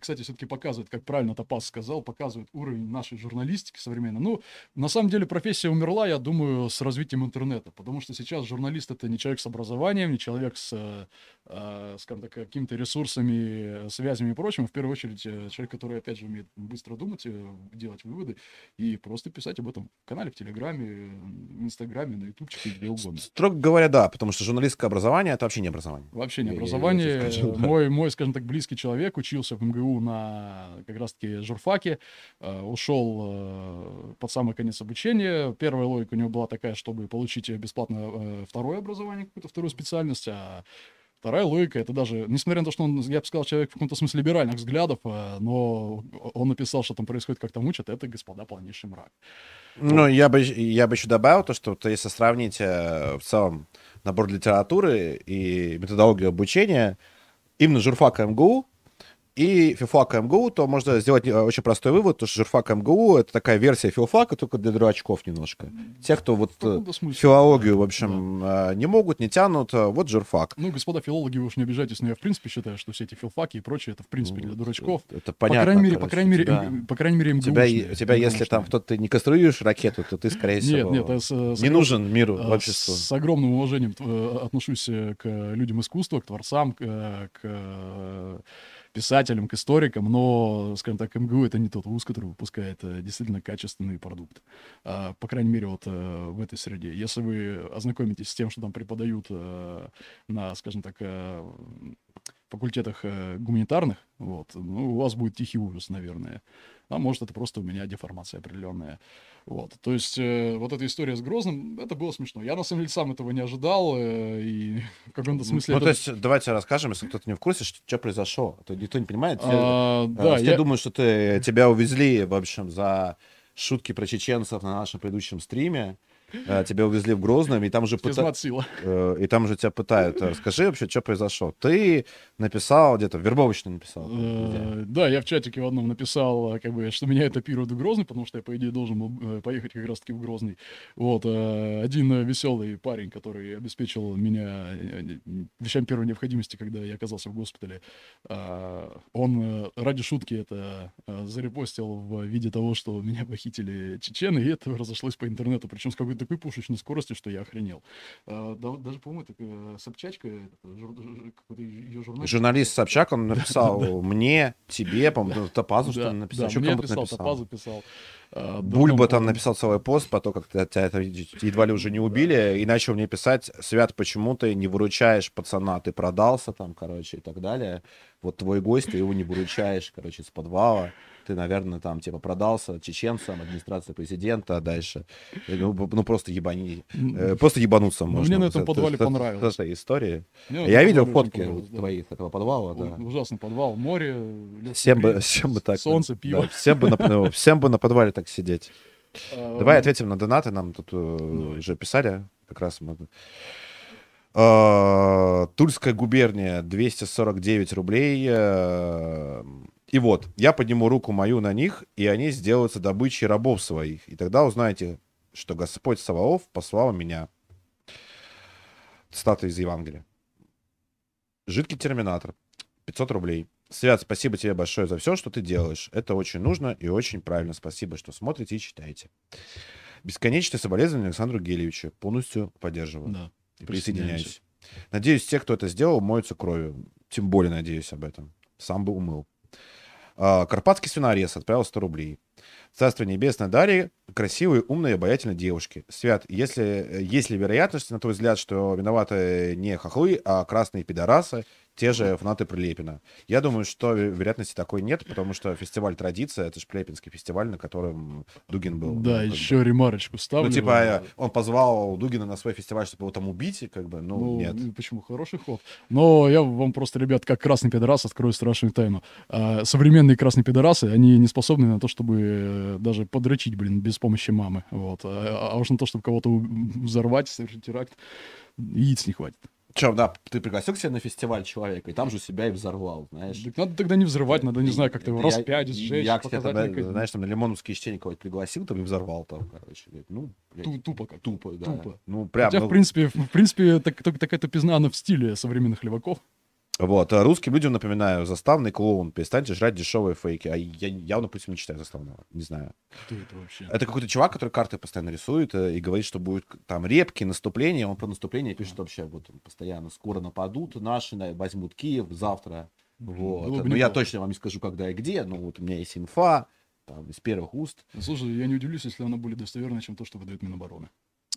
Speaker 2: кстати, все-таки показывает, как правильно Топас сказал, показывает уровень нашей журналистики современной. Ну, на самом деле профессия умерла, я думаю, с развитием интернета, потому что сейчас журналист это не человек с образованием, не человек с, э, э, скажем так, какими-то ресурсами, связями и прочим. В первую очередь, э, человек, который, опять же, умеет быстро думать, делать выводы и просто писать об этом в канале, в Телеграме, в Инстаграме, на Ютубчике, где угодно.
Speaker 1: Строго говоря, да, потому что журналистское образование — это вообще не образование.
Speaker 2: Вообще не
Speaker 1: Я- я- я
Speaker 2: образование.
Speaker 1: да.
Speaker 2: Мой, мой, скажем так, близкий человек учился в МГУ на как раз-таки журфаке, э, ушел э, под самый конец обучения. Первая логика у него была такая, чтобы получить бесплатно э, второе образование, какую-то вторую специальность, а Вторая логика, это даже, несмотря на то, что он, я бы сказал, человек в каком-то смысле либеральных взглядов, но он написал, что там происходит, как там учат, это, господа, полнейший мрак.
Speaker 1: Ну, я бы, я бы еще добавил то, что вот если сравнить в целом набор литературы и методологию обучения, именно журфак МГУ и филфак МГУ, то можно сделать э, очень простой вывод, то что журфак МГУ — это такая версия филфака, только для дурачков немножко. Те, кто вот э, филологию, в общем, э, не могут, не тянут, вот журфак.
Speaker 2: Ну, господа филологи, вы уж не обижайтесь, но я в принципе считаю, что все эти филфаки и прочее, это в принципе для дурачков.
Speaker 1: Это
Speaker 2: По
Speaker 1: понятно.
Speaker 2: крайней мере, по крайней мере,
Speaker 1: тебя-
Speaker 2: по крайней мере,
Speaker 1: У тебя, у тебя, если там кто-то не конструируешь ракету, то ты, скорее
Speaker 2: Нет,
Speaker 1: всего,
Speaker 2: нет, я с, с
Speaker 1: не нужен миру, обществу.
Speaker 2: С огромным уважением отношусь к людям искусства, к творцам, к, к писателям, к историкам, но, скажем так, МГУ это не тот вуз, который выпускает э, действительно качественный продукт. А, По крайней мере, вот э, в этой среде. Если вы ознакомитесь с тем, что там преподают э, на, скажем так, факультетах э, гуманитарных, вот, ну, у вас будет тихий ужас, наверное. А может, это просто у меня деформация определенная. Вот. То есть, э, вот эта история с Грозным, это было смешно. Я, на самом деле, сам этого не ожидал, э, и [LAUGHS] в каком-то смысле...
Speaker 1: Ну,
Speaker 2: это-
Speaker 1: то есть, давайте расскажем, если кто-то не в курсе, что, что произошло. А То никто не понимает.
Speaker 2: А,
Speaker 1: э,
Speaker 2: да,
Speaker 1: все
Speaker 2: я...
Speaker 1: думают, что ты, тебя увезли, в общем, за шутки про чеченцев на нашем предыдущем стриме. Э, Тебя увезли в Грозном, и там уже пыта-
Speaker 2: Физмат сила.
Speaker 1: э, и там уже тебя пытают. Э, Расскажи вообще, что произошло. Ты написал где-то, вербовочно написал.
Speaker 2: Да, я в чатике в одном написал, как бы, что меня этапируют в Грозный, потому что я, по идее, должен был поехать как раз-таки в Грозный. Вот, один веселый парень, который обеспечил меня вещами первой необходимости, когда я оказался в госпитале, он ради шутки это зарепостил в виде того, что меня похитили чечены, и это разошлось по интернету, причем с какой-то такой пушечной скоростью, что я охренел. Да- Даже, по-моему, это э, Собчачка, жур- какой-то ее журналист.
Speaker 1: Журналист Собчак, он написал мне, тебе, по-моему, Топазу, что ли, написал.
Speaker 2: да, мне писал,
Speaker 1: написал.
Speaker 2: Топазу писал. а,
Speaker 1: Бульба
Speaker 2: давно,
Speaker 1: там
Speaker 2: по-моему.
Speaker 1: написал целый пост по то, как тебя, тебя это едва ли уже не убили, и начал мне писать, Свят, почему ты не выручаешь пацана, ты продался там, короче, и так далее. Вот твой гость, ты его не выручаешь, короче, с подвала. Ты, наверное, там, типа, продался чеченцам, администрация президента, а дальше. э, Ну, ну, просто ебани. э, Просто ебануться
Speaker 2: Ну,
Speaker 1: можно.
Speaker 2: мне на этом
Speaker 1: это-
Speaker 2: подвале понравилось.
Speaker 1: это история. Я видел фотки твоих этого подвала, да.
Speaker 2: Ужасный подвал, море,
Speaker 1: Всем бы, всем бы так.
Speaker 2: солнце, пиво.
Speaker 1: всем, бы на, [LAUGHS] ну, всем бы на подвале так сидеть.
Speaker 2: А,
Speaker 1: Давай
Speaker 2: ну,
Speaker 1: ответим на донаты, нам тут э, уже писали, как раз мы... Э, Тульская губерния, 249 рублей. И вот, я подниму руку мою на них, и они сделаются добычей рабов своих. И тогда узнаете, что Господь Саваоф послал меня. Цитата из Евангелия. Жидкий терминатор, 500 рублей. Свят, спасибо тебе большое за все, что ты делаешь. Это очень нужно и очень правильно. Спасибо, что смотрите и читаете. Бесконечное соболезнование Александру Гелевичу. Полностью поддерживаю.
Speaker 2: Да.
Speaker 1: И присоединяюсь. Надеюсь, те, кто это сделал, моются кровью. Тем более надеюсь об этом. Сам бы умыл. А, Карпатский свинорез отправил 100 рублей. Царство небесное Дарья, красивые, умные, обаятельные девушки. Свят, если есть ли вероятность, на твой взгляд, что виноваты не хохлы, а красные пидорасы, те же фанаты Прилепина? Я думаю, что ве- вероятности такой нет, потому что фестиваль «Традиция» — это же Прилепинский фестиваль, на котором Дугин был. Ну,
Speaker 2: Да,
Speaker 1: бы.
Speaker 2: еще ремарочку ставлю.
Speaker 1: Ну, типа, э, он позвал Дугина на свой фестиваль, чтобы его там убить, как бы, ну,
Speaker 2: Ну,
Speaker 1: нет.
Speaker 2: ну, почему? Хороший ход. Но я вам просто, ребят, как красный пидорас, открою страшную тайну. А, современные красные пидорасы, они не способны на то, чтобы э, даже подрочить, блин, без помощи мамы. Вот. А, а уж на то, чтобы кого-то взорвать, совершить теракт, яиц не хватит.
Speaker 1: Чем, да, ты пригласил к себе на фестиваль человека, и там же себя и взорвал, знаешь.
Speaker 2: Так надо тогда не взрывать, надо, не знаю, как-то его раз
Speaker 1: Я-
Speaker 2: пять сжечь,
Speaker 1: Я к тебе
Speaker 2: показать
Speaker 1: тогда, знаешь, там на Лимоновские чтения кого-то пригласил, там и взорвал там, короче. Ну, блядь,
Speaker 2: Ту- Тупо как.
Speaker 1: тупо, да.
Speaker 2: тупо.
Speaker 1: Ну, прям,
Speaker 2: Хотя,
Speaker 1: ну,
Speaker 2: в принципе, в принципе, так- так- такая тупизна, она в стиле современных леваков.
Speaker 1: Вот, а русским людям напоминаю, заставный клоун, перестаньте жрать дешевые фейки. А я явно, допустим, не читаю заставного, не знаю.
Speaker 2: Кто это вообще?
Speaker 1: Это какой-то чувак, который карты постоянно рисует э, и говорит, что будет там репки, наступление. Он про наступление пишет вообще вот постоянно. Скоро нападут наши, на- возьмут Киев завтра. Вот.
Speaker 2: бы
Speaker 1: Ну, я точно вам не скажу, когда и где, но вот у меня есть инфа, там, из первых уст.
Speaker 2: Слушай, я не удивлюсь, если она более достоверна, чем то, что выдает Минобороны.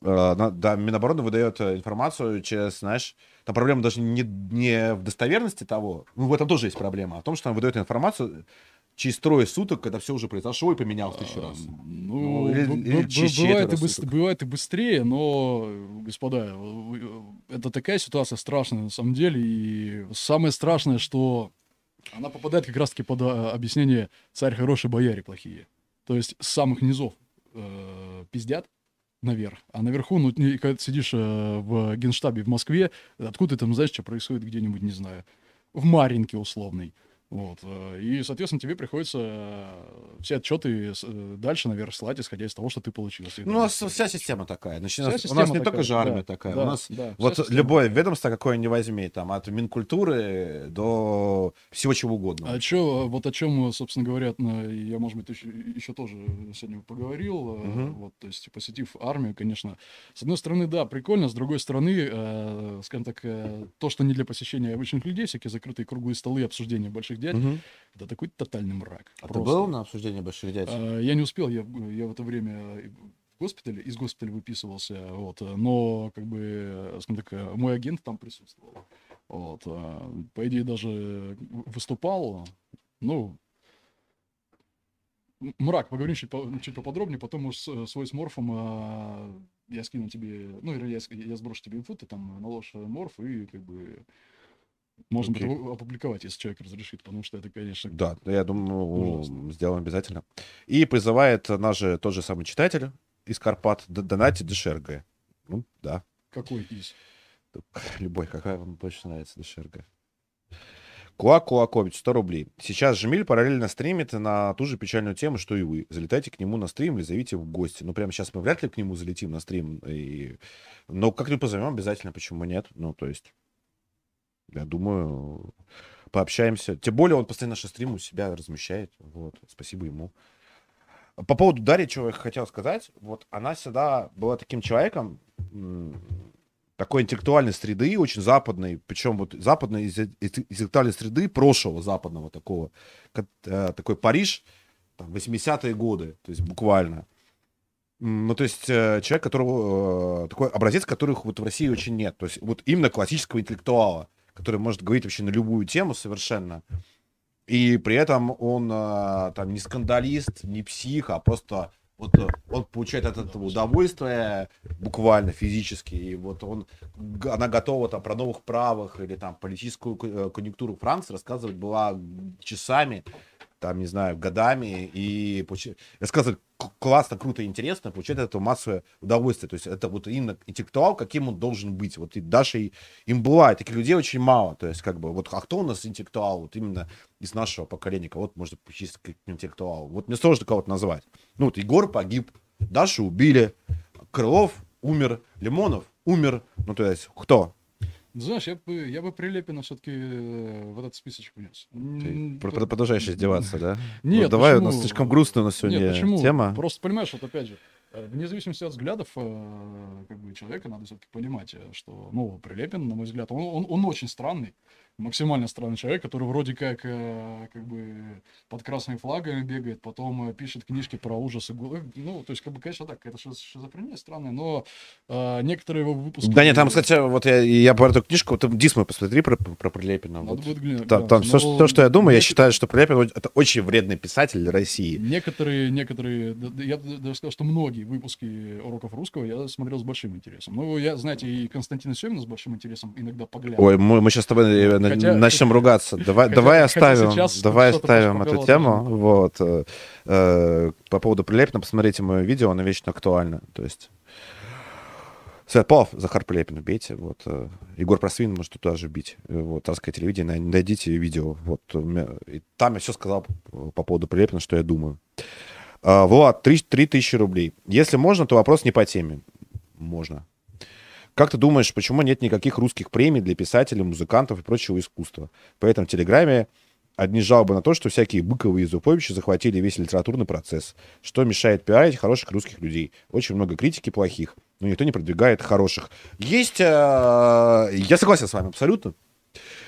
Speaker 1: Э, Да, Минобороны выдает э, информацию через, знаешь, там проблема даже не, не в достоверности того, ну, в этом тоже есть проблема, а в том, что она выдает информацию через трое суток, когда все уже произошло и поменялось тысячу раз.
Speaker 2: Ну,
Speaker 1: или-
Speaker 2: б-
Speaker 1: или
Speaker 2: б-
Speaker 1: через
Speaker 2: бывает, и бывает быстрее, но, господа, это такая ситуация страшная на самом деле, и самое страшное, что она попадает как раз-таки под объяснение «царь хороший, бояре плохие». То есть с самых низов э, пиздят наверх, а наверху, ну, когда ты сидишь э, в генштабе в Москве, откуда ты там знаешь, что происходит где-нибудь, не знаю, в Маринке условной. Вот. э, И, соответственно, тебе приходится э, все отчеты э, дальше наверх слать, исходя из того, что ты получил.
Speaker 1: Ну, у нас вся система такая. У
Speaker 2: Вся
Speaker 1: нас- у нас не
Speaker 2: такая,
Speaker 1: только же армия
Speaker 2: да,
Speaker 1: такая.
Speaker 2: да,
Speaker 1: у нас
Speaker 2: да,
Speaker 1: вот
Speaker 2: система
Speaker 1: любое ведомство, какое не возьми, там, от Минкультуры до всего чего угодно.
Speaker 2: А чё, вот о чем, собственно говоря, я, может быть, еще, еще тоже сегодня поговорил,
Speaker 1: Мгм.
Speaker 2: вот, то есть, посетив армию, конечно, с одной стороны, да, прикольно, с другой стороны, скажем так, то, что не для посещения обычных людей, всякие закрытые круглые столы, обсуждения больших дядь,
Speaker 1: Мгм.
Speaker 2: это такой тотальный мрак.
Speaker 1: А ты
Speaker 2: Просто.
Speaker 1: был на обсуждении больших дядь?
Speaker 2: А, Я не успел, я, в- я в это время в госпитале, из госпиталя выписывался, вот, но, как бы, скажем так, мой агент там присутствовал, вот, а, по идее, даже выступал, ну, мрак, поговорим чуть, по- чуть поподробнее, потом уж свой с морфом а, я скину тебе, ну, или я, я сброшу тебе инфу, ты там наложишь морф и, как бы, можно будет его опубликовать, если человек разрешит, потому что это, конечно,
Speaker 1: Да, я думаю,
Speaker 2: Ужасно.
Speaker 1: сделаем обязательно. И призывает наш же тот же самый читатель из Карпат донатить Дешерга. Ну, да.
Speaker 2: какой из?
Speaker 1: Любой, какая вам больше нравится Дешерга. Куак Куакович, 100 рублей. Сейчас Жемиль параллельно стримит на ту же печальную тему, что и вы. Залетайте к нему на стрим или зовите в гости. Ну, прямо сейчас мы вряд ли к нему залетим на стрим. И... Но как-нибудь позовем обязательно, почему нет? Ну, то есть, я думаю, пообщаемся. Тем более он постоянно наши стримы у себя размещает. Вот, спасибо ему. По поводу Дарьи, чего я хотел сказать. Вот она всегда была таким человеком, такой интеллектуальной среды, очень западной, причем вот западной интеллектуальной среды прошлого западного такого, э, такой Париж, там, 80-е годы, то есть буквально. Ну, то есть э, человек, которого, э, такой образец, которых вот в России очень нет. То есть вот именно классического интеллектуала, который может говорить вообще на любую тему совершенно. И при этом он э, там не скандалист, не псих, а просто вот э, он получает от этого удовольствие буквально физически. И вот он, она готова там про новых правых или там политическую э, конъюнктуру Франции рассказывать была часами, там, не знаю, годами, и получи- рассказывать классно, круто, интересно, получать от этого массовое удовольствие. То есть это вот именно интеллектуал, каким он должен быть. Вот и Даша и- им была, и таких людей очень мало. То есть как бы вот, а кто у нас интеллектуал вот именно из нашего поколения, кого можно причислить к интеллектуалу? Вот мне сложно кого-то назвать. Ну вот Егор погиб, Дашу убили, Крылов умер, Лимонов умер. Ну то есть кто?
Speaker 2: Ну, Знаешь, я бы, я бы Прилепина все-таки в этот списочек внес.
Speaker 1: Ты продолжаешь издеваться, да? [LAUGHS]
Speaker 2: Нет,
Speaker 1: Ну, давай, у
Speaker 2: почему?
Speaker 1: нас слишком грустная у нас сегодня
Speaker 2: Нет, почему?
Speaker 1: тема.
Speaker 2: Просто понимаешь, вот опять же, э, вне зависимости от взглядов э, как бы, человека, надо все-таки понимать, э, что, ну, Прилепин, на мой взгляд, он, он, он очень странный, максимально странный человек, который вроде как, э, как бы под красными флагами бегает, потом э, пишет книжки про ужасы. ГУЛАГ. Ну, то есть, как бы, конечно, так, это шиз- шизофрения странная, но э, некоторые его выпуски...
Speaker 1: Да нет, там, кстати, вот я, я про эту книжку, вот Дисма посмотри про, про Прилепина.
Speaker 2: Надо
Speaker 1: вот.
Speaker 2: будет глянуть,
Speaker 1: Там,
Speaker 2: да.
Speaker 1: там все,
Speaker 2: Но
Speaker 1: то, что я думаю, я считаю, что Прилепин это очень вредный писатель России.
Speaker 2: Некоторые, некоторые, я даже сказал, что многие выпуски уроков русского я смотрел с большим интересом. Ну, я, знаете, и Константина Семина с большим интересом иногда поглядывал.
Speaker 1: Ой, мы, мы сейчас с тобой э,
Speaker 2: Хотя-
Speaker 1: начнем ругаться. Давай,
Speaker 2: хотя-
Speaker 1: давай
Speaker 2: хотя
Speaker 1: оставим,
Speaker 2: сейчас
Speaker 1: давай оставим эту тему. Вот. э, э, По поводу Прилепина, посмотрите мое видео, оно вечно актуально. То есть Свет Павлов, Захар Прилепин убейте. Вот. э, Егор Просвин может туда же бить. Вот. Царское телевидение. на- Найдите видео. Вот. и Там я все сказал по по поводу Прилепина, что я думаю. А, Влад, 3, тысячи рублей. Если можно, то вопрос не по теме. Можно. Как ты думаешь, почему нет никаких русских премий для писателей, музыкантов и прочего искусства? Поэтому в Телеграме одни жалобы на то, что всякие Быковы и Зуповичи захватили весь литературный процесс. Что мешает пиарить хороших русских людей? Очень много критики плохих, но никто не продвигает хороших. Есть... э, Я согласен с вами абсолютно.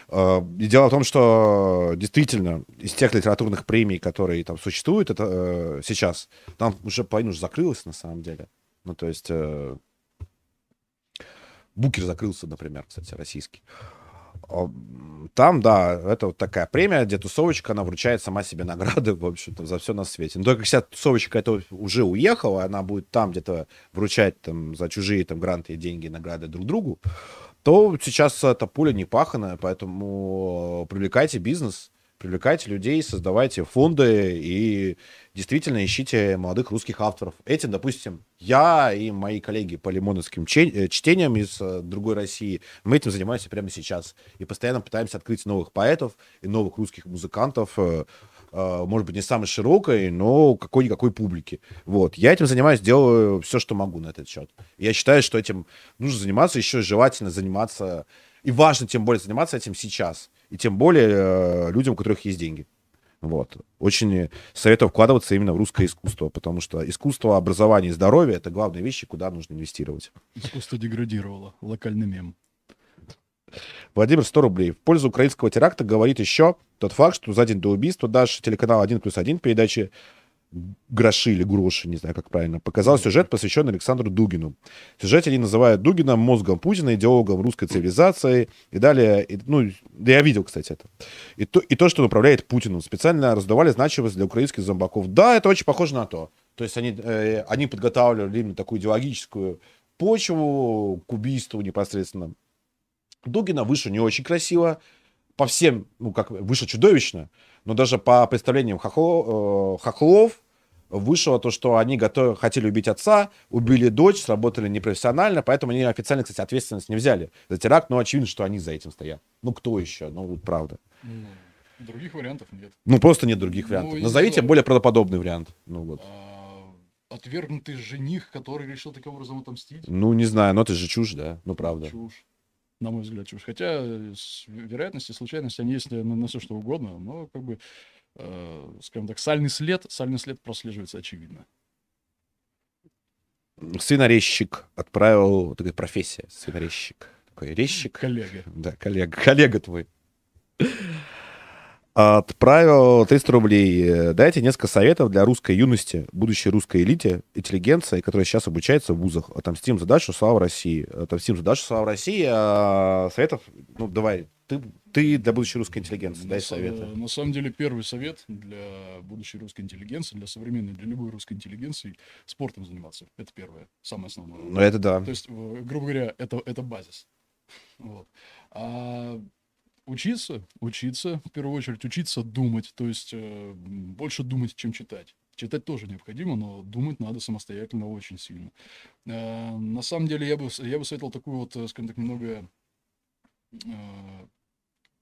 Speaker 1: Э, И дело в том, что действительно из тех литературных премий, которые там существуют это, э, сейчас, там уже половина уже закрылась на самом деле. Ну, то есть... э, Букер закрылся, например, кстати, российский. А, Там, да, это вот такая премия, где тусовочка, она вручает сама себе награды, в общем-то, за все на свете. Но только если тусовочка это уже уехала, она будет там где-то вручать там за чужие там гранты, деньги, награды друг другу, то сейчас эта пуля не паханая, поэтому привлекайте бизнес, привлекайте людей, создавайте фонды и действительно ищите молодых русских авторов. Этим, допустим, я и мои коллеги по лимоновским э, чтениям из э, другой России, мы этим занимаемся прямо сейчас. И постоянно пытаемся открыть новых поэтов и новых русских музыкантов, э, может быть, не самой широкой, но какой-никакой публики. Вот. Я этим занимаюсь, делаю все, что могу на этот счет. Я считаю, что этим нужно заниматься, еще желательно заниматься, и важно тем более заниматься этим сейчас. И тем более э, людям, у которых есть деньги. Вот. Очень советую вкладываться именно в русское искусство, потому что искусство, образование и здоровье — это главные вещи, куда нужно инвестировать.
Speaker 2: Искусство деградировало. Локальный мем.
Speaker 1: Владимир, 100 рублей. В пользу украинского теракта говорит еще тот факт, что за день до убийства даже телеканал 1 плюс 1 передачи «Гроши» или «Гроши», не знаю, как правильно, показал сюжет, посвященный Александру Дугину. В сюжете они называют Дугина мозгом Путина, идеологом русской цивилизации и далее. И, ну, я видел, кстати, это. И то, и то, что он управляет Путиным. Специально раздавали значимость для украинских зомбаков. Да, это очень похоже на то. То есть они, э, они подготавливали именно такую идеологическую почву к убийству непосредственно. Дугина выше не очень красиво, по всем, ну, как выше чудовищно, но даже по представлениям хохло- э, хохлов вышло то, что они готовы, хотели убить отца, убили дочь, сработали непрофессионально, поэтому они официально, кстати, ответственность не взяли за теракт, но очевидно, что они за этим стоят. Ну, кто еще? Ну, вот правда.
Speaker 2: Ну, других вариантов нет.
Speaker 1: Ну, просто нет других
Speaker 2: Ну,
Speaker 1: вариантов.
Speaker 2: из-за-
Speaker 1: Назовите более правдоподобный вариант. Ну, вот.
Speaker 2: А, отвергнутый жених, который решил таким образом отомстить.
Speaker 1: Ну, не знаю, но это же чушь, да? Ну, правда.
Speaker 2: Чушь. На мой взгляд, чушь. Хотя вероятности, случайности, они есть на, на все что угодно, но как бы, э, скажем так, сальный след, сальный след прослеживается очевидно.
Speaker 1: Свинорезчик отправил, такая профессия, свинорезчик. Такой резчик.
Speaker 2: Коллега.
Speaker 1: Да, коллега, коллега твой. Отправил 300 рублей. Дайте несколько советов для русской юности, будущей русской элите, интеллигенции, которая сейчас обучается в вузах. Отомстим задачу, слава России. Отомстим задачу, слава России. А советов, ну, давай, ты, ты для будущей русской интеллигенции, дай
Speaker 2: На са-
Speaker 1: советы.
Speaker 2: На самом деле, первый совет для будущей русской интеллигенции, для современной, для любой русской интеллигенции, спортом заниматься. Это первое, самое основное.
Speaker 1: Ну, это да.
Speaker 2: То есть, грубо говоря, это, это базис. Вот. А учиться, учиться, в первую очередь, учиться думать, то есть э, больше думать, чем читать. Читать тоже необходимо, но думать надо самостоятельно очень сильно. Э, на самом деле, я бы, я бы советовал такую вот, э, скажем так, немного э,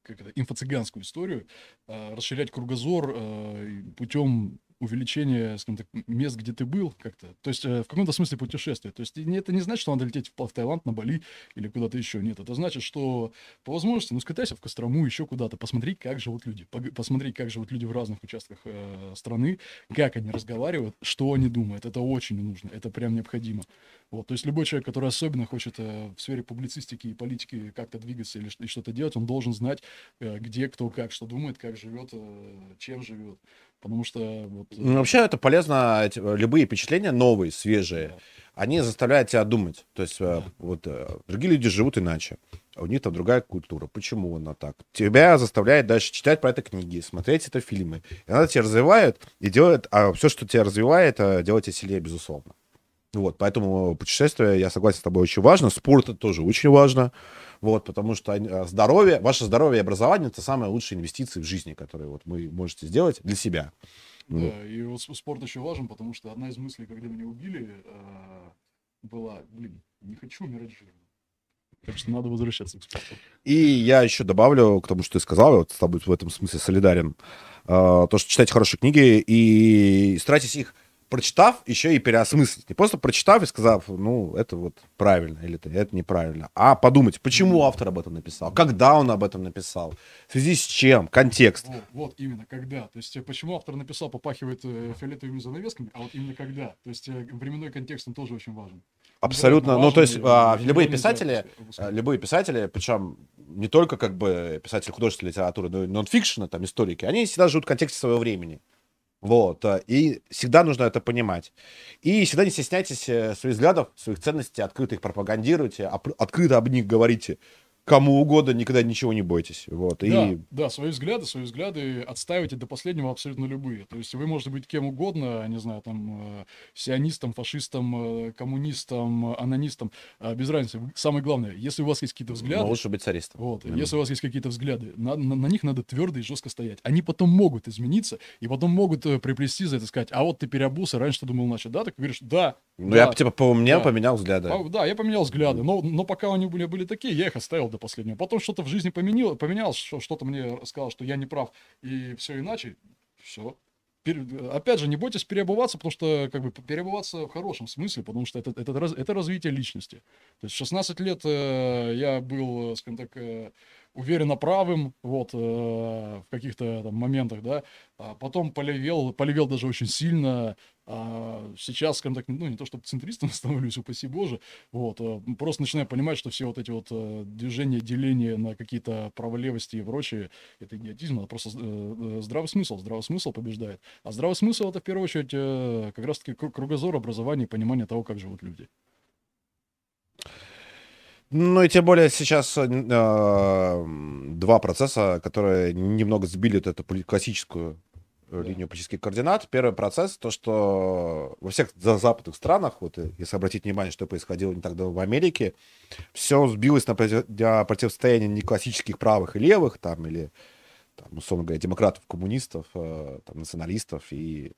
Speaker 2: как это, инфо-цыганскую историю, э, расширять кругозор э, путем увеличения, скажем так, мест, где ты был как-то. То есть э, в каком-то смысле путешествие. То есть это не значит, что надо лететь в Таиланд, на Бали или куда-то еще. Нет, это значит, что по возможности, ну, скатайся в Кострому, еще куда-то, посмотри, как живут люди. Посмотри, как живут люди в разных участках э, страны, как они разговаривают, что они думают. Это очень нужно, это прям необходимо. Вот, то есть любой человек, который особенно хочет э, в сфере публицистики и политики как-то двигаться или что-то делать, он должен знать, э, где кто как, что думает, как живет, э, чем живет. Потому что вот... э,
Speaker 1: Ну, вообще это полезно, э, любые впечатления новые, свежие,
Speaker 2: да.
Speaker 1: они заставляют тебя думать. То есть э,
Speaker 2: Да.
Speaker 1: вот другие люди живут иначе, а у них там другая культура. Почему она так? Тебя заставляет дальше читать про это книги, смотреть это фильмы. И она тебя развивает и делает, а все, что тебя развивает, делает тебя сильнее, безусловно. Вот, поэтому путешествие, я согласен с тобой, очень важно. Спорт это тоже очень важно. Вот, потому что э, здоровье, ваше здоровье и образование это самые лучшие инвестиции в жизни, которые вот вы можете сделать для себя.
Speaker 2: Да, и вот спорт еще важен, потому что одна из мыслей, когда меня убили, э, была, блин, не хочу умирать жирно. Так что надо возвращаться к спорту.
Speaker 1: И я еще добавлю к тому, что ты сказал, вот с тобой в этом смысле солидарен, э, то, что читайте хорошие книги и старайтесь их прочитав, еще и переосмыслить. Не просто прочитав и сказав, ну, это вот правильно или это, неправильно, а подумать, почему автор об этом написал, когда он об этом написал, в связи с чем, контекст.
Speaker 2: Вот, вот именно когда. То есть, э, почему автор написал, попахивает э, фиолетовыми занавесками, а вот именно когда. То есть, э, временной контекст, он тоже очень важен.
Speaker 1: Абсолютно. Ну, то есть, а,
Speaker 2: его
Speaker 1: любые писатели, а, любые писатели, причем не только как бы писатели художественной литературы, но и нонфикшена, там, историки, они всегда живут в контексте своего времени. Вот. а, И всегда нужно это понимать. И всегда не стесняйтесь э, своих взглядов, своих ценностей, открыто их пропагандируйте, оп- открыто об них говорите. Кому угодно, никогда ничего не бойтесь. Вот.
Speaker 2: Да,
Speaker 1: И
Speaker 2: да, свои взгляды, свои взгляды отстаивайте до последнего абсолютно любые. То есть вы можете быть кем угодно, не знаю, там, э, сионистом, фашистом, э, коммунистом, анонистом, э, без разницы. Самое главное, если у вас есть какие-то взгляды,
Speaker 1: но лучше быть царистом.
Speaker 2: вот,
Speaker 1: Именно.
Speaker 2: если у вас есть какие-то взгляды, на, на- на них надо твердо и жестко стоять. Они потом могут измениться, и потом могут э, приплести за это сказать, а вот ты переобулся, раньше ты думал иначе, да? Так говоришь, да.
Speaker 1: Ну,
Speaker 2: да,
Speaker 1: я типа поумнел,
Speaker 2: да.
Speaker 1: поменял взгляды.
Speaker 2: а, да, я поменял взгляды, но, но пока они были, были такие, я их оставил до последнего. Потом что-то в жизни поменял, поменялось, что- что-то мне сказал, что я не прав, и все иначе, все. Опять же, не бойтесь переобуваться, потому что как бы переобуваться в хорошем смысле, потому что это, это, это развитие личности. То есть в 16 лет э, я был, э, скажем так, э, уверенно правым, вот, э, в каких-то там моментах, да, а потом полевел, полевел даже очень сильно, а сейчас, скажем так, ну, не то чтобы центристом [LAUGHS] становлюсь, упаси боже, вот, а, просто начинаю понимать, что все вот эти вот э, движения, деления на какие-то праволевости и прочее, это идиотизм, это просто э, э, здравый смысл, здравый смысл побеждает. А здравый смысл это в первую очередь как раз-таки кру- кругозор, образование и понимание того, как живут люди.
Speaker 1: Ну и тем более сейчас э, э, два процесса, которые немного сбили вот эту классическую э,
Speaker 2: Да.
Speaker 1: линию политических координат. Первый процесс, то, что во всех за- западных странах, вот э, если обратить внимание, что происходило не так давно в Америке, все сбилось на против- на противостояние не классических правых и левых, там, или, там, условно говоря, демократов, коммунистов, э, там, националистов и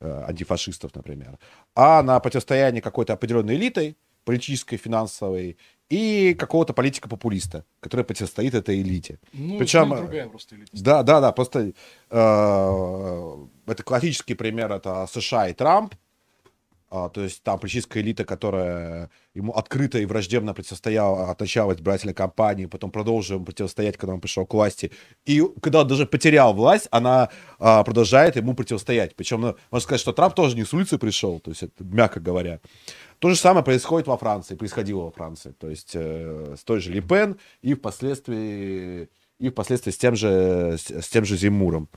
Speaker 1: э, антифашистов, например, а на противостояние какой-то определенной элитой, политической, финансовой, и какого-то политика-популиста, который противостоит этой элите.
Speaker 2: Ну,
Speaker 1: Причем,
Speaker 2: другая просто элита.
Speaker 1: Да, да, да, просто э, это классический пример, это США и Трамп, А, то есть там политическая элита, которая ему открыто и враждебно противостояла от начала избирательной кампании, потом продолжила ему противостоять, когда он пришел к власти. И когда он даже потерял власть, она а, продолжает ему противостоять. Причем, ну, можно сказать, что Трамп тоже не с улицы пришел, то есть это мягко говоря. То же самое происходит во Франции, происходило во Франции. То есть э, с той же Ли Пен и впоследствии и впоследствии с тем же, с, тем же Зиммуром.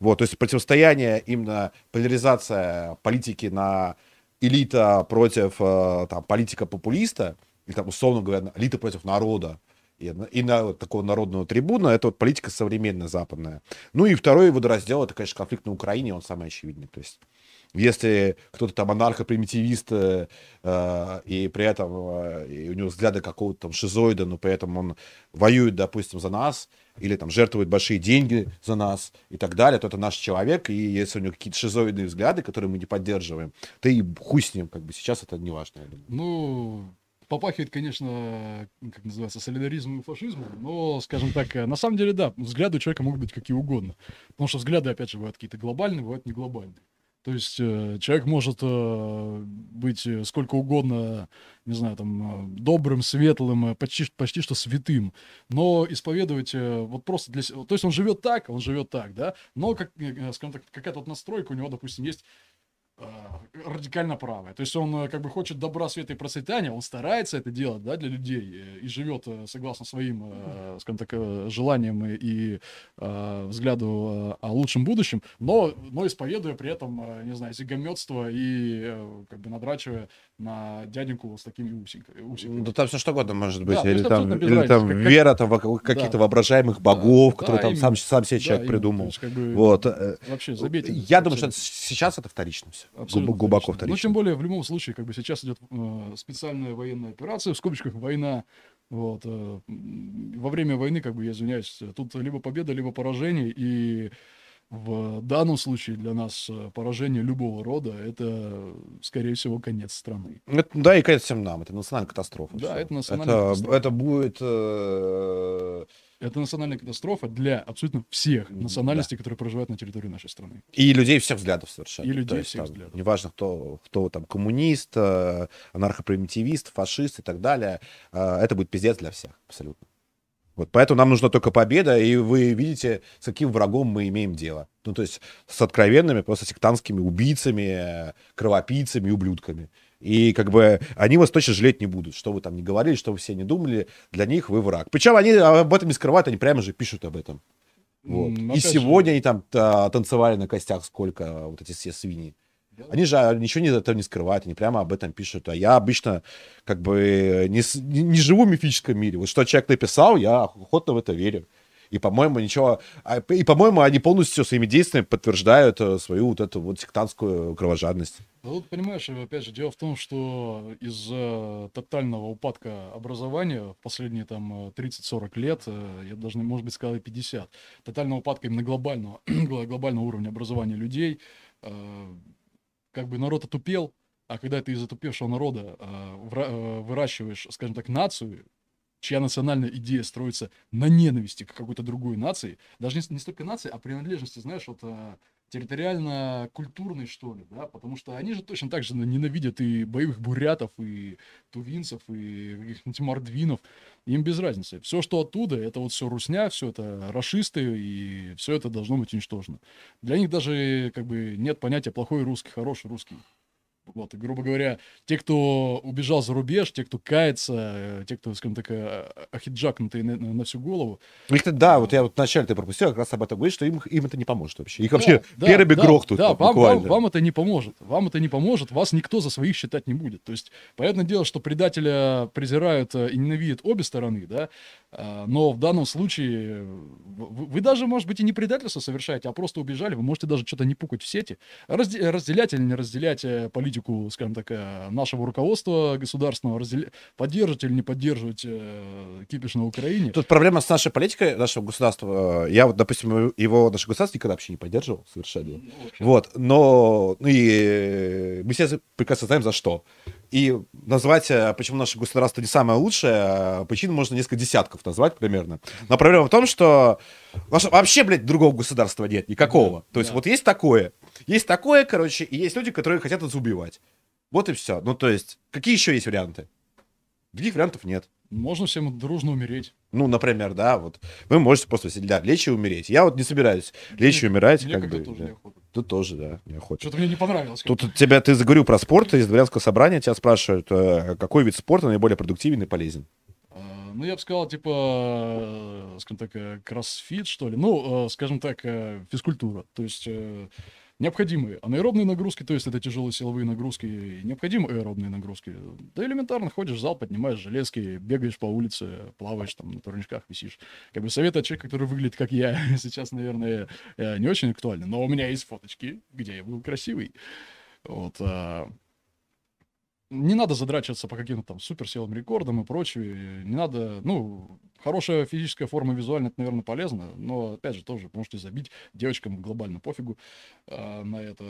Speaker 1: Вот, то есть противостояние, именно поляризация политики на элита против э, там, политика-популиста, или там, условно говоря, элита против народа, и, и на вот такого народного трибуна, это вот политика современная, западная. Ну и второй водораздел, это, конечно, конфликт на Украине, он самый очевидный. То есть если кто-то там анархо-примитивист, э, э, и при этом э, и у него взгляды какого-то там шизоида, но при этом он воюет, допустим, за нас, или там жертвует большие деньги за нас и так далее, то это наш человек, и если у него какие-то шизоидные взгляды, которые мы не поддерживаем, то и хуй с ним, как бы сейчас это не важно.
Speaker 2: Ну, попахивает, конечно, как называется, солидаризмом и фашизмом, но, скажем так, э, на самом деле, да, взгляды у человека могут быть какие угодно. Потому что взгляды, опять же, бывают какие-то глобальные, бывают не глобальные. То есть э, человек может э, быть э, сколько угодно, не знаю, там, добрым, светлым, почти, почти что святым, но исповедовать вот просто для себя... То есть он живет так, он живет так, да, но, как, скажем так, какая-то вот настройка у него, допустим, есть радикально правая. То есть он э, как бы хочет добра, света и процветания, он старается это делать, да, для людей э, и живет э, согласно своим, э, скажем так, э, желаниям и, э, взгляду э, о лучшем будущем, но, но исповедуя при этом, э, не знаю, зигометство и э, как бы надрачивая на дяденьку с такими усиками. усиками.
Speaker 1: Да там все что угодно может быть.
Speaker 2: Да,
Speaker 1: или там,
Speaker 2: абсолютно
Speaker 1: или
Speaker 2: разницы,
Speaker 1: там
Speaker 2: как-
Speaker 1: вера там, в каких-то
Speaker 2: Да.
Speaker 1: воображаемых богов,
Speaker 2: Да,
Speaker 1: которые
Speaker 2: да,
Speaker 1: там сам,
Speaker 2: именно.
Speaker 1: сам себе
Speaker 2: Да,
Speaker 1: человек
Speaker 2: именно.
Speaker 1: Придумал.
Speaker 2: есть, как бы,
Speaker 1: Вот. э,
Speaker 2: Вообще, забейте.
Speaker 1: Я думаю, что
Speaker 2: Абсолютно.
Speaker 1: это сейчас это вторично все.
Speaker 2: Абсолютно
Speaker 1: Глубоко
Speaker 2: вторично. Ну, тем более, в любом случае, как бы сейчас идет э, специальная военная операция, в скобочках война. Вот, э, во время войны, как бы, я извиняюсь, тут либо победа, либо поражение, и в данном случае для нас э, поражение любого рода — это, скорее всего, конец страны.
Speaker 1: Это, да, и конец всем нам. Это национальная катастрофа.
Speaker 2: Да,
Speaker 1: всё.
Speaker 2: это национальная
Speaker 1: это,
Speaker 2: катастрофа.
Speaker 1: Это будет... э,
Speaker 2: Это национальная катастрофа для абсолютно всех национальностей, которые проживают на территории нашей страны.
Speaker 1: И людей всех взглядов совершенно.
Speaker 2: И людей
Speaker 1: То есть
Speaker 2: всех
Speaker 1: там
Speaker 2: взглядов.
Speaker 1: Неважно, кто, кто там коммунист, э, анархопримитивист, фашист и так далее. э, Это будет пиздец для всех, абсолютно. Вот поэтому нам нужна только победа, и вы видите, с каким врагом мы имеем дело. Ну, то есть с откровенными, просто сектантскими убийцами, кровопийцами, ублюдками. И как бы они вас точно жалеть не будут, что вы там не говорили, что вы все не думали, для них вы враг. Причем они об этом не скрывают, они прямо же пишут об этом. Вот.
Speaker 2: М,
Speaker 1: И
Speaker 2: опять же-
Speaker 1: сегодня они там та- танцевали на костях сколько, вот эти все свиньи. Они же а, ничего не, этого не скрывают, они прямо об этом пишут. А я обычно как бы не, не, живу в мифическом мире. Вот что человек написал, я охотно в это верю. И, по-моему, ничего... а, И, по-моему, они полностью своими действиями подтверждают э, свою вот эту вот сектантскую кровожадность.
Speaker 2: Да вот понимаешь, опять же, дело в том, что из-за тотального упадка образования в последние там э, 30-40 лет, э, я даже, может быть, сказал и 50, тотального упадка именно глобального, [CLEARS THROAT] глобального уровня образования людей, э, как бы народ отупел, а когда ты из отупевшего народа э, выращиваешь, скажем так, нацию, чья национальная идея строится на ненависти к какой-то другой нации, даже не, не столько нации, а принадлежности, знаешь, вот э, территориально-культурной, что ли, да, потому что они же точно так же ненавидят и боевых бурятов, и тувинцев, и каких-нибудь мордвинов, им без разницы. Все, что оттуда, это вот все русня, все это расисты, и все это должно быть уничтожено. Для них даже как бы нет понятия плохой русский, хороший русский. Вот, и, грубо говоря, те, кто убежал за рубеж, те, кто кается, э, те, кто, скажем так, э, ахиджакнутые на, на- на всю голову,
Speaker 1: Их, да, вот я вот вначале ты пропустил, как раз об этом говоришь, что им, им это не поможет вообще. Их вообще
Speaker 2: Да,
Speaker 1: первыми
Speaker 2: да,
Speaker 1: грохнут
Speaker 2: Да, вам, вам,
Speaker 1: буквально.
Speaker 2: вам это не поможет. Вам это не поможет, вас никто за своих считать не будет. То есть, понятное дело, что предателя презирают э, и ненавидят обе стороны, да, а, но в данном случае э, вы, вы даже, может быть, и не предательство совершаете, а просто убежали, вы можете даже что-то не пукать в сети. Разде- разделять или не разделять э, политику, скажем так, э, нашего руководства государственного, разделя- поддерживать или не поддерживать э, кипиш на Украине.
Speaker 1: Тут проблема с нашей политикой, нашего государства. Я вот, допустим, его наше государство никогда вообще не поддерживал совершенно. Вот, но ну и мы все прекрасно знаем за что. И назвать, э, почему наше государство не самое лучшее, э, причин можно несколько десятков назвать примерно. Но проблема в том, что вообще, блядь, другого государства нет, никакого.
Speaker 2: Да,
Speaker 1: То есть
Speaker 2: да.
Speaker 1: вот есть такое, есть такое, короче, и есть люди, которые хотят нас убивать. Вот и все. Ну, то есть, какие еще есть варианты? Других вариантов нет.
Speaker 2: Можно всем дружно умереть.
Speaker 1: Ну, например, да, вот вы можете просто сидеть, да, лечь и умереть. Я вот не собираюсь лечь и умирать,
Speaker 2: Мне
Speaker 1: как бы.
Speaker 2: тоже
Speaker 1: да. Тут тоже, да, неохота.
Speaker 2: Что-то мне не понравилось.
Speaker 1: Тут тебя, ты заговорил про спорт, из дворянского собрания тебя спрашивают, э, какой вид спорта наиболее продуктивен и полезен.
Speaker 2: А, Ну, я бы сказал, типа, э, скажем так, э, кроссфит, что ли. Ну, скажем так, физкультура. То есть необходимые анаэробные нагрузки, то есть это тяжелые силовые нагрузки, и необходимые аэробные нагрузки. Да элементарно ходишь в зал, поднимаешь железки, бегаешь по улице, плаваешь там на турничках, висишь. Как бы совет от человека, который выглядит как я, [LAUGHS] сейчас, наверное, э, не очень актуальны, но у меня есть фоточки, где я был красивый. Вот, а, не надо задрачиваться по каким-то там суперсилам рекордам и прочее. Не надо, ну, хорошая физическая форма визуально, это, наверное, полезно, но, опять же, тоже можете забить. Девочкам глобально пофигу а, на это.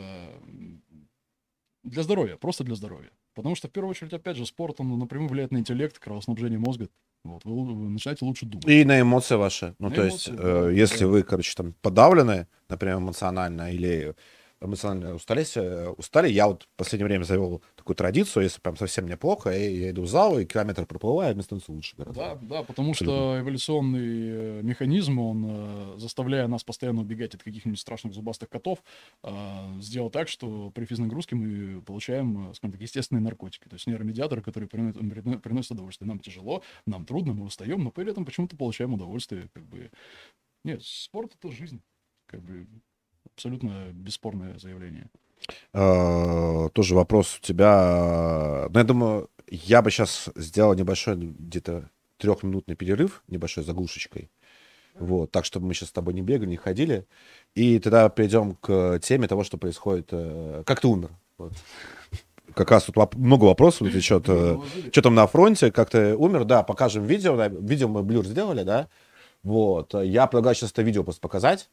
Speaker 2: Для здоровья, просто для здоровья. Потому что, в первую очередь, опять же, спорт, он напрямую влияет на интеллект, кровоснабжение мозга. Вот, вы, вы начинаете лучше думать.
Speaker 1: И на эмоции ваши. Ну,
Speaker 2: На
Speaker 1: то есть,
Speaker 2: эмоции,
Speaker 1: э,
Speaker 2: да,
Speaker 1: если
Speaker 2: да.
Speaker 1: вы, короче, там подавлены, например, эмоционально или эмоционально устали, э, устали, я вот в последнее время завел такую традицию, если прям совсем мне плохо, я, я иду в зал, и километр проплываю, мне становится лучше гораздо.
Speaker 2: Да, да, потому что эволюционный э, механизм, он, э, заставляя нас постоянно убегать от каких-нибудь страшных зубастых котов, э, сделал так, что при физнагрузке мы получаем, э, скажем так, естественные наркотики, то есть нейромедиаторы, которые приносят, прино- приносят удовольствие. Нам тяжело, нам трудно, мы устаем, но при этом почему-то получаем удовольствие. Как бы. Нет, спорт — это жизнь. Как бы абсолютно бесспорное заявление.
Speaker 1: Э, Тоже вопрос у тебя. Ну, я думаю, я бы сейчас сделал небольшой, где-то трехминутный перерыв, небольшой заглушечкой. Вот, так, чтобы мы сейчас с тобой не бегали, не ходили. И тогда перейдем к теме того, что происходит. э, Как ты умер? Вот. Как раз тут воп- много вопросов [LAUGHS] течет. Что там на фронте? Как ты умер? Да, покажем видео. да, Видео мы блюр сделали, да? Вот. Я предлагаю сейчас это видео просто показать.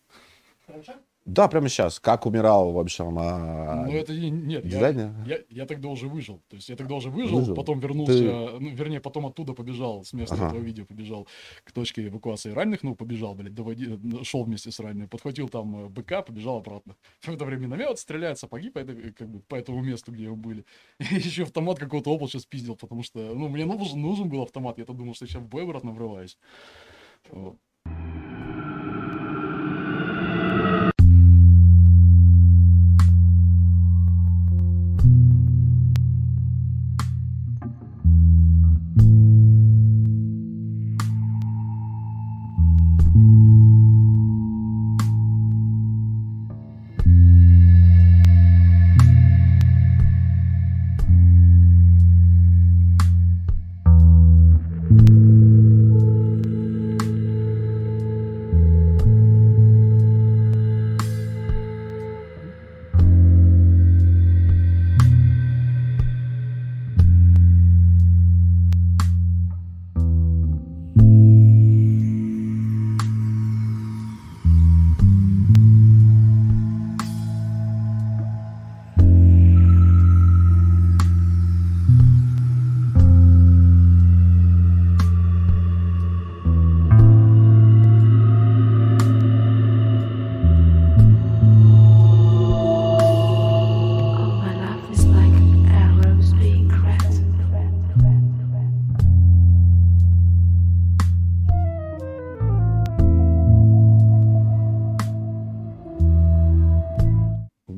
Speaker 1: Да, прямо сейчас. Как умирал, в общем, а...
Speaker 2: Ну, это не- нет, я,
Speaker 1: дизайнер?
Speaker 2: я, я тогда уже выжил. То есть я тогда уже выжил,
Speaker 1: Выжил.
Speaker 2: потом вернулся,
Speaker 1: Ты-
Speaker 2: ну, вернее, потом оттуда побежал, с места
Speaker 1: Ага.
Speaker 2: этого видео побежал к точке эвакуации раненых, ну, побежал, блядь, доводи, шел вместе с ранеными, подхватил там э, БК, побежал обратно. В это время миномет стреляет, сапоги по, этой, как бы, по этому месту, где мы были. [LAUGHS] И еще автомат какого-то опол сейчас пиздил, потому что, ну, мне нужен, нужен был автомат, я-то думал, что сейчас в бой обратно врываюсь. Вот.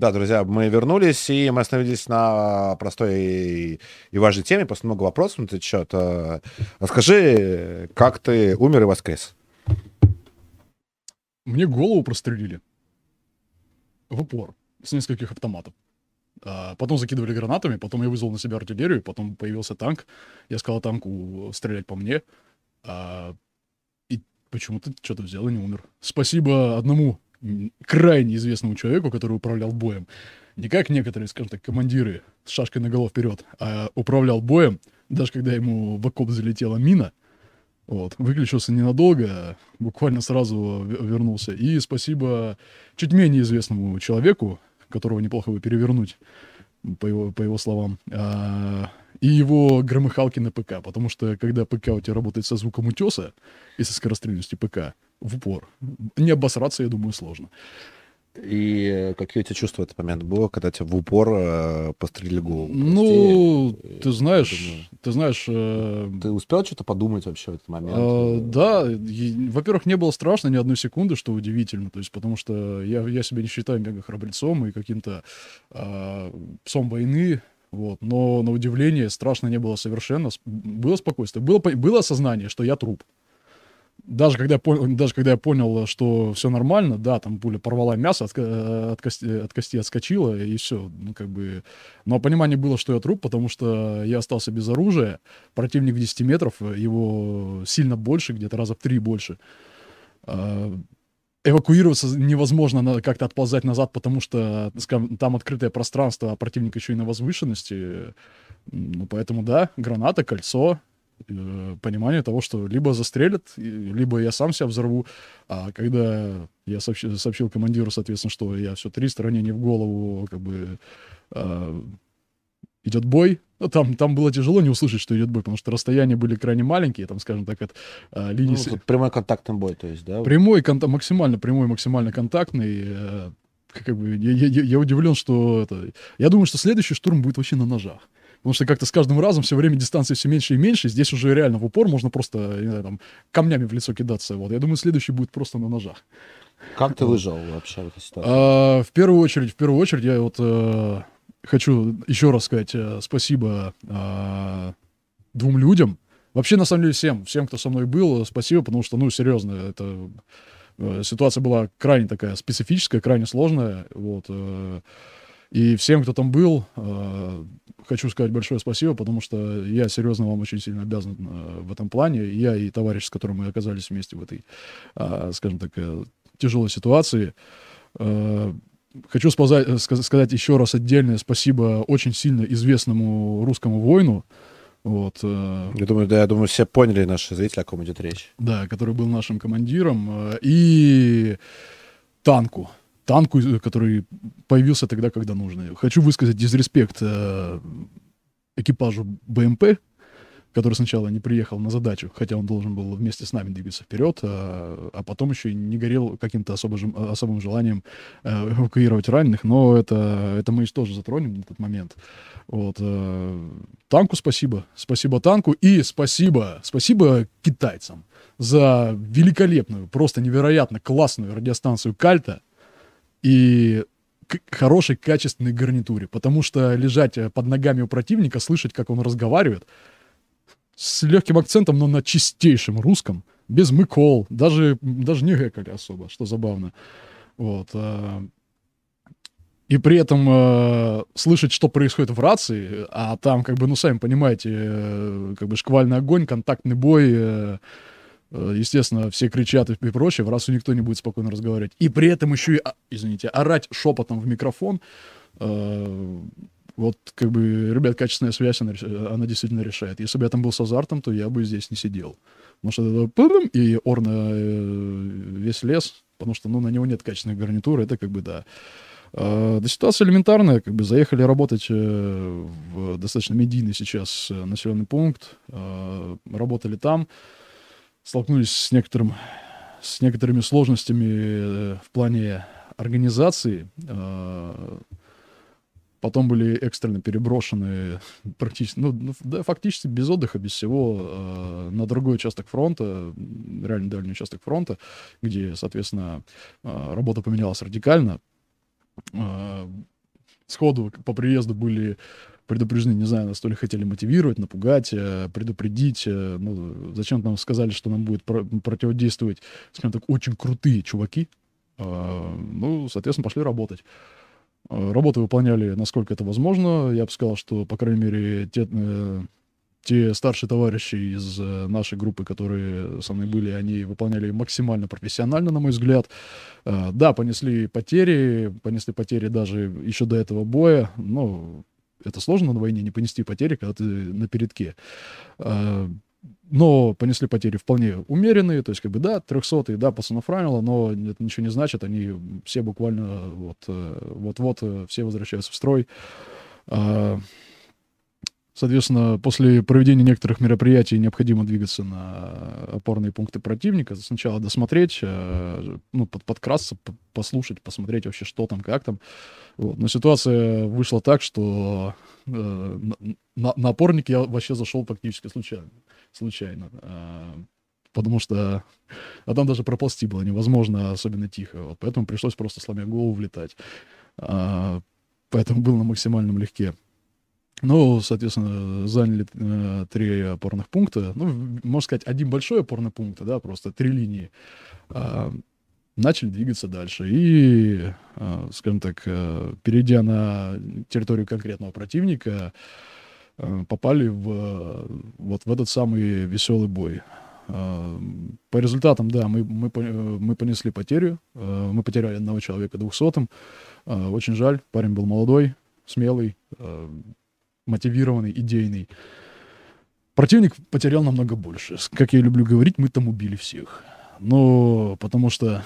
Speaker 1: Да, друзья, мы вернулись, и мы остановились на простой и- важной теме. Просто много вопросов на этот счет. Э, Расскажи, как ты умер и воскрес?
Speaker 2: Мне голову прострелили. В упор. С нескольких автоматов. А, Потом закидывали гранатами, потом я вызвал на себя артиллерию, потом появился танк. Я сказал танку стрелять по мне. А, И почему-то что-то взял и не умер. Спасибо одному крайне известному человеку, который управлял боем. Не как некоторые, скажем так, командиры с шашкой на голову вперед, а управлял боем, даже когда ему в окоп залетела мина, вот, выключился ненадолго, буквально сразу вернулся. И спасибо чуть менее известному человеку, которого неплохо бы перевернуть, по его, по его словам, а, и его громыхалки на ПК. Потому что когда ПК у тебя работает со звуком утеса и со скорострельностью ПК в упор, не обосраться, я думаю, сложно.
Speaker 1: И э, какие у тебя чувства в этот момент было, когда тебя в упор э, пострелили голову?
Speaker 2: Ну,
Speaker 1: Прости,
Speaker 2: ты знаешь, ты знаешь, э,
Speaker 1: Ты успел что-то подумать вообще в этот момент?
Speaker 2: А, да, и, во-первых, не было страшно ни одной секунды, что удивительно, то есть потому что я, я себя не считаю мега храбрецом и каким-то а, псом войны, вот, но на удивление страшно не было совершенно, было спокойствие, было, было осознание, что я труп. Даже когда, я пон- даже когда я понял, что все нормально, да, там пуля порвала мясо, от, ко- от, кости, от кости отскочила, и все. Ну, как бы... Но понимание было, что я труп, потому что я остался без оружия. Противник в 10 метров, его сильно больше, где-то раза в три больше. А, Эвакуироваться невозможно, как-то отползать назад, потому что там открытое пространство, а противник еще и на возвышенности. Ну, поэтому да, граната, кольцо, э, понимание того, что либо застрелят, либо я сам себя взорву. А когда я сообщил, сообщил командиру, соответственно, что я все три ранения в голову, как бы а, идет бой. Ну, там, там было тяжело не услышать, что идет бой, потому что расстояния были крайне маленькие, там, скажем так, от а, линии...
Speaker 1: Ну,
Speaker 2: с-
Speaker 1: тут прямой контактный бой, то есть, да?
Speaker 2: Прямой, конта- максимально прямой, максимально контактный. э, Как бы я- я- я удивлен, что это... Я думаю, что следующий штурм будет вообще на ножах. Потому что как-то с каждым разом все время дистанции все меньше и меньше. Здесь уже реально в упор можно просто, не знаю, там, камнями в лицо кидаться. Вот. Я думаю, следующий будет просто на ножах.
Speaker 1: Как ты выжил вообще в этой ситуации?
Speaker 2: А, в первую очередь, в первую очередь, я вот э, хочу еще раз сказать э, спасибо а, двум людям. Вообще, на самом деле, всем, всем, кто со мной был, спасибо, потому что, ну, серьезно, это э, ситуация была крайне такая специфическая, крайне сложная, вот. э, и всем, кто там был, э, хочу сказать большое спасибо, потому что я серьезно вам очень сильно обязан э, в этом плане. Я и товарищ, с которым мы оказались вместе в этой, а, скажем так, э, тяжелой ситуации. Э, Хочу э, ска- сказать еще раз отдельное спасибо очень сильно известному русскому воину, вот, э,
Speaker 1: Я думаю, да, я думаю, все поняли наши зрители, о ком идет речь.
Speaker 2: да, который был нашим командиром, э, и танку. Танку, э, который появился тогда, когда нужно. Хочу высказать дизреспект э, экипажу БМП, который сначала не приехал на задачу, хотя он должен был вместе с нами двигаться вперед, а, а потом еще и не горел каким-то особым, особым желанием э, эвакуировать раненых, но это, это мы тоже затронем на этот момент. Вот. Э, танку спасибо. Спасибо танку и спасибо, спасибо китайцам за великолепную, просто невероятно классную радиостанцию Кальта и хорошей, качественной гарнитуре, потому что лежать э, под ногами у противника, слышать, как он разговаривает, с легким акцентом, но на чистейшем русском, без мыкол, даже, даже не гэкали особо, что забавно. Вот. А, и при этом э, слышать, что происходит в рации, а там, как бы, ну, сами понимаете, э, как бы шквальный огонь, контактный бой, э, э, естественно, все кричат и прочее, в рацию никто не будет спокойно разговаривать. И при этом еще и, а, извините, орать шепотом в микрофон, э, вот, как бы, ребят, качественная связь, она, она действительно решает. Если бы я там был с азартом, то я бы здесь не сидел. Потому что это и орна э, весь лес, потому что, ну, на него нет качественной гарнитуры, это как бы, да. Да ситуация элементарная, как бы заехали работать э, в достаточно медийный сейчас э, населенный пункт, работали там, столкнулись с некоторым, с некоторыми сложностями в плане организации, а, потом были экстренно переброшены практически, ну, ну, да, фактически без отдыха, без всего э, на другой участок фронта, реально дальний участок фронта, где, соответственно, э, работа поменялась радикально. Э, сходу по приезду были предупреждены, не знаю, нас то ли хотели мотивировать, напугать, э, предупредить. Э, ну, зачем нам сказали, что нам будет про- противодействовать, скажем так, очень крутые чуваки. Э, ну, соответственно, пошли работать. Работы выполняли, насколько это возможно. Я бы сказал, что, по крайней мере, те, те старшие товарищи из нашей группы, которые со мной были, они выполняли максимально профессионально, на мой взгляд. Да, понесли потери, понесли потери даже еще до этого боя, но это сложно на войне не понести потери, когда ты на передке но понесли потери вполне умеренные, то есть, как бы, да, 300 да, пацанов ранило, но это ничего не значит, они все буквально вот, э, вот-вот э, все возвращаются в строй. Соответственно, после проведения некоторых мероприятий необходимо двигаться на опорные пункты противника, сначала досмотреть, э, ну, под, подкрасться, послушать, посмотреть вообще, что там, как там. Вот. Но ситуация вышла так, что э, на, на опорник я вообще зашел практически случайно случайно. А, потому что... А там даже проползти было невозможно, особенно тихо. Вот, поэтому пришлось просто сломя голову влетать. А, поэтому был на максимальном легке. Ну, соответственно, заняли э, три опорных пункта. Ну, можно сказать, один большой опорный пункт, да, просто три линии. Э, начали двигаться дальше. И, э, скажем так, э, перейдя на территорию конкретного противника, Э, попали в, вот в этот самый веселый бой. Э, по результатам, да, мы, мы, мы понесли потерю. Э, мы потеряли одного человека двухсотым. Очень жаль. Парень был молодой, смелый, мотивированный, идейный. Противник потерял намного больше. Как я люблю говорить, мы там убили всех. Но потому что...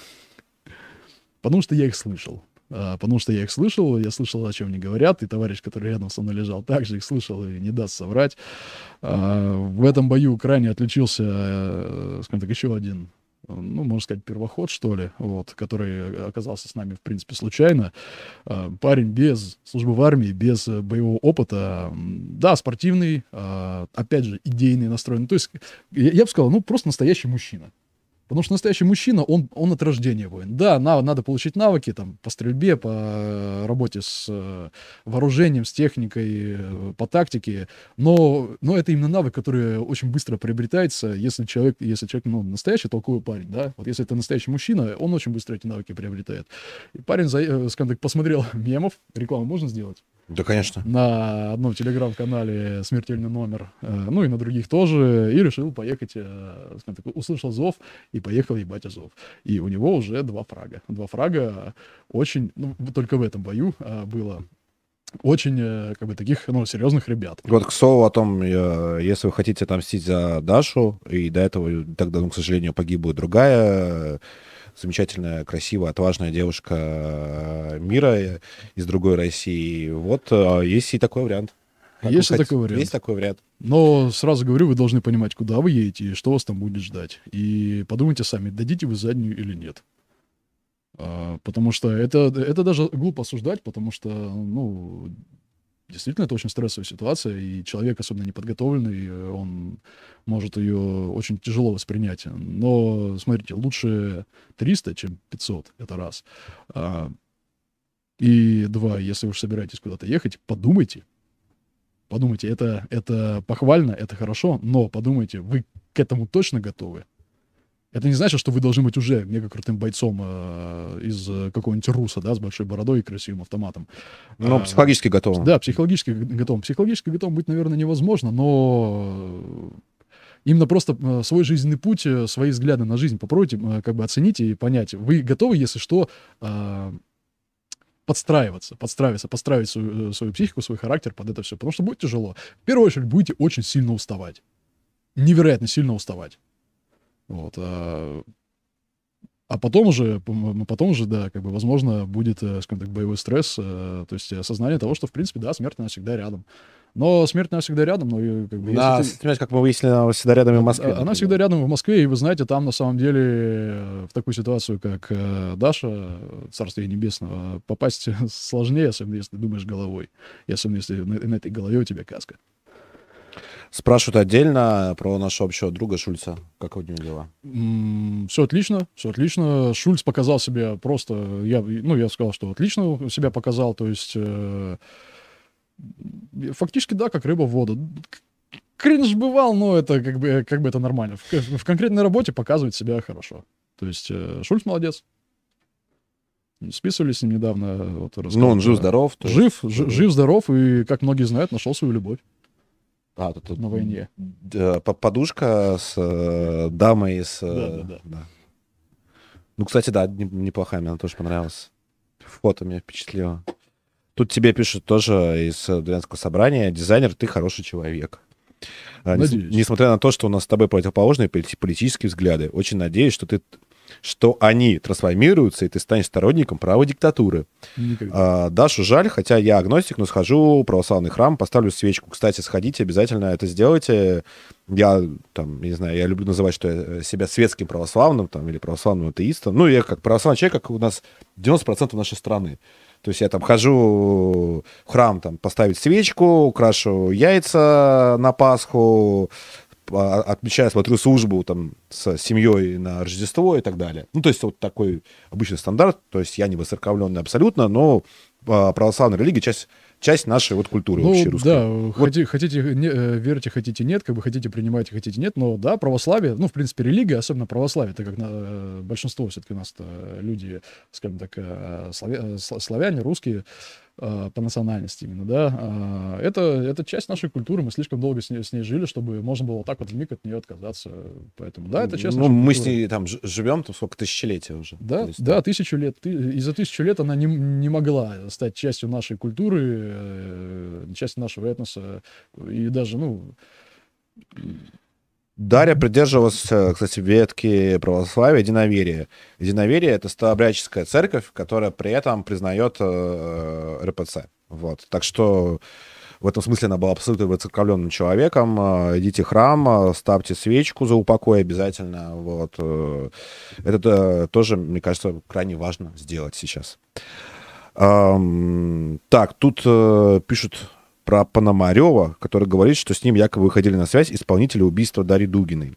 Speaker 2: Потому что я их слышал. А, потому что я их слышал, я слышал, о чем они говорят, и товарищ, который рядом со мной лежал, также их слышал и не даст соврать. А, в этом бою крайне отличился, э, скажем так, еще один ну, можно сказать, первоход, что ли, вот, который оказался с нами, в принципе, случайно. А, парень без службы в армии, без боевого опыта, да, спортивный, опять же, идейный настроенный. То есть, я, я бы сказал, ну, просто настоящий мужчина. Потому что настоящий мужчина, он, он от рождения воин. Да, на, надо получить навыки там, по стрельбе, по э, работе с э, вооружением, с техникой, э, по тактике. Но, но это именно навык, который очень быстро приобретается, если человек, если человек ну, настоящий толковый парень. Да? Вот если это настоящий мужчина, он очень быстро эти навыки приобретает. И парень, скажем так, посмотрел [LAUGHS] мемов. Рекламу можно сделать?
Speaker 1: Да, конечно.
Speaker 2: На одном телеграм-канале «Смертельный номер», э, ну и на других тоже, и решил поехать, э, услышал зов и поехал ебать Азов. И у него уже два фрага. Два фрага очень, ну, только в этом бою э, было очень, как бы, таких, ну, серьезных ребят.
Speaker 1: Вот, к слову о том, если вы хотите отомстить за Дашу, и до этого тогда, ну, к сожалению, погибла другая замечательная, красивая, отважная девушка э, мира э, из другой России. Вот э, есть и такой вариант. Как
Speaker 2: Есть
Speaker 1: вы
Speaker 2: и
Speaker 1: хот-
Speaker 2: такой вариант.
Speaker 1: Есть такой вариант.
Speaker 2: Но сразу говорю, вы должны понимать, куда вы едете и что вас там будет ждать. И подумайте сами, дадите вы заднюю или нет. А, Потому что это, это даже глупо осуждать, потому что, ну, действительно, это очень стрессовая ситуация, и человек, особенно неподготовленный, э, он может ее очень тяжело воспринять. Но, смотрите, лучше 300, чем 500, это раз. А, И два, если вы собираетесь куда-то ехать, подумайте, Подумайте, это, это похвально, это хорошо, но подумайте, вы к этому точно готовы? Это не значит, что вы должны быть уже мега крутым бойцом э, из э, какого-нибудь руса, да, с большой бородой и красивым автоматом.
Speaker 1: Ну,
Speaker 2: А,
Speaker 1: психологически готовым.
Speaker 2: Да, психологически г- готовым. Психологически готовым быть, наверное, невозможно, но э, именно просто э, свой жизненный путь, свои взгляды на жизнь попробуйте как бы оценить и понять. Вы готовы, если что, подстраиваться, подстраиваться, подстраивать свою, свою психику, свой характер под это все, потому что будет тяжело. В первую очередь будете очень сильно уставать. Невероятно сильно уставать. Вот. А, а потом уже, п- потом уже, да, как бы, возможно, будет, э, скажем так, боевой стресс, э, то есть осознание того, что, в принципе, да, смерть, она всегда рядом. Но смерть, она всегда рядом, но, и, как бы, если ты-
Speaker 1: понимаете, как мы выяснили, она всегда рядом и в Москве.
Speaker 2: а- Она
Speaker 1: например.
Speaker 2: всегда рядом в Москве, и вы знаете, там на самом деле э, в такую ситуацию, как э, Даша, э, царствие небесного, попасть [LAUGHS] сложнее, особенно если ты думаешь головой. И особенно если на, на этой голове у тебя каска.
Speaker 1: Спрашивают отдельно про нашего общего друга Шульца. Как у него дела?
Speaker 2: все отлично, все отлично. Шульц показал себя просто, я, ну, я сказал, что отлично себя показал, то есть э, фактически, да, как рыба в воду. Кринж бывал, но это как бы, как бы это нормально. В, в конкретной работе показывает себя хорошо. То есть э, Шульц молодец. Списывались с ним недавно. Вот,
Speaker 1: Ну, он жив-здоров.
Speaker 2: Жив, жи- жив-здоров, и, как многие знают, нашел свою любовь
Speaker 1: А, тут, тут
Speaker 2: на войне.
Speaker 1: д- по- подушка с э, дамой с... э,
Speaker 2: Да-да-да.
Speaker 1: Ну, кстати, да, не- неплохая, мне она тоже понравилась. Фото меня впечатлило. Тут тебе пишут тоже из Дворянского собрания, дизайнер, ты хороший человек. А,
Speaker 2: Надеюсь.
Speaker 1: Несмотря на то, что у нас с тобой противоположные полити- политические взгляды, очень надеюсь, что ты что они трансформируются, и ты станешь сторонником права диктатуры.
Speaker 2: Никогда.
Speaker 1: А, Дашу жаль, хотя я агностик, но схожу в православный храм, поставлю свечку. Кстати, сходите, обязательно это сделайте. Я, там, не знаю, я люблю называть что я, себя светским православным там, или православным атеистом. Ну, я как православный человек, как у нас 90% нашей страны. То есть я там хожу в храм там, поставить свечку, украшу яйца на Пасху, отмечаю, смотрю службу там с семьей на Рождество и так далее. Ну, то есть вот такой обычный стандарт. То есть я не воцерковленный абсолютно, но а, православная религия часть, часть нашей вот культуры
Speaker 2: Ну,
Speaker 1: русской.
Speaker 2: да, хоти- хотите, не- э, верите, хотите нет, как бы хотите принимать, хотите нет, но да, православие, ну, в принципе, религия, особенно православие, так как на, э, большинство все-таки у нас люди, скажем так, э, славя- сла- славяне, русские, по национальности именно, да, а, это, это часть нашей культуры, мы слишком долго с ней, с ней жили, чтобы можно было вот так вот вмиг от нее отказаться, поэтому, да, это часть
Speaker 1: Ну, мы с
Speaker 2: культуры.
Speaker 1: ней там живем, там сколько тысячелетия уже.
Speaker 2: Да,
Speaker 1: есть,
Speaker 2: да, тысячу лет. Ты- И за тысячу лет она не, не могла стать частью нашей культуры, э, частью нашего этноса. И даже, ну,
Speaker 1: Дарья придерживалась, э, кстати, ветки православия, единоверия. Единоверие — это старообрядческая церковь, которая при этом признает э, РПЦ. Вот. Так что в этом смысле она была абсолютно воцерковленным человеком. Э, Идите в храм, э, ставьте свечку за упокой обязательно. Вот. э, Это э, тоже, мне кажется, крайне важно сделать сейчас. Так, тут э, пишут про Пономарева, который говорит, что с ним якобы выходили на связь исполнители убийства Дарьи Дугиной.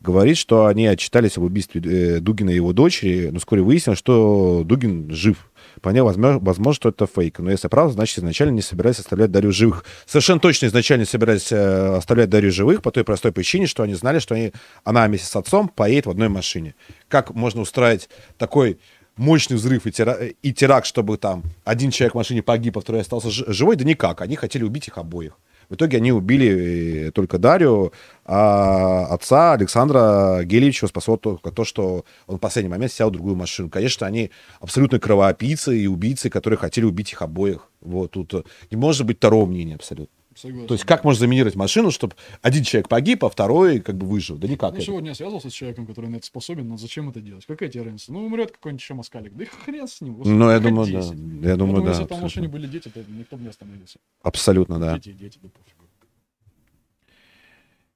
Speaker 1: Говорит, что они отчитались об убийстве э, Дугина и его дочери, но вскоре выяснилось, что Дугин жив. Вполне возможно, возможно, что это фейк. Но если правда, значит, изначально не собирались оставлять Дарью живых. Совершенно точно изначально не собирались э, оставлять Дарью живых по той простой причине, что они знали, что они, она вместе с отцом поедет в одной машине. Как можно устроить такой мощный взрыв и, тера- и теракт, чтобы там один человек в машине погиб, а второй остался живой? Да никак. Они хотели убить их обоих. В итоге они убили э, только Дарью, а отца Александра Гелевича спасло только то, что он в последний момент сел в другую машину. Конечно, они абсолютно кровоопийцы и убийцы, которые хотели убить их обоих. Вот тут не может быть второго мнения абсолютно.
Speaker 2: Согласен.
Speaker 1: То есть как можно заминировать машину, чтобы один человек погиб, а второй как бы выжил? Да никак.
Speaker 2: Ну,
Speaker 1: это.
Speaker 2: сегодня я связывался с человеком, который на это способен, но зачем это делать? Какая тебе разница? Ну, умрет какой-нибудь еще москалик. Да и хрен с ним.
Speaker 1: Ну, я думаю, да.
Speaker 2: 10.
Speaker 1: Я думаю, да.
Speaker 2: если там в машине были дети, то никто бы не остановился.
Speaker 1: Абсолютно, да.
Speaker 2: Дети, дети, да пофигу.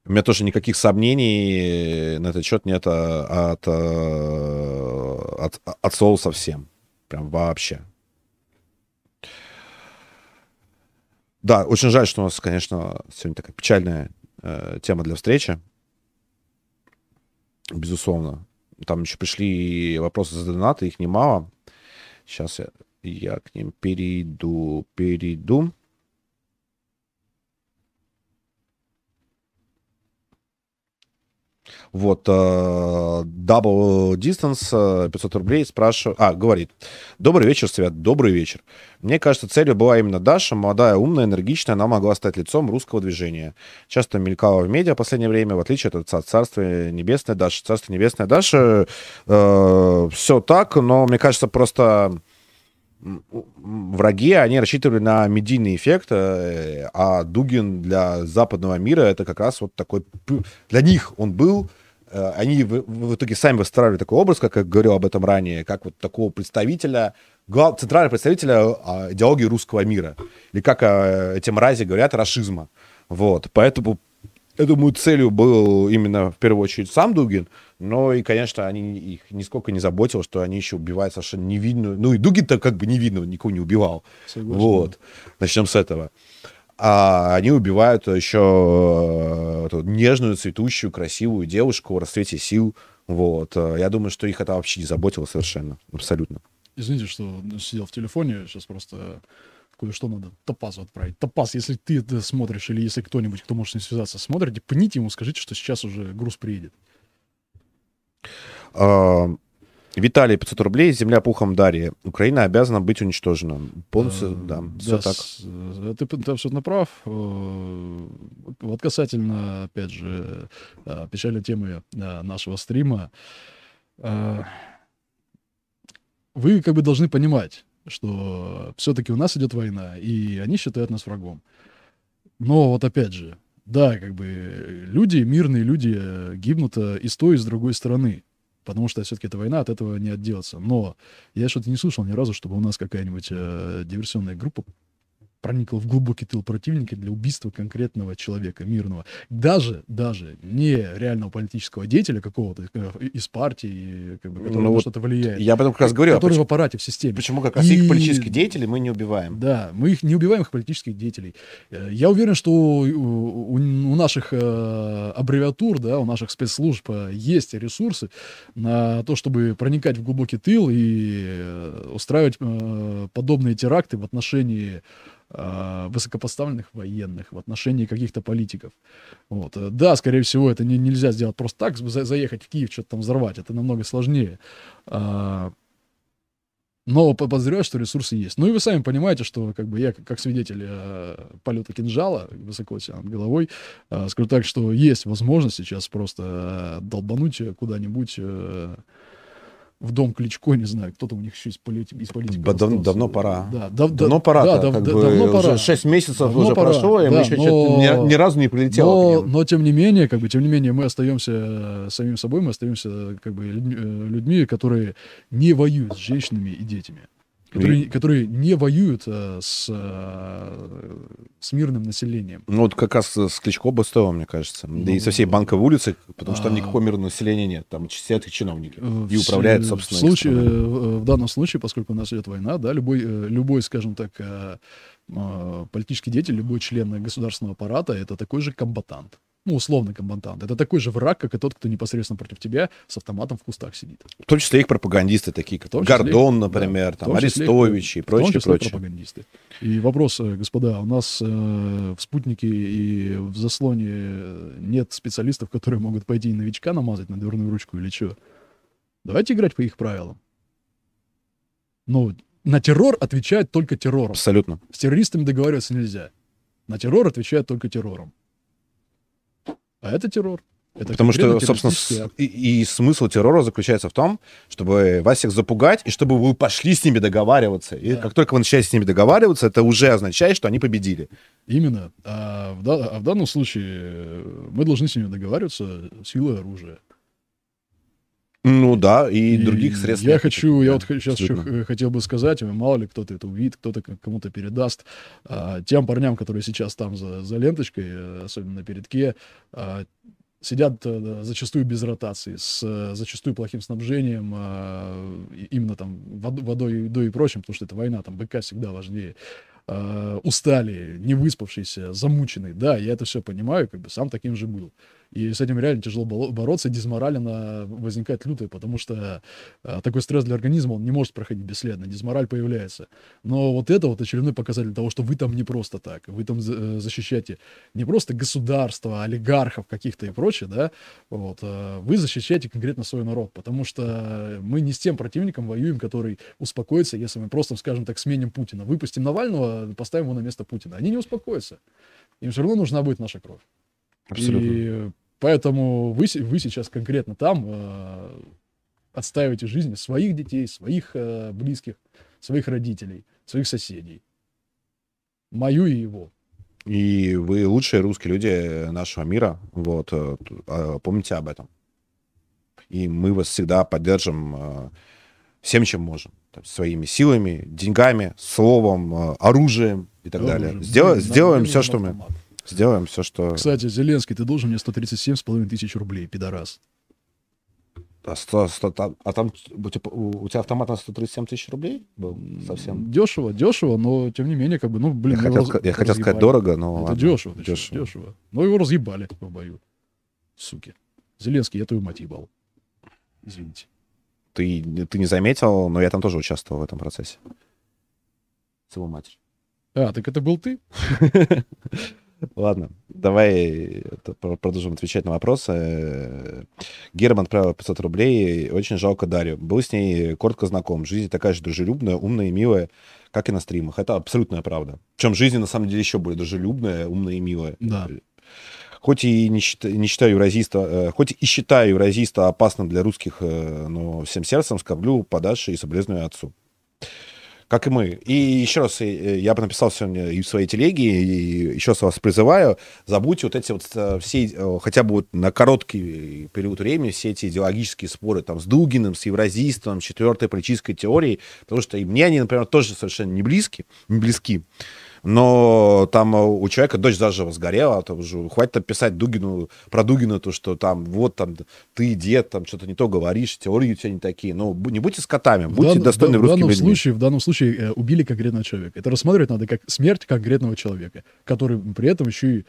Speaker 1: У меня тоже никаких сомнений на этот счет нет а, от, а, от, от слова совсем. Прям вообще. Да, очень жаль, что у нас, конечно, сегодня такая печальная э, тема для встречи. Безусловно. Там еще пришли вопросы за донаты, их немало. Сейчас я, я к ним перейду, перейду. Вот, э, Double Distance, э, 500 рублей, спрашиваю... А, говорит. Добрый вечер, Свят, добрый вечер. Мне кажется, целью была именно Даша, молодая, умная, энергичная, она могла стать лицом русского движения. Часто мелькала в медиа в последнее время, в отличие от отца, Царствие Небесное Даша. Царствие Небесное Даша, э, все так, но мне кажется, просто враги, они рассчитывали на медийный эффект, э, а Дугин для западного мира это как раз вот такой... Для них он был э, они в, итоге сами выстраивали такой образ, как я говорил об этом ранее, как вот такого представителя, центрального представителя а, идеологии русского мира. Или как э, эти мрази говорят, расизма. Вот. Поэтому, я думаю, целью был именно в первую очередь сам Дугин, но и, конечно, они их нисколько не заботило, что они еще убивают совершенно невинную. Ну и Дугин-то как бы невинного никого не убивал.
Speaker 2: Согласен.
Speaker 1: Вот. Начнем с этого. А они убивают еще э, эту нежную, цветущую, красивую девушку в расцвете сил. Вот. Э, Я думаю, что их это вообще не заботило совершенно. Абсолютно.
Speaker 2: Извините, что сидел в телефоне, сейчас просто кое-что надо Топазу отправить. Топаз, если ты это смотришь, или если кто-нибудь, кто может с ним связаться, смотрите, пните ему, скажите, что сейчас уже груз приедет.
Speaker 1: А, Виталий, 500 рублей. Земля пухом Дарья. Украина обязана быть уничтожена. Полностью,
Speaker 2: Э,
Speaker 1: да, все так.
Speaker 2: с- э, Ты, ты абсолютно прав. Э, Вот касательно, опять же, печальной темы нашего стрима, вы как бы должны понимать, что все-таки у нас идет война, и они считают нас врагом. Но вот опять же, да, как бы люди, мирные люди э, гибнут э, и с той, и с другой стороны. Потому что все-таки это война, от этого не отделаться. Но я что-то не слышал ни разу, чтобы у нас какая-нибудь э, диверсионная группа проникла в глубокий тыл противника для убийства конкретного человека, мирного. Даже, даже не реального политического деятеля какого-то э, из партии, как бы, который
Speaker 1: Ну вот
Speaker 2: что-то влияет.
Speaker 1: Я об этом как раз говорю. а
Speaker 2: который в
Speaker 1: почему,
Speaker 2: аппарате, в системе.
Speaker 1: почему как раз
Speaker 2: И-
Speaker 1: их политических деятелей мы не убиваем?
Speaker 2: Да, мы их не убиваем, их политических деятелей. Э, Я уверен, что у, у- наших э, аббревиатур, да, у наших спецслужб есть ресурсы на то, чтобы проникать в глубокий тыл и устраивать подобные теракты в отношении высокопоставленных военных, в отношении каких-то политиков. Вот. Да, скорее всего, это не- нельзя сделать просто так, за- заехать в Киев, что-то там взорвать. Это намного сложнее. А, но по- подозреваю, что ресурсы есть. Ну и вы сами понимаете, что как бы я как свидетель э, полета кинжала высоко у себя над головой, э, скажу так, что есть возможность сейчас просто э, долбануть куда-нибудь э, в дом Кличко, не знаю, кто-то у них еще из, полити- из политиков
Speaker 1: Ба- дав- давно пора.
Speaker 2: Да, дав-
Speaker 1: Давно
Speaker 2: да-
Speaker 1: пора,
Speaker 2: да,
Speaker 1: как
Speaker 2: дав- да-
Speaker 1: бы
Speaker 2: давно пора.
Speaker 1: уже 6 месяцев
Speaker 2: Давно
Speaker 1: уже
Speaker 2: пора,
Speaker 1: прошло, и
Speaker 2: да,
Speaker 1: мы еще
Speaker 2: но-
Speaker 1: ни, ни разу не прилетело. к
Speaker 2: Но,
Speaker 1: ним.
Speaker 2: но тем не менее, как бы, тем не менее, мы остаемся самим собой, мы остаемся как бы э, людьми, которые не воюют с женщинами и детьми. Которые, которые не воюют э, с, э, с мирным населением.
Speaker 1: Ну, вот как раз с Кличко бы стоило, мне кажется. Да и со всей банковой улицы, потому что там
Speaker 2: А.
Speaker 1: никакого мирного населения нет. Там сидят их чиновники.
Speaker 2: Э,
Speaker 1: И
Speaker 2: в
Speaker 1: управляют,
Speaker 2: с-
Speaker 1: собственно,
Speaker 2: в, случае, э, в данном случае, поскольку у нас идет война, да, любой, э, любой, скажем так, э, э, политический деятель, любой член государственного аппарата, это такой же комбатант. Ну, условный комбатант. Это такой же враг, как и тот, кто непосредственно против тебя с автоматом в кустах сидит.
Speaker 1: В том числе их пропагандисты, такие как
Speaker 2: числе-
Speaker 1: Гордон,
Speaker 2: да,
Speaker 1: например,
Speaker 2: в
Speaker 1: там, Арестович и
Speaker 2: В том числе
Speaker 1: прочее.
Speaker 2: пропагандисты. И вопрос, э, господа, у нас э, в спутнике и в заслоне э, нет специалистов, которые могут пойти и новичка намазать на дверную ручку или что? Давайте играть по их правилам. Ну, на террор отвечает только террором.
Speaker 1: Абсолютно.
Speaker 2: С террористами договариваться нельзя. На террор отвечает только террором. А это террор. Это
Speaker 1: Потому что, собственно, с- и, и смысл террора заключается в том, чтобы вас всех запугать, и чтобы вы пошли с ними договариваться. И
Speaker 2: Да.
Speaker 1: как только вы начинаете с ними договариваться, это уже означает, что они победили.
Speaker 2: Именно. А в, а в данном случае мы должны с ними договариваться силой оружия.
Speaker 1: Ну да, и, других средств.
Speaker 2: Я хочу, я вот сейчас еще
Speaker 1: абсолютно.
Speaker 2: хотел бы сказать, мало ли кто-то это увидит, кто-то кому-то передаст, а, тем парням, которые сейчас там за, за ленточкой, э, особенно на передке, а, сидят э, зачастую без ротации, с э, зачастую плохим снабжением, а, и- именно там вод- водой, едой и прочим, потому что это война, там БК всегда важнее. А, устали, не выспавшиеся, замученные. Да, я это все понимаю, как бы сам таким же был. И с этим реально тяжело бороться, дизморально возникает лютое, потому что а, такой стресс для организма, он не может проходить бесследно, дизмораль появляется. Но вот это вот очередной показатель того, что вы там не просто так, вы там э, защищаете не просто государство, олигархов каких-то и прочее, да, вот, а вы защищаете конкретно свой народ, потому что мы не с тем противником воюем, который успокоится, если мы просто, скажем так, сменим Путина. Выпустим Навального, поставим его на место Путина. Они не успокоятся. Им все равно нужна будет наша кровь.
Speaker 1: Абсолютно.
Speaker 2: И поэтому вы, вы сейчас конкретно там э, отстаиваете жизни своих детей, своих э, близких, своих родителей, своих соседей. Мою и его.
Speaker 1: И вы лучшие русские люди нашего мира. Вот, э, э, помните об этом. И мы вас всегда поддержим э, всем, чем можем. Есть своими силами, деньгами, словом, э, оружием и так далее.
Speaker 2: Оружием.
Speaker 1: Сдел-
Speaker 2: Нам-
Speaker 1: сделаем все, что мы.
Speaker 2: автомат.
Speaker 1: Сделаем все, что...
Speaker 2: Кстати, Зеленский, ты должен мне 137,5 тысяч рублей, пидорас.
Speaker 1: А, сто- сто- там- а там у тебя, у тебя автомат на 137 тысяч рублей был совсем?
Speaker 2: Дешево, дешево, но тем не менее, как бы, ну, блин,
Speaker 1: я хотел,
Speaker 2: раз-
Speaker 1: я хотел сказать дорого, но
Speaker 2: Это
Speaker 1: ладно.
Speaker 2: дешево, чё,
Speaker 1: Дешево.
Speaker 2: дешево. Но его разъебали в бою. Суки. Зеленский, я твою мать ебал. Извините.
Speaker 1: Ты, ты не заметил, но я там тоже участвовал в этом процессе. С его матерью.
Speaker 2: А, так это был ты? [LAUGHS]
Speaker 1: Ладно, давай продолжим отвечать на вопросы. Герман отправил 500 рублей. Очень жалко Дарью. Был с ней коротко знаком. Жизнь такая же дружелюбная, умная и милая, как и на стримах. Это абсолютная правда. Причем жизнь на самом деле еще более дружелюбная, умная и милая.
Speaker 2: Да.
Speaker 1: Хоть и не, счит- не считаю евразиста, э, хоть и считаю евразиста опасным для русских, э, но всем сердцем скорблю по Даше и соболезную отцу. Как и мы. И еще раз, э, я бы написал сегодня и в своей телеге, и еще раз вас призываю, забудьте вот эти вот э, все, э, хотя бы вот на короткий период времени, все эти идеологические споры там с Дугиным, с евразистом, четвертой политической теорией, потому что и мне они, например, тоже совершенно не близки, не близки. Но там э, у человека дочь заживо сгорела, то уже хватит там писать Дугину, про Дугина, то, что там вот там ты, дед, там что-то не то говоришь, теории у тебя не такие. Ну, бу- не будьте скотами,
Speaker 2: В
Speaker 1: будьте
Speaker 2: дан-
Speaker 1: достойны
Speaker 2: в,
Speaker 1: русскими
Speaker 2: данном
Speaker 1: людьми.
Speaker 2: случае, в данном случае э, убили конкретного человека. Это рассматривать надо как смерть конкретного человека, который при этом еще и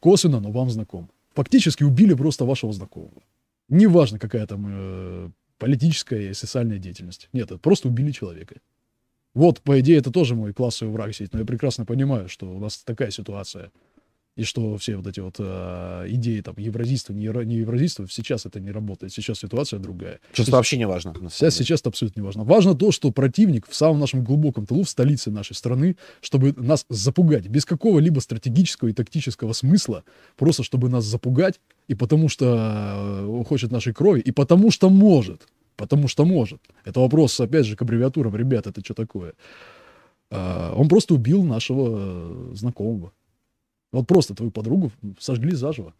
Speaker 2: косвенно, но вам знаком. Фактически убили просто вашего знакомого. Неважно, какая там э, политическая и социальная деятельность. Нет, это просто убили человека. Вот, по идее, это тоже мой классовый враг сидит, но я прекрасно понимаю, что у нас такая ситуация. И что все вот эти вот э, идеи там евразийства, не, евро- не евразийства, сейчас это не работает. Сейчас ситуация другая.
Speaker 1: Сейчас это вообще не важно.
Speaker 2: Сейчас, сейчас это абсолютно не важно. Важно то, что противник в самом нашем глубоком тылу, в столице нашей страны, чтобы нас запугать, без какого-либо стратегического и тактического смысла, просто чтобы нас запугать, и потому что э, он хочет нашей крови, и потому что может. Потому что может. Это вопрос, опять же, к аббревиатурам. Ребят, это что такое? А, Он просто убил нашего э, знакомого. Вот просто твою подругу сожгли заживо.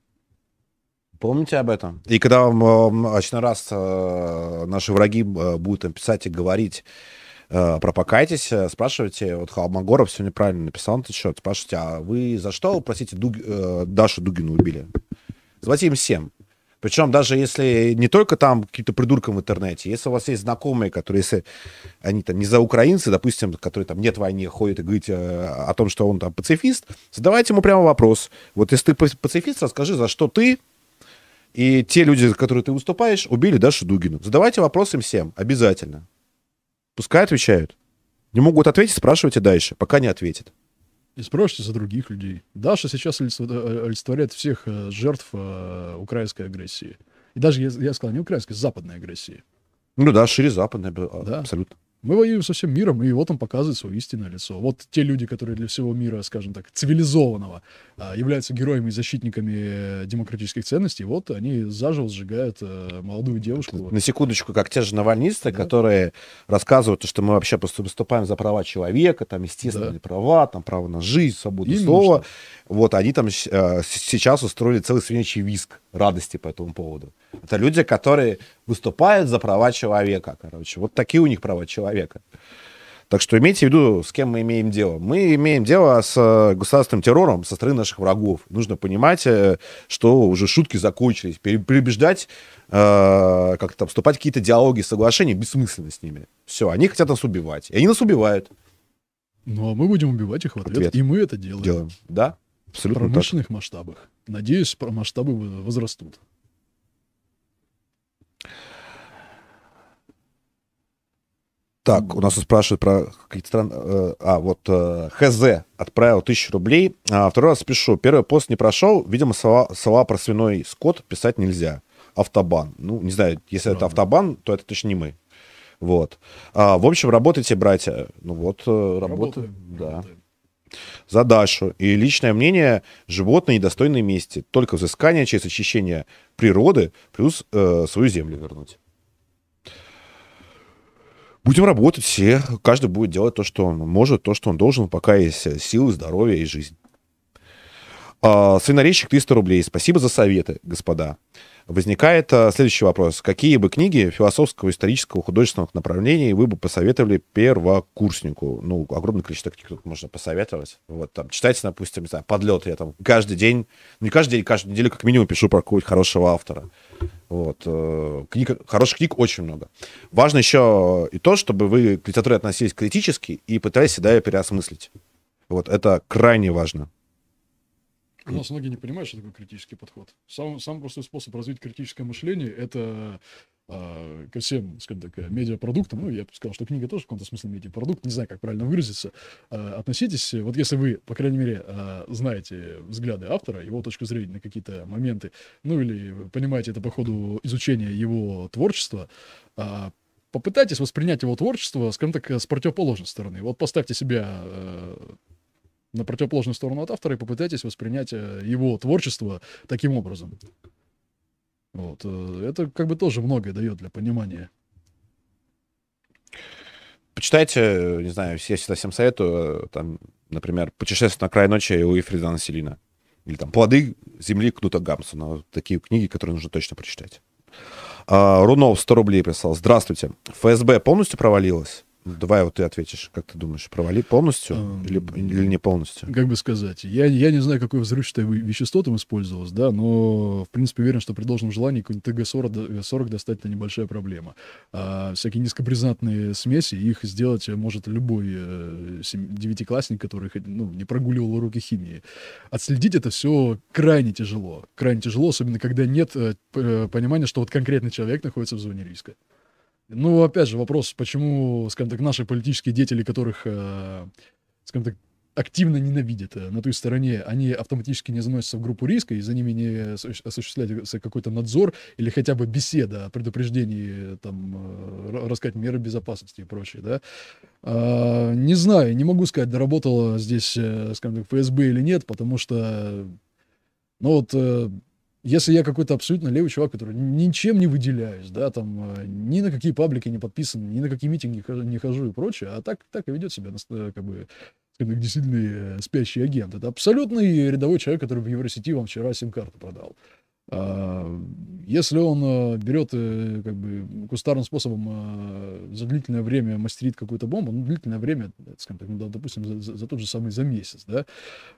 Speaker 1: Помните об этом? И когда вам очередной раз э, наши враги э, будут им писать и говорить про покайтесь, э, спрашивайте, вот Холмогоров сегодня правильно написал на этот счет, спрашивайте, а вы за что, простите, Дуг- э, Дашу Дугину убили? Звоните им всем. Причем даже если не только там каким-то придуркам в интернете, если у вас есть знакомые, которые, если они там не за украинцы, допустим, которые там нет войны, ходят и говорят э, о том, что он там пацифист, задавайте ему прямо вопрос. Вот если ты па- пацифист, расскажи, за что ты и те люди, за которые ты выступаешь, убили Дашу Дугину. Задавайте вопрос им всем, обязательно. Пускай отвечают. Не могут ответить, спрашивайте дальше, пока не ответят.
Speaker 2: И спрашивайте за других людей. Даша сейчас олицо- э, олицетворяет всех э, жертв э, украинской агрессии. И даже, я, я сказал, не украинской, западной агрессии.
Speaker 1: Ну да, шире западная,
Speaker 2: Да.
Speaker 1: абсолютно.
Speaker 2: Мы воюем со всем миром, и вот он показывает свое истинное лицо. Вот те люди, которые для всего мира, скажем так, цивилизованного, а, являются героями и защитниками э, демократических ценностей, вот они заживо сжигают э, молодую девушку.
Speaker 1: На секундочку, как те же навальнисты, которые рассказывают, что мы вообще выступаем за права человека, там естественные
Speaker 2: Да.
Speaker 1: права, там право на жизнь, свободу
Speaker 2: Именно
Speaker 1: слова.
Speaker 2: что.
Speaker 1: Вот они там э, сейчас устроили целый свинячий виск радости по этому поводу. Это люди, которые выступают за права человека, короче. Вот такие у них права человека. Так что имейте в виду, с кем мы имеем дело. Мы имеем дело с э, государственным террором со стороны наших врагов. Нужно понимать, э, что уже шутки закончились. Пере- Переубеждать, э, как-то вступать в какие-то диалоги, соглашения бессмысленно с ними. Все, они хотят нас убивать. И они нас убивают.
Speaker 2: Ну, а мы будем убивать их в ответ.
Speaker 1: Ответ.
Speaker 2: И мы это делаем.
Speaker 1: Делаем. Да,
Speaker 2: В
Speaker 1: абсолютно так.
Speaker 2: промышленных масштабах. Надеюсь, про- масштабы в- возрастут.
Speaker 1: Так, у нас спрашивают про какие-то страны. э, А, вот э, ХЗ отправил тысячу рублей. А, второй раз пишу. Первый пост не прошел. Видимо, слова, слова про свиной скот писать нельзя. Автобан. Ну, не знаю, если это автобан, то это точно не мы. Вот. А, в общем, работайте, братья. Ну вот, э, работаем.
Speaker 2: Работаем.
Speaker 1: Да.
Speaker 2: Работаем.
Speaker 1: За Дашу. И личное мнение, животные недостойны мести. Только взыскание через очищение природы, плюс э, свою землю вернуть. Будем работать все. Каждый будет делать то, что он может, то, что он должен, пока есть э, силы, здоровье и жизнь. А, свинорезчик 300 рублей. Спасибо за советы, господа. Возникает а, следующий вопрос. Какие бы книги философского, исторического, художественного направления вы бы посоветовали первокурснику? Ну, огромное количество книг можно посоветовать. Вот, там, читайте, допустим, не знаю, «Подлет». Я там каждый день, ну, не каждый день, каждую неделю как минимум пишу про какого-нибудь хорошего автора. Вот. э, Книг, хороших книг очень много. Важно еще и то, чтобы вы к литературе относились критически и пытались всегда ее переосмыслить. Вот это крайне важно.
Speaker 2: У нас многие не понимают, что такое критический подход. Сам, самый простой способ развить критическое мышление — это а, ко всем, скажем так, э, медиапродуктам, ну, я бы сказал, что книга тоже в каком-то смысле медиапродукт, не знаю, как правильно выразиться, а, относитесь, э, вот если вы, по крайней мере, а, знаете взгляды автора, его точку зрения на какие-то моменты, ну, или понимаете это по ходу изучения его творчества, а, попытайтесь воспринять его творчество, скажем так, э, с противоположной стороны. Вот поставьте себя э, на противоположную сторону от автора и попытайтесь воспринять э, его творчество таким образом. Вот. э, Это как бы тоже многое дает для понимания.
Speaker 1: Почитайте, э, не знаю, я всегда всем советую, там, например, «Путешествие на край ночи» у Ефрида Селина. Или там «Плоды земли» Кнута Гамсона. Вот такие книги, которые нужно точно прочитать. А, Рунов 100 рублей прислал. Здравствуйте. ФСБ полностью провалилась? Давай вот ты ответишь. Как ты думаешь, провали полностью
Speaker 2: Эм,
Speaker 1: или, или не полностью?
Speaker 2: Как бы сказать, я, я не знаю, какое взрывчатое вещество там использовалось, да, но, в принципе, уверен, что при должном желании какой-нибудь ТГ-40 до- 40 достать это небольшая проблема. А всякие низкопризнатные смеси, их сделать может любой э, девятиклассник, который ну, не прогуливал уроки химии. Отследить это все крайне тяжело. Крайне тяжело, особенно когда нет э, э, понимания, что вот конкретный человек находится в зоне риска. Ну, опять же, вопрос, почему, скажем так, наши политические деятели, которых, э, скажем так, активно ненавидят э, на той стороне, они автоматически не заносятся в группу риска, и за ними не осущ- осуществляется какой-то надзор или хотя бы беседа о предупреждении, там, э, ра- рассказать меры безопасности и прочее, да. А, не знаю, не могу сказать, доработала здесь, скажем так, ФСБ или нет, потому что, ну вот, если я какой-то абсолютно левый чувак, который ничем не выделяюсь, да, там, э, ни на какие паблики не подписан, ни на какие митинги не хожу и прочее, а так, так и ведет себя, э, как бы, так, действительно э, спящий агент. Это абсолютный рядовой человек, который в Евросети вам вчера сим-карту продал. А, Если он э, берет, э, как бы, кустарным способом э, за длительное время мастерит какую-то бомбу, ну, длительное время, скажем так, ну, допустим, за, за- тот же самый за месяц, да,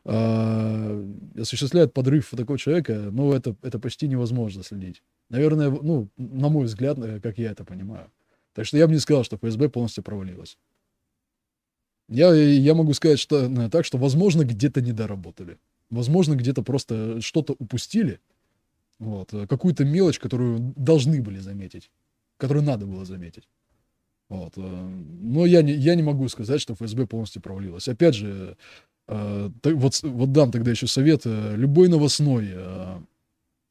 Speaker 2: а, осуществляет подрыв такого человека, ну, это, это почти невозможно следить. Наверное, ну, на мой взгляд, как я это понимаю. Так что я бы не сказал, что ФСБ полностью провалилась. Я, я могу сказать что, так, что, возможно, где-то не доработали. Возможно, где-то просто что-то упустили. Вот, э, какую-то мелочь, которую должны были заметить, которую надо было заметить. Вот, э, но я не, я не могу сказать, что ФСБ полностью провалилась. Опять же, э, вот, вот дам тогда еще совет. Любой новостной,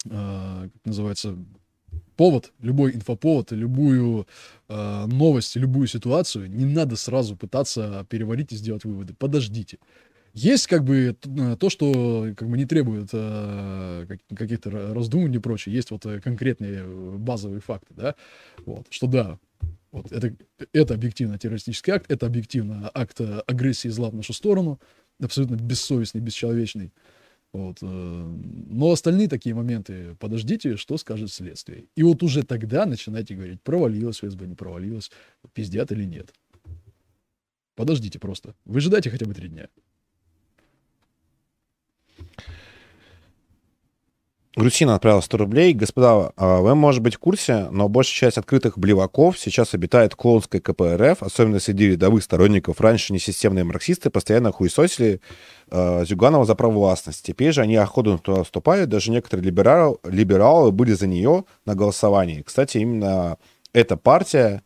Speaker 2: как называется, повод, любой инфоповод, любую новость, любую ситуацию, не надо сразу пытаться переварить и сделать выводы. Подождите. Есть как бы э, то, что как бы не требует э, как- каких-то ра- раздумываний и прочее. Есть вот э, конкретные базовые факты, да, вот, что да, вот это, это объективно террористический акт, это объективно акт агрессии зла в нашу сторону, абсолютно бессовестный, бесчеловечный. Вот, но остальные такие моменты, подождите, что скажет следствие. И вот уже тогда начинайте говорить, провалилось ФСБ, не провалилось, пиздят или нет. Подождите просто. Выжидайте хотя бы три дня.
Speaker 1: Грусина отправила 100 рублей. Господа, а вы, может быть, в курсе, но большая часть открытых блеваков сейчас обитает в клоунской КПРФ, особенно среди рядовых сторонников. Раньше несистемные марксисты постоянно хуесосили э, Зюганова за правовластность. Теперь же они охотно туда вступают. Даже некоторые либерал, либералы были за нее на голосовании. Кстати, именно эта партия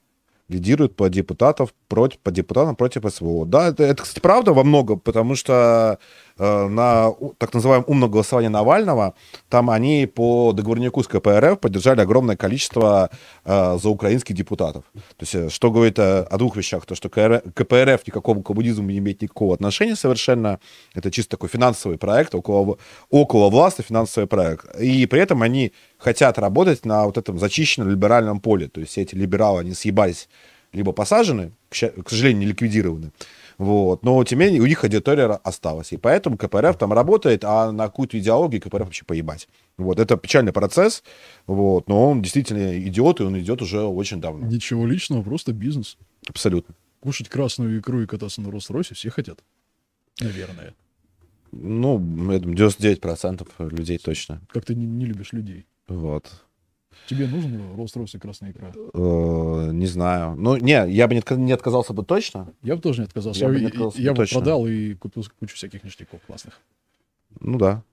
Speaker 1: лидирует по депутатов против, по депутатам против СВО. Да, это, это, кстати, правда во многом, потому что на у- так называемом умном голосовании Навального там они по договорнику с КПРФ поддержали огромное количество э, заукраинских депутатов. То есть э, что говорит э, о двух вещах. То, что КПРФ ни к какому коммунизму не имеет никакого отношения совершенно. Это чисто такой финансовый проект, около, около власти финансовый проект. И при этом они хотят работать на вот этом зачищенном либеральном поле. То есть эти либералы, они съебались либо посажены, к сожалению, не ликвидированы. Вот. Но, тем не менее, у них аудитория осталась. И поэтому КПРФ там работает, а на какую-то идеологию КПРФ вообще поебать. Вот. Это печальный процесс, вот. но он действительно идет, и он идет уже очень давно.
Speaker 2: Ничего личного, просто бизнес.
Speaker 1: Абсолютно.
Speaker 2: Кушать красную икру и кататься на Роллс-Ройсе все хотят. Наверное.
Speaker 1: Ну, я думаю, 99% людей точно.
Speaker 2: Как ты не, не любишь людей.
Speaker 1: Вот.
Speaker 2: Тебе нужен Роллс-Ройс и красная икра?
Speaker 1: Э, не знаю. Ну, не, я бы не, отка- не отказался бы точно.
Speaker 2: Я бы тоже не отказался.
Speaker 1: Я
Speaker 2: Я,
Speaker 1: бы не
Speaker 2: я-
Speaker 1: отказался,
Speaker 2: я бы
Speaker 1: точно.
Speaker 2: продал и купил кучу всяких ништяков классных.
Speaker 1: Ну да.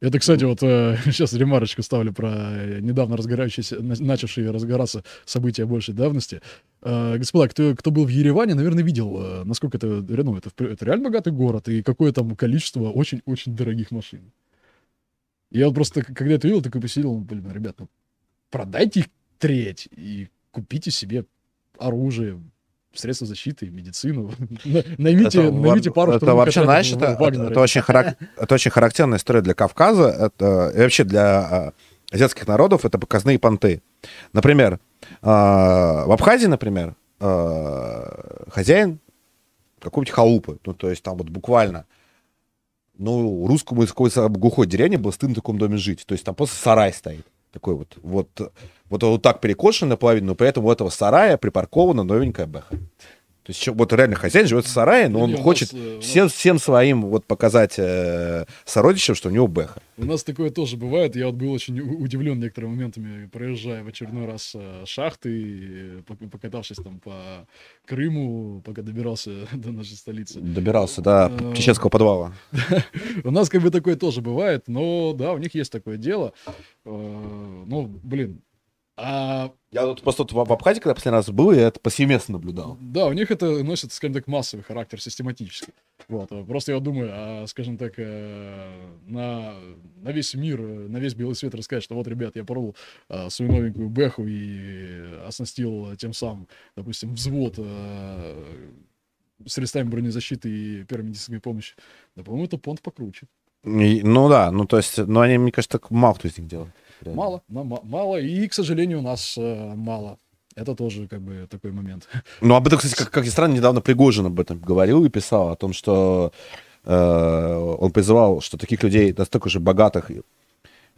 Speaker 2: Это, кстати, вот э, [LAUGHS] сейчас ремарочку ставлю про э, недавно разгорающиеся, на- начавшие разгораться события большей давности. Э, господа, кто, кто был в Ереване, наверное, видел, э, насколько это, ну, это, это реально богатый город и какое там количество очень-очень дорогих машин. Я вот просто, когда это видел, такой посидел, ну, блин, ребят, ну, продайте их треть и купите себе оружие, средства защиты, медицину. [LAUGHS] На- Наймите,
Speaker 1: Это,
Speaker 2: наймите пару
Speaker 1: это вообще, знаешь, это, это, очень харак- это очень характерная история для Кавказа, это, и вообще для э, азиатских народов, это показные понты. Например, э, в Абхазии, например, э, хозяин какой-нибудь халупы, ну, то есть там вот буквально, ну, русскому из какой-то глухой деревни было стыдно в таком доме жить, то есть там просто сарай стоит, такой вот, вот, вот, вот так перекошен наполовину, но при этом у этого сарая припаркована новенькая бэха. То есть вот реально хозяин живет в сарае, но
Speaker 2: Да
Speaker 1: он
Speaker 2: не,
Speaker 1: хочет
Speaker 2: нас, э, у нас-
Speaker 1: всем, всем своим вот показать э, сородичам, что у него бэха.
Speaker 2: У нас такое тоже бывает. Я вот был очень удивлен некоторыми моментами, проезжая в очередной раз э, шахты, пок- покатавшись там по Крыму, пока добирался [LAUGHS] до нашей столицы.
Speaker 1: Добирался до
Speaker 2: Э,
Speaker 1: чеченского подвала. [LAUGHS]
Speaker 2: У нас как бы такое тоже бывает, но да, у них есть такое дело. Э, Ну, блин. А
Speaker 1: Я вот просто тут в Абхазии, когда последний раз был, я это повсеместно наблюдал.
Speaker 2: Да, у них это носит, скажем так, массовый характер, систематический. Вот. а Просто я думаю, а, скажем так, э, на, на весь мир, на весь белый свет рассказать, что вот, ребят, я порол а, свою новенькую бэху и оснастил тем самым, допустим, взвод средствами бронезащиты и первой медицинской помощи. Да, по-моему, это понт покруче.
Speaker 1: И- ну да, ну то есть, ну они, мне кажется, так мало кто из них делает. Реально.
Speaker 2: Мало, мало, и, к сожалению, у нас э, мало. Это тоже как бы такой момент. [LAUGHS]
Speaker 1: Ну, об этом, кстати, как, как ни странно, недавно Пригожин об этом говорил и писал, о том, что э, он призывал, что таких людей настолько же богатых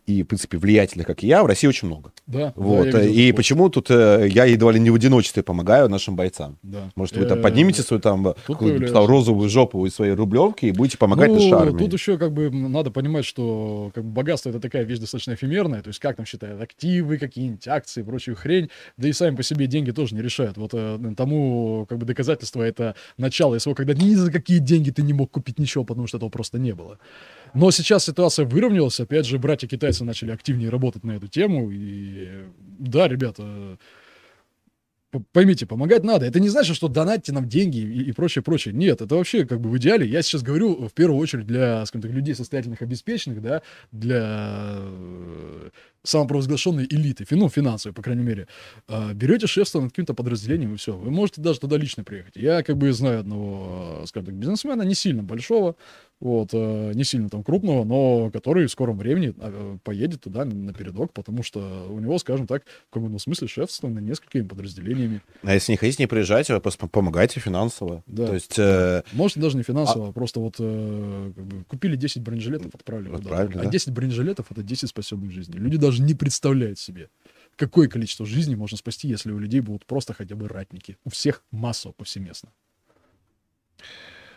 Speaker 1: и, в принципе, влиятельных, как и я, в России очень много.
Speaker 2: Да,
Speaker 1: Вот.
Speaker 2: да,
Speaker 1: и почему тут э, я едва ли не в одиночестве помогаю нашим бойцам?
Speaker 2: Да.
Speaker 1: Может, вы там
Speaker 2: Э,
Speaker 1: поднимете свою там, розовую жопу из своей рублевки и будете помогать
Speaker 2: ну,
Speaker 1: нашей армии?
Speaker 2: Тут еще как бы надо понимать, что как бы, богатство это такая вещь достаточно эфемерная, то есть как там считают активы, какие-нибудь акции, прочую хрень, да и сами по себе деньги тоже не решают. Вот э, тому как бы доказательство это начало СВО, когда ни за какие деньги ты не мог купить ничего, потому что этого просто не было. Но сейчас ситуация выровнялась, опять же, братья-китайцы начали активнее работать на эту тему, и да, ребята, Поймите, помогать надо. Это не значит, что донатьте нам деньги и, и прочее, прочее. Нет, это вообще как бы в идеале. Я сейчас говорю в первую очередь для, скажем так, людей состоятельных, обеспеченных, да, для самопровозглашенной элиты, ну, финансовой, по крайней мере, а, берете шефство над каким-то подразделением, и все. Вы можете даже туда лично приехать. Я как бы знаю одного, э, скажем так, бизнесмена, не сильно большого, вот, э, не сильно там крупного, но который в скором времени поедет туда на, на передок, потому что у него, скажем так, в каком-то смысле шефство над несколькими подразделениями.
Speaker 1: А если не хотите, не приезжайте, вы просто помогайте финансово.
Speaker 2: Да.
Speaker 1: То есть, э,
Speaker 2: Может, даже не финансово, а просто вот э, как бы купили 10 бронежилетов, отправили.
Speaker 1: Отправили,
Speaker 2: а
Speaker 1: да.
Speaker 2: 10 бронежилетов — это 10 спасенных жизней. Люди даже не представляют себе, какое количество жизней можно спасти, если у людей будут просто хотя бы ратники. У всех массово, повсеместно.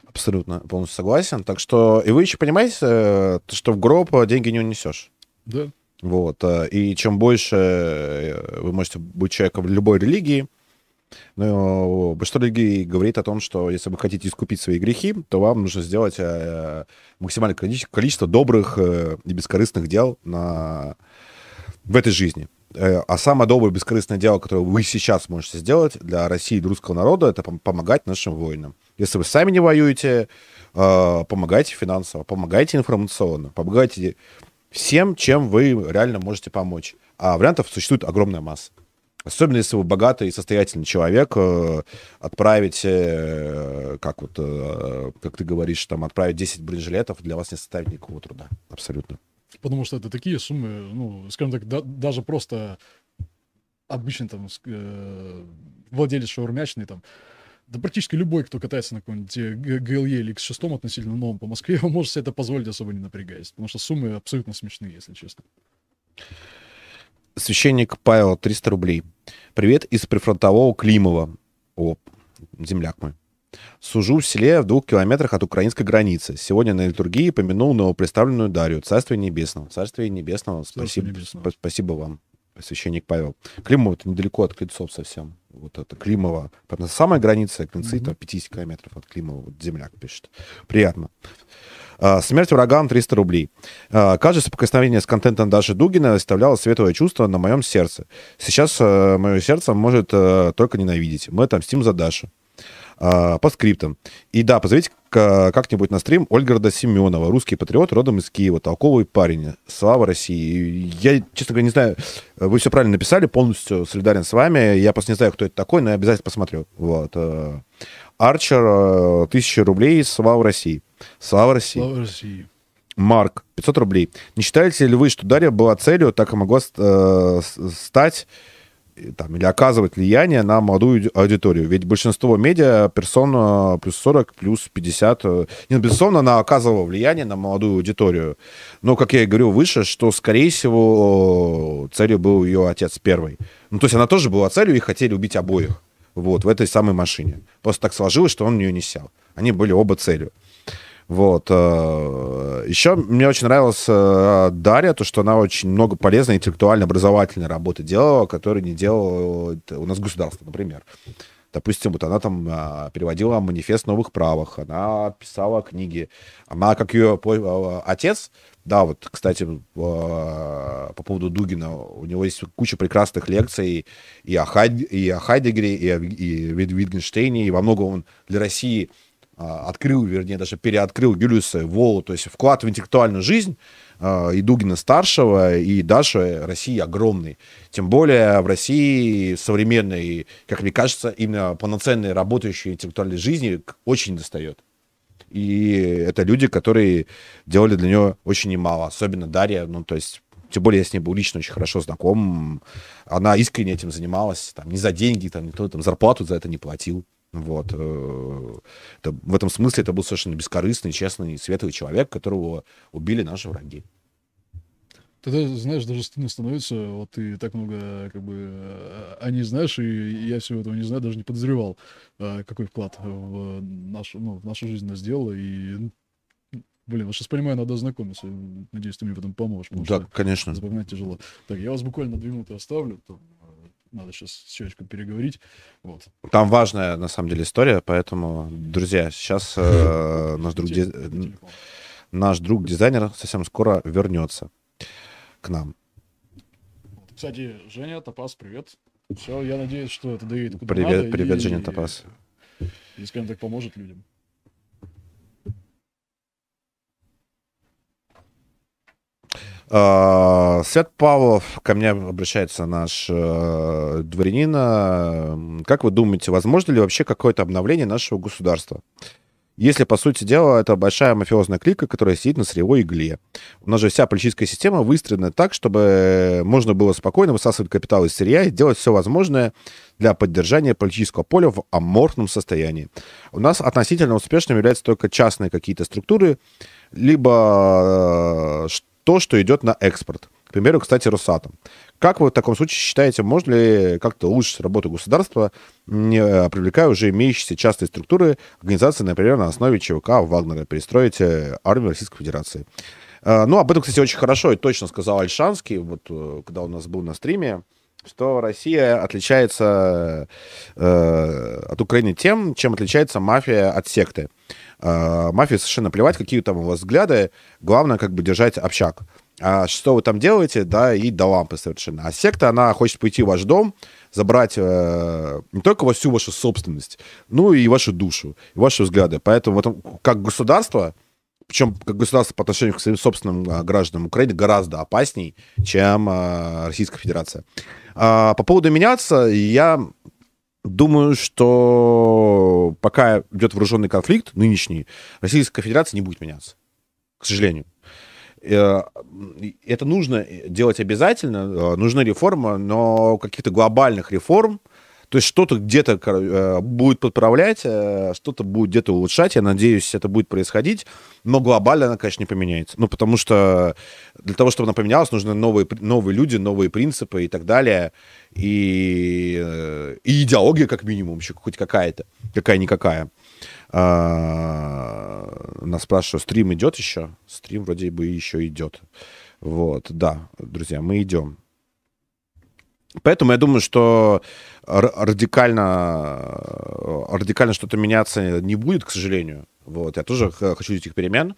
Speaker 1: абсолютно полностью согласен. Так что, и вы еще понимаете, э, то, что в гроб деньги не унесешь.
Speaker 2: Да.
Speaker 1: Вот. э, И чем больше э, вы можете быть человеком любой религии, но большинство религий говорит о том, что если вы хотите искупить свои грехи, то вам нужно сделать э, максимальное количество, добрых э, и бескорыстных дел на... в этой жизни. Э, А самое доброе бескорыстное дело, которое вы сейчас можете сделать для России и русского народа, это пом- помогать нашим воинам. Если вы сами не воюете, э, помогайте финансово, помогайте информационно, помогайте всем, чем вы реально можете помочь. А вариантов существует огромная масса. Особенно если вы богатый и состоятельный человек, э, отправить, как вот, как ты говоришь, там, отправить 10 бронежилетов для вас не составит никакого труда. Абсолютно.
Speaker 2: Потому что это такие суммы, ну, скажем так, да- даже просто обычный там э, владелец шаурмячный там, да практически любой, кто катается на каком-нибудь э, GLE или X6 относительно новом по Москве, [LAUGHS] он может себе это позволить особо не напрягаясь. Потому что суммы абсолютно смешные, если честно.
Speaker 1: Священник Павел, 300 рублей. Привет из прифронтового Климова. О, земляк мой. Сужу в селе в двух километрах от украинской границы. Сегодня на литургии помянул новоприставленную Дарью. Царствие небесного. Царствие небесного. Спасибо,
Speaker 2: небесного.
Speaker 1: спа- спасибо вам, священник Павел. Климово это недалеко от Клинцов совсем. Вот это Климово. На самой границе Клинцы,
Speaker 2: Мгм.
Speaker 1: там 50 километров от Климова. Вот земляк пишет. Приятно. А, Смерть врагам 300 рублей. А, Каждое соприкосновение с контентом Даши Дугина оставляло светлое чувство на моем сердце. Сейчас э, мое сердце может э, только ненавидеть. Мы отомстим за Дашу. А, По скриптам. И да, позовите как-нибудь на стрим Ольгарда Семенова, русский патриот, родом из Киева, толковый парень. Слава России. Я, честно говоря, не знаю, вы все правильно написали, полностью солидарен с вами. Я просто не знаю, кто это такой, но я обязательно посмотрю. Вот. э, Арчер, э, 1000 рублей, слава России. Слава России.
Speaker 2: Слава России.
Speaker 1: Марк, 500 рублей. Не считаете ли вы, что Дарья была целью, так и могла э, стать там, или оказывать влияние на молодую ауди- аудиторию? Ведь большинство медиа персон плюс 40, плюс 50. э, Не, безусловно, она оказывала влияние на молодую аудиторию. Но, как я и говорил выше, что, скорее всего, целью был ее отец первый. Ну, то есть она тоже была целью, и хотели убить обоих. Вот, в этой самой машине. Просто так сложилось, что он в нее не сел. Они были оба целью. Вот. Еще мне очень нравилась э, Дарья, то, что она очень много полезной интеллектуально-образовательной работы делала, которую не делала э, у нас государство, например. Допустим, вот она там а, переводила манифест новых правах, она писала книги. Она, как ее отец, да, вот, кстати, по поводу Дугина, у него есть куча прекрасных лекций и о, Хайд- и о Хайдегере, и о и Вит- Витгенштейне, и во многом он для России открыл, вернее, даже переоткрыл Юлиуса Волу, то есть вклад в интеллектуальную жизнь а, и Дугина старшего, и Даши России огромный. Тем более в России современной, как мне кажется, именно полноценной работающей интеллектуальной жизни очень достает. И это люди, которые делали для нее очень немало, особенно Дарья, ну, то есть тем более я с ней был лично очень хорошо знаком. Она искренне этим занималась, там, не за деньги, там, никто там зарплату за это не платил. Вот. э, это- в этом смысле это был совершенно бескорыстный, честный, светлый человек, которого убили наши враги.
Speaker 2: Тогда, знаешь, даже стыдно становится, вот ты так много, как бы, о ней знаешь, и я всего этого не знаю, даже не подозревал, э, какой вклад в нашу, ну, в нашу жизнь она сделала, и, ну, блин, вот сейчас понимаю, надо ознакомиться, надеюсь, ты мне в этом поможешь,
Speaker 1: Да,
Speaker 2: что
Speaker 1: конечно.
Speaker 2: запоминать тяжело. Так, я вас буквально две минуты оставлю, надо сейчас с переговорить, вот.
Speaker 1: Там важная, на самом деле, история, поэтому, друзья, сейчас э, [LAUGHS] наш друг, ди- наш друг дизайнер совсем скоро вернется к нам.
Speaker 2: Кстати, Женя, Топас, привет. Все, я надеюсь, что это доедет куда
Speaker 1: Привет,
Speaker 2: надо
Speaker 1: привет,
Speaker 2: и-
Speaker 1: Женя Топас.
Speaker 2: И, скажем так, поможет людям.
Speaker 1: А, Свят Павлов, ко мне обращается наш э, дворянин. Как вы думаете, возможно ли вообще какое-то обновление нашего государства? Если, по сути дела, это большая мафиозная клика, которая сидит на сырьевой игле. У нас же вся политическая система выстроена так, чтобы можно было спокойно высасывать капитал из сырья и делать все возможное для поддержания политического поля в аморфном состоянии. У нас относительно успешными являются только частные какие-то структуры, либо э, то, что идет на экспорт. К примеру, кстати, Росатом. Как вы в таком случае считаете, можно ли как-то улучшить работу государства, не э, привлекая уже имеющиеся частные структуры, организации, например, на основе ЧВК Вагнера, перестроить э, армию Российской Федерации? Э, Ну, об этом, кстати, очень хорошо и точно сказал Альшанский, вот когда у нас был на стриме, что Россия отличается э, от Украины тем, чем отличается мафия от секты. Мафии совершенно плевать, какие там у вас взгляды, главное как бы держать общак. А что вы там делаете, да, и до лампы совершенно. А секта, она хочет пойти в ваш дом, забрать э, не только всю вашу собственность, ну и вашу душу, и ваши взгляды. Поэтому вот, как государство, причем как государство по отношению к своим собственным а, гражданам Украины гораздо опасней, чем а, Российская Федерация. А, по поводу меняться, я думаю, что пока идет вооруженный конфликт нынешний, Российская Федерация не будет меняться, к сожалению. Э, Это нужно делать обязательно, э, нужна реформа, но каких-то глобальных реформ, то есть что-то где-то э, будет подправлять, э, что-то будет где-то улучшать. Я надеюсь, это будет происходить. Но глобально она, конечно, не поменяется. Ну, потому что для того, чтобы она поменялась, нужны новые, новые люди, новые принципы и так далее. И, э, и идеология, как минимум, еще хоть какая-то. Какая-никакая. А, Нас спрашивают, стрим идет еще? Стрим вроде бы еще идет. Вот, да, друзья, мы идем. Поэтому я думаю, что радикально, э, радикально что-то меняться не будет, к сожалению. Вот, я тоже хочу этих перемен.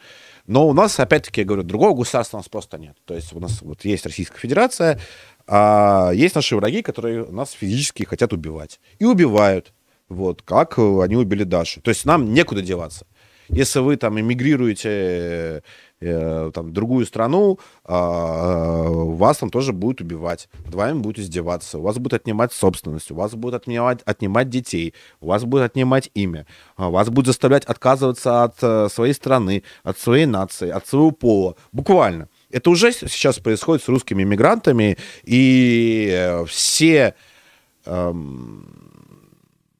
Speaker 1: Но у нас, опять-таки, я говорю, другого государства у нас просто нет. То есть у нас вот есть Российская Федерация, а есть наши враги, которые нас физически хотят убивать. И убивают. Вот, как они убили Дашу. То есть нам некуда деваться. Если вы там эмигрируете э, там, другую страну, а, вас там тоже будут убивать, над вами будут издеваться, у вас будут отнимать собственность, у вас будут отнимать, отнимать детей, у вас будут отнимать имя, а, вас будут заставлять отказываться от э, своей страны, от своей нации, от своего пола. Буквально. Это уже сейчас происходит с русскими иммигрантами, и э, все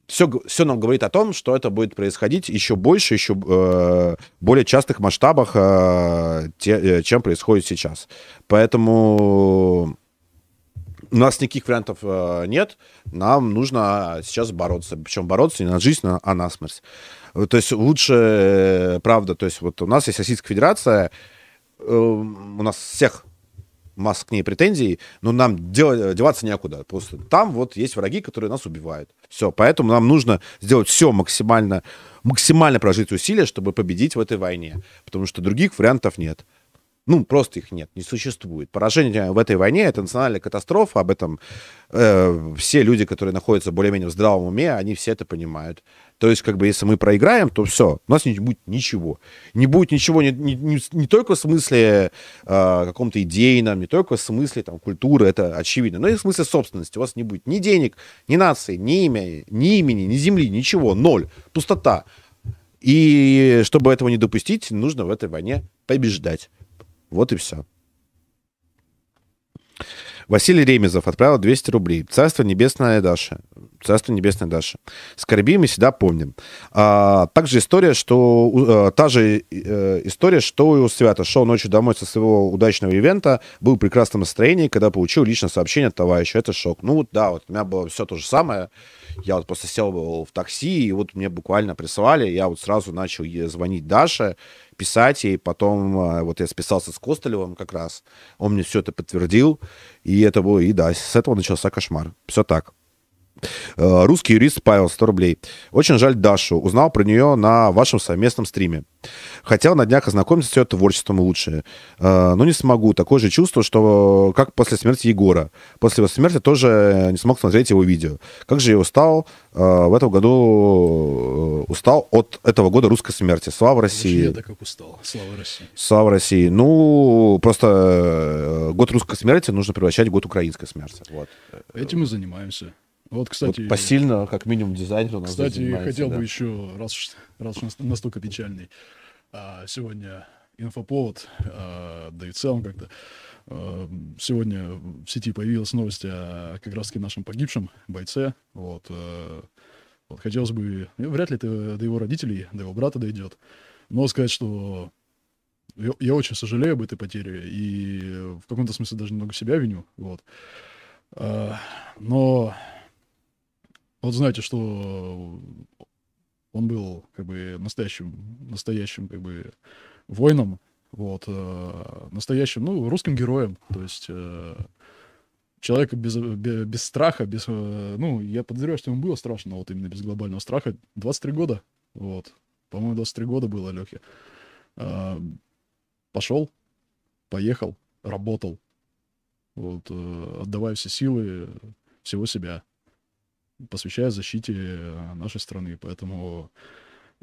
Speaker 1: все, все нам говорит о том, что это будет происходить еще больше, еще э, более частых масштабах, э, те- э, чем происходит сейчас. Поэтому у нас никаких вариантов э, нет. Нам нужно сейчас бороться. Причем бороться не на жизнь, а- а на смерть. То есть лучше, э, правда, то есть вот у нас есть Российская Федерация, э, у нас всех масса к ней претензий, но нам деваться некуда. Просто там вот есть враги, которые нас убивают. Все, поэтому нам нужно сделать все максимально, максимально прожить усилия, чтобы победить в этой войне. Потому что других вариантов нет. Ну, просто их нет, не существует. Поражение в этой войне — это национальная катастрофа, об этом э, все люди, которые находятся более-менее в здравом уме, они все это понимают. То есть, как бы, если мы проиграем, то все, у нас не будет ничего. Не будет ничего не, не, не- не только в смысле э, каком-то идейном, не только в смысле там, культуры, это очевидно, но и в смысле собственности. У вас не будет ни денег, ни нации, ни имя, ни имени, ни земли, ничего, ноль, пустота. И чтобы этого не допустить, нужно в этой войне побеждать. Вот и все. Василий Ремезов отправил 200 рублей. Царство небесное Даша. Царство небесное Даша. Скорбим и всегда помним. А, также история, что... э, та же э, история, что и у Свята. Шел ночью домой со своего удачного ивента, был в прекрасном настроении, когда получил личное сообщение от товарища. Это шок. Ну вот да, вот у меня было все то же самое. Я вот просто сел в такси, и вот мне буквально прислали. Я вот сразу начал звонить Даше, писать ей. Потом э, вот я списался с Костылевым как раз. Он мне все это подтвердил. И это было, и да, с этого начался кошмар. Все так. Э, Русский юрист Павел, 100 рублей. Очень жаль Дашу. Узнал про нее на вашем совместном стриме. Хотел на днях ознакомиться с ее творчеством лучше. Э, Но не смогу. Такое же чувство, что как после смерти Егора. После его смерти тоже не смог смотреть его видео. Как же я устал э, в этом году, устал от этого года русской смерти. Слава России.
Speaker 2: Я так как устал. Слава России.
Speaker 1: Слава России. Ну, просто год русской смерти нужно превращать в год украинской смерти. Вот.
Speaker 2: Этим мы занимаемся. Вот, кстати,
Speaker 1: вот посильно, как минимум, дизайнер у нас
Speaker 2: Кстати, хотел
Speaker 1: да.
Speaker 2: бы еще, раз, уж- раз настолько печальный, а, сегодня инфоповод, а, да и в целом как-то, а, сегодня в сети появилась новость о как раз-таки нашем погибшем бойце, вот, вот хотелось бы, ну, вряд ли это до его родителей, до его брата дойдет, но сказать, что я, я очень сожалею об этой потере и в каком-то смысле даже немного себя виню, вот, но вот знаете, что он был как бы настоящим, настоящим как бы воином, вот, э, настоящим, ну, русским героем, то есть э, человек без, бе- без, страха, без, э, ну, я подозреваю, что ему было страшно, вот именно без глобального страха, 23 года, вот, по-моему, 23 года было Лехе. пошел, поехал, работал, вот, э, отдавая все силы, всего себя, посвящая защите э, нашей страны. Поэтому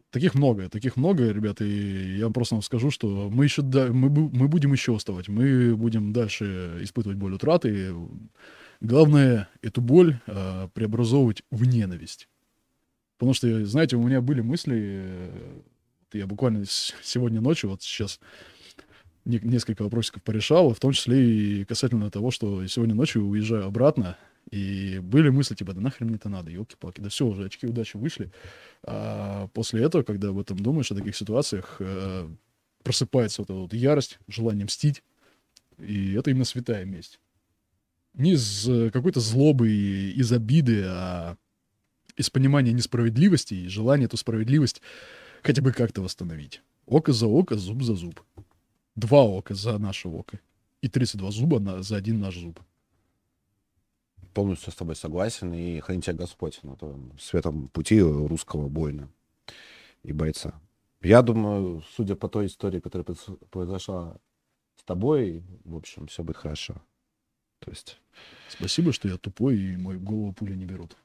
Speaker 2: таких много, таких много, ребята, и я просто вам скажу, что мы еще да, мы, мы будем еще уставать, мы будем дальше испытывать боль утраты. Главное эту боль э, преобразовывать в ненависть. Потому что, знаете, у меня были мысли, э, я буквально сегодня ночью, вот сейчас не- несколько вопросиков порешал, в том числе и касательно того, что сегодня ночью уезжаю обратно, и были мысли, типа, да нахрен мне это надо, елки-палки, да все, уже очки удачи вышли. А после этого, когда об этом думаешь, о таких ситуациях, э, просыпается вот эта вот ярость, желание мстить, и это именно святая месть. Не из какой-то злобы и из обиды, а из понимания несправедливости и желания эту справедливость хотя бы как-то восстановить. Око за око, зуб за зуб. Два ока за наше око. И 32 зуба на, за один наш зуб.
Speaker 1: Полностью с тобой согласен, и храни тебя Господь на том светом пути русского воина и бойца. Я думаю, судя по той истории, которая произ- произошла с тобой, в общем, все будет хорошо. То есть,
Speaker 2: Спасибо, что я тупой, и мою голову пули не берут.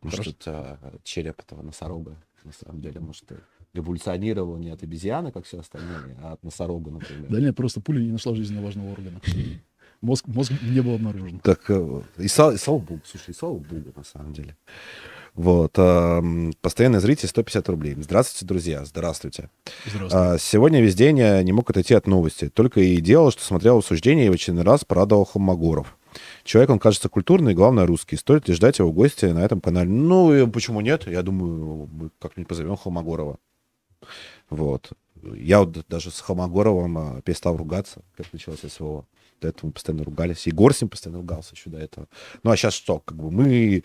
Speaker 1: может,
Speaker 2: Хорошо.
Speaker 1: это череп этого носорога, на самом деле, может, ты эволюционировал не от обезьяны, как все остальные, а от носорога, например.
Speaker 2: Да нет, просто пуля не нашла жизненно важного органа. [LAUGHS] Мозг, мозг не был обнаружен.
Speaker 1: Так, э, и, слава, и слава богу, слушай, и слава богу, на самом деле. Вот, эм, постоянный зритель 150 рублей. Здравствуйте, друзья, здравствуйте.
Speaker 2: Здравствуй.
Speaker 1: А, сегодня весь день я не мог отойти от новости. Только и делал, что смотрел обсуждение и в очередной раз порадовал Холмогоров. Человек, он кажется культурный и, главное, русский. Стоит ли ждать его в гости на этом канале? Ну, и почему нет? Я думаю, мы как-нибудь позовем Холмогорова. Вот. Я вот даже с Холмогоровым а, перестал ругаться, как началось с его. До этого мы постоянно ругались. Егор с ним постоянно ругался еще до этого. Ну, а сейчас что? Как бы мы...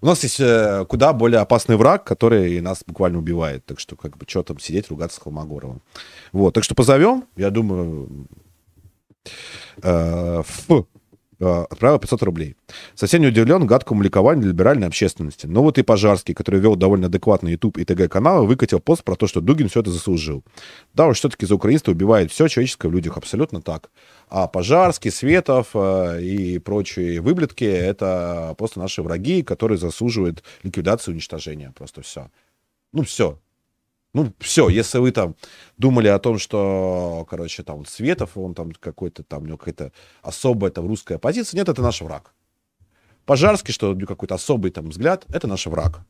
Speaker 1: У нас есть э, куда более опасный враг, который нас буквально убивает. Так что, как бы, что там сидеть, ругаться с Холмогоровым. Вот. Так что позовем, я думаю... Э, ф, отправил 500 рублей. Совсем не удивлен гадкому ликованию либеральной общественности. Но вот и Пожарский, который вел довольно адекватный YouTube и ТГ-каналы, выкатил пост про то, что Дугин все это заслужил. Да уж, все-таки за украинство убивает все человеческое в людях. Абсолютно так. А Пожарский, Светов э, и прочие выблетки — это просто наши враги, которые заслуживают ликвидации уничтожения. Просто все. Ну, все. Ну, все, если вы там думали о том, что, короче, там вот Светов, он там какой-то там, у него какая-то особая там русская позиция, нет, это наш враг. Пожарский, что у него какой-то особый там взгляд, это наш враг.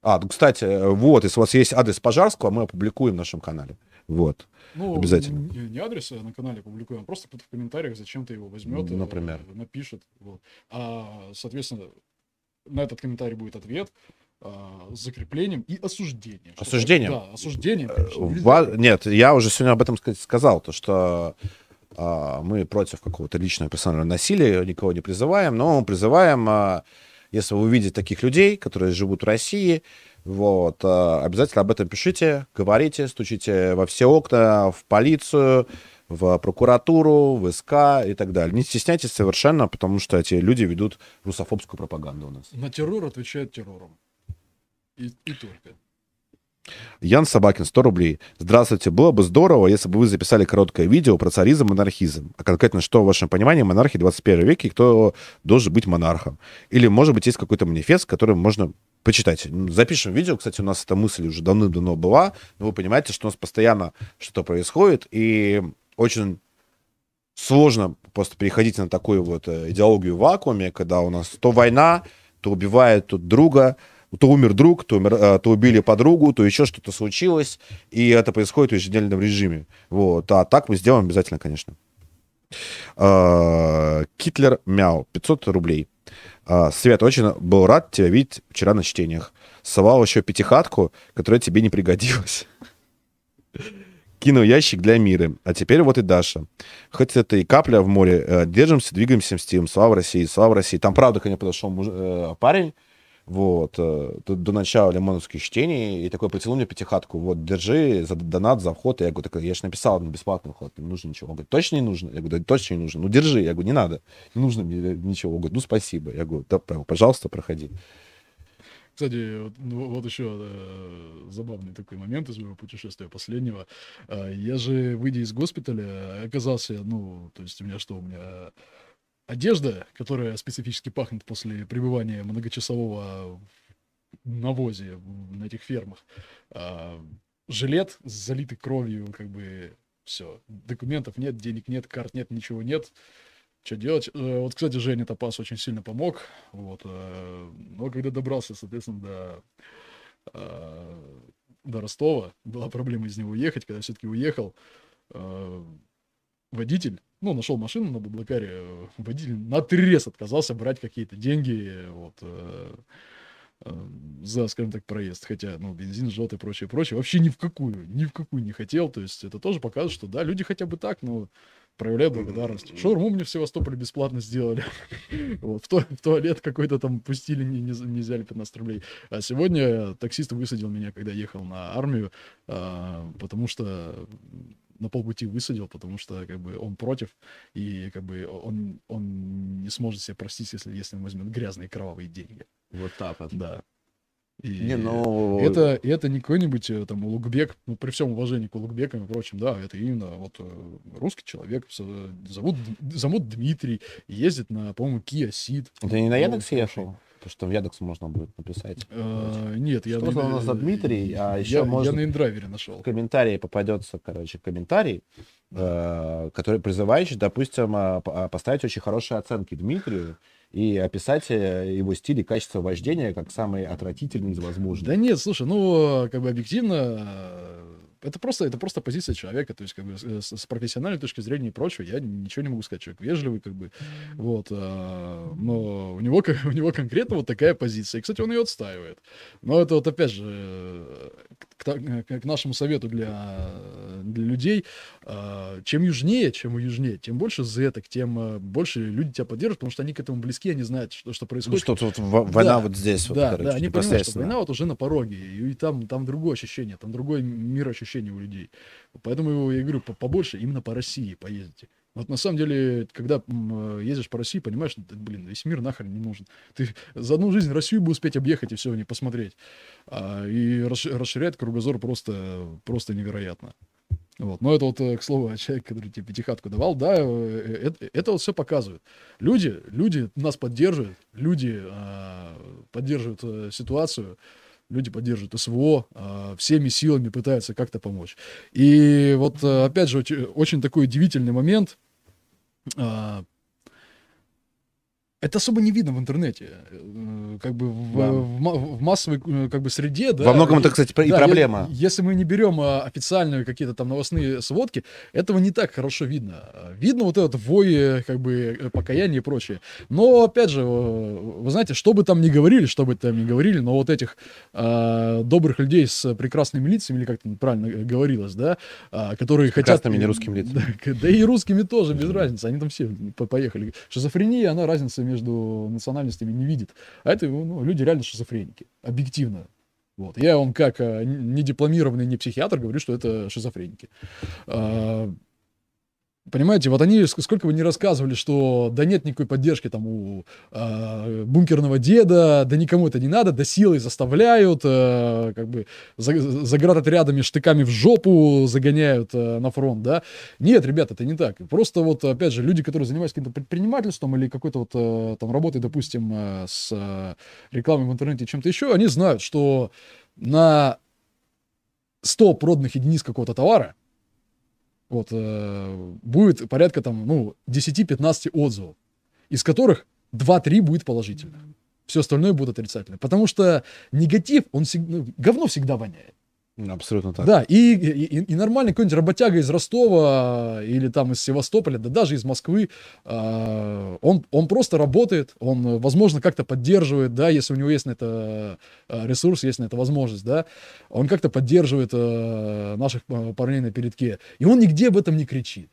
Speaker 1: А, ну, кстати, вот, если у вас есть адрес Пожарского, мы опубликуем в нашем канале. Вот.
Speaker 2: Ну,
Speaker 1: обязательно.
Speaker 2: Не, не адрес на канале публикуем, а просто кто-то в комментариях зачем-то его возьмет. э,
Speaker 1: Например.
Speaker 2: Напишет. Вот. А, соответственно, на этот комментарий будет ответ а, с закреплением и осуждением.
Speaker 1: Осуждением?
Speaker 2: Да, осуждением.
Speaker 1: Э,
Speaker 2: конечно.
Speaker 1: Ва- Нет, я уже сегодня об этом ска- сказал, то что а, мы против какого-то личного персонального насилия никого не призываем, но призываем, а, если вы увидите таких людей, которые живут в России, вот, а, обязательно об этом пишите, говорите, стучите во все окна, в полицию, в прокуратуру, в СК и так далее. Не стесняйтесь совершенно, потому что эти люди ведут русофобскую пропаганду у нас.
Speaker 2: На террор отвечает террором. И, и только.
Speaker 1: Ян Собакин, 100 рублей. Здравствуйте. Было бы здорово, если бы вы записали короткое видео про царизм и монархизм. А конкретно, что в вашем понимании монархии 21 веке и кто должен быть монархом? Или, может быть, есть какой-то манифест, который можно почитать. Запишем видео. Кстати, у нас эта мысль уже давным-давно была. Но вы понимаете, что у нас постоянно что-то происходит. И очень сложно просто переходить на такую вот э, идеологию в вакууме, когда у нас то война, то убивает тут друга, то умер друг, то, умер, э, то убили подругу, то еще что-то случилось, и это происходит в ежедневном режиме. Вот. А так мы сделаем обязательно, конечно. Э, Китлер Мяу, 500 рублей. Э, Свет, очень был рад тебя видеть вчера на чтениях. Совал еще пятихатку, которая тебе не пригодилась. Кинул ящик для мира. А теперь вот и Даша. Хоть это и капля в море, э, держимся, двигаемся, мстим. Слава России, слава России. Там, правда, ко мне подошел муж- э, парень, вот, э, до, начала лимоновских чтений, и такой протянул мне пятихатку, вот, держи за донат, за вход, я говорю, так, я же написал на бесплатный вход, не нужно ничего, он говорит, точно не нужно? Я говорю, да точно не нужно, ну, держи, я говорю, не надо, не нужно мне э, ничего, он говорит, ну, спасибо, я говорю, да, пожалуйста, проходи.
Speaker 2: Кстати, вот, ну, вот еще э, забавный такой момент из моего путешествия последнего. Э, я же, выйдя из госпиталя, оказался, ну, то есть у меня что, у меня одежда, которая специфически пахнет после пребывания многочасового навозе на этих фермах, а, жилет залитый кровью, как бы все, документов нет, денег нет, карт нет, ничего нет. Что делать? Э, Вот, кстати, Женя Топас очень сильно помог. Вот, э, но когда добрался, соответственно, до, э, до Ростова, была проблема из него уехать. Когда все-таки уехал, водитель, ну, нашел машину на Баблакаре, водитель на отказался брать какие-то деньги, вот, э, э, за, скажем так, проезд. Хотя, ну, бензин, жжет и прочее, прочее. Вообще ни в какую, ни в какую не хотел. То есть это тоже показывает, что, да, люди хотя бы так, но проявляют благодарность. Шаурму мне в Севастополе бесплатно сделали. [LAUGHS] Вот, в, в туалет какой-то там пустили, не, не, не взяли 15 рублей. А сегодня таксист высадил меня, когда ехал на армию, а, потому что на полпути высадил, потому что как бы он против, и как бы он, он не сможет себе простить, если, если он возьмет грязные кровавые деньги.
Speaker 1: Вот так вот.
Speaker 2: Да. И
Speaker 1: Не, ну...
Speaker 2: это, это не какой-нибудь э, там Улугбек, ну, при всем уважении к Улугбекам и прочим, да, это именно вот э, русский человек, э, зовут, зовут Дмитрий, ездит на, по-моему, Kia Ceed.
Speaker 1: Ты не на
Speaker 2: Ну,
Speaker 1: Яндекс
Speaker 2: хороший.
Speaker 1: Потому что в Яндекс можно будет написать.
Speaker 2: Э, нет, я...
Speaker 1: Что
Speaker 2: на-
Speaker 1: у нас за Дмитрий? А
Speaker 2: я,
Speaker 1: еще
Speaker 2: я
Speaker 1: можно-
Speaker 2: на индрайвере нашел.
Speaker 1: В комментарии попадется, короче, комментарий, э, который призывающий, допустим, э, поставить очень хорошие оценки Дмитрию и описать его стиль и качество вождения как самый отвратительный из возможных.
Speaker 2: Да нет, слушай, ну, как бы объективно, это просто, это просто позиция человека, то есть, как бы, с, с- с профессиональной точки зрения и прочего, я ничего не могу сказать, человек вежливый, как бы, вот, а, но у него, [LAUGHS] у него конкретно вот такая позиция, и, кстати, он ее отстаивает, но это вот, опять же, э, к, та- к- нашему совету для, для людей, а, чем южнее, чем южнее, тем больше зеток, тем э, больше люди тебя поддерживают, потому что они к этому близки, они знают, что, что
Speaker 1: Ну
Speaker 2: происходит,
Speaker 1: что, тут война
Speaker 2: Да,
Speaker 1: вот здесь, вот,
Speaker 2: да,
Speaker 1: короче,
Speaker 2: да, они понимают, что война вот уже на пороге, и, и там, там другое ощущение, там другой мир ощущений у людей. Поэтому я говорю, по- побольше именно по России поездите. Вот на самом деле, когда э, ездишь по России, понимаешь, блин, весь мир нахрен не нужен. Ты за одну жизнь Россию бы успеть объехать и все, не посмотреть. А, и расш- расширяет кругозор просто, просто невероятно. Вот. Но это вот, э, к слову, о человеке, который тебе пятихатку давал, да, э, это, это вот все показывает. Люди, люди нас поддерживают, люди а, поддерживают э, ситуацию, люди поддерживают СВО, а, всеми силами пытаются как-то помочь. И вот, э, опять же, оч- очень такой удивительный момент. Это особо не видно в интернете, э, как бы в,
Speaker 1: Да.
Speaker 2: в в массовой э, как бы среде. Да,
Speaker 1: Во многом
Speaker 2: и-
Speaker 1: это, кстати, и
Speaker 2: да,
Speaker 1: проблема.
Speaker 2: е- Если мы не берем а, официальные какие-то там новостные сводки, этого не так хорошо видно. Видно вот этот вой, э, как бы, э, покаяние и прочее. Но, опять же, э, вы знаете, что бы там ни говорили, что бы там ни говорили, но вот этих а, добрых людей с прекрасными лицами, или как там правильно э, говорилось, да, а, которые хотят...
Speaker 1: прекрасными нерусскими [LAUGHS] лицами.
Speaker 2: Да, да и русскими тоже, без разницы, они там все по- поехали. Шизофрения, она разницы между национальностями не видит. А это ну, люди реально шизофреники, объективно. Вот. Я вам как н- не дипломированный, не психиатр говорю, что это шизофреники. Понимаете, вот они, ск- сколько бы ни рассказывали, что да нет никакой поддержки там у э, бункерного деда, да никому это не надо, да силой заставляют, э, как бы за, заградотрядами штыками в жопу загоняют э, на фронт, да. Нет, ребят, это не так. Просто вот, опять же, люди, которые занимаются каким-то предпринимательством или какой-то вот э, там работой, допустим, э, с э, рекламой в интернете и чем-то еще, они знают, что на 100 проданных единиц какого-то товара вот, э, будет порядка там, ну, 10-15 отзывов, из которых 2-3 будет положительных. Все остальное будет отрицательное. Потому что негатив, он всегда, ну, говно всегда воняет.
Speaker 1: Абсолютно так.
Speaker 2: Да, и, и, и нормальный какой-нибудь работяга из Ростова или там из Севастополя, да даже из Москвы, а, он, он просто работает, он, возможно, как-то поддерживает, да, если у него есть на это а, ресурс, есть на это возможность, да, он как-то поддерживает а, наших парней на передке, и он нигде об этом не кричит.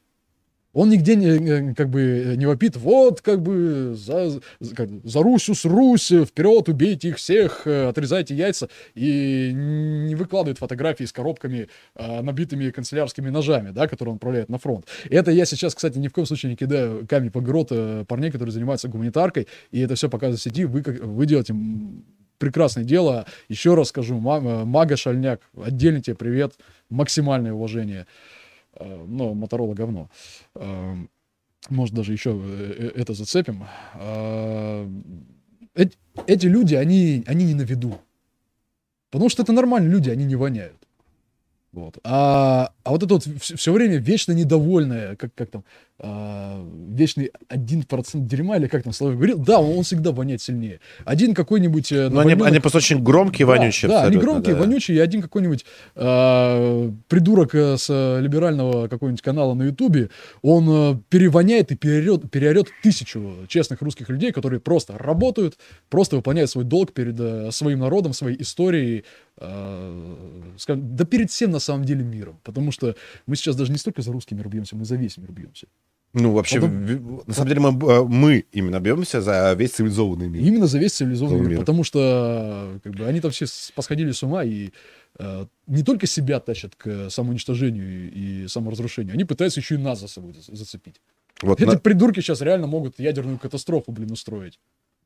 Speaker 2: Он нигде не, как бы не вопит, вот, как бы, за, как, за Русюс Русь, вперед, убейте их всех, э, отрезайте яйца, и не выкладывает фотографии с коробками, а, набитыми канцелярскими ножами, да, которые он отправляет на фронт. Это я сейчас, кстати, ни в коем случае не кидаю камень по грот э, парней, которые занимаются гуманитаркой, и это все показывают в сети, вы, как- вы делаете прекрасное дело. Еще раз скажу, э, Мага Шальняк, отдельный тебе привет, максимальное уважение. Э, Но Моторола говно. Э, Может, даже еще э, это зацепим. Эт- Эти люди, они, они не на виду. Потому что это нормальные люди, они не воняют. Вот. А, а вот это вот все, время вечно недовольное, как, как там, а, вечный один процент дерьма, или как там Славик говорил, да, он, он всегда воняет сильнее. Один какой-нибудь... э,
Speaker 1: Но они,
Speaker 2: навальнёнок-
Speaker 1: они просто очень громкие,
Speaker 2: да,
Speaker 1: вонючие.
Speaker 2: Да, они громкие,
Speaker 1: да.
Speaker 2: вонючие, и один какой-нибудь э, придурок с э, либерального какого-нибудь канала на Ютубе, он э, перевоняет и переорет, переорет тысячу честных русских людей, которые просто работают, просто выполняют свой долг перед э, своим народом, своей историей, э, скажем, да перед всем на самом деле миром. Потому что мы сейчас даже не столько за русский мир бьемся, мы за весь мир бьемся.
Speaker 1: Ну, вообще,
Speaker 2: Потом-
Speaker 1: на самом деле, мы, э, мы именно бьемся за весь цивилизованный мир.
Speaker 2: Именно за весь цивилизованный мир,
Speaker 1: мир.
Speaker 2: потому что как бы, они там все посходили с ума и э, не только себя тащат к самоуничтожению и, саморазрушению, они пытаются еще и нас за собой за- зацепить.
Speaker 1: Вот
Speaker 2: Эти
Speaker 1: на-
Speaker 2: придурки сейчас реально могут ядерную катастрофу, блин, устроить.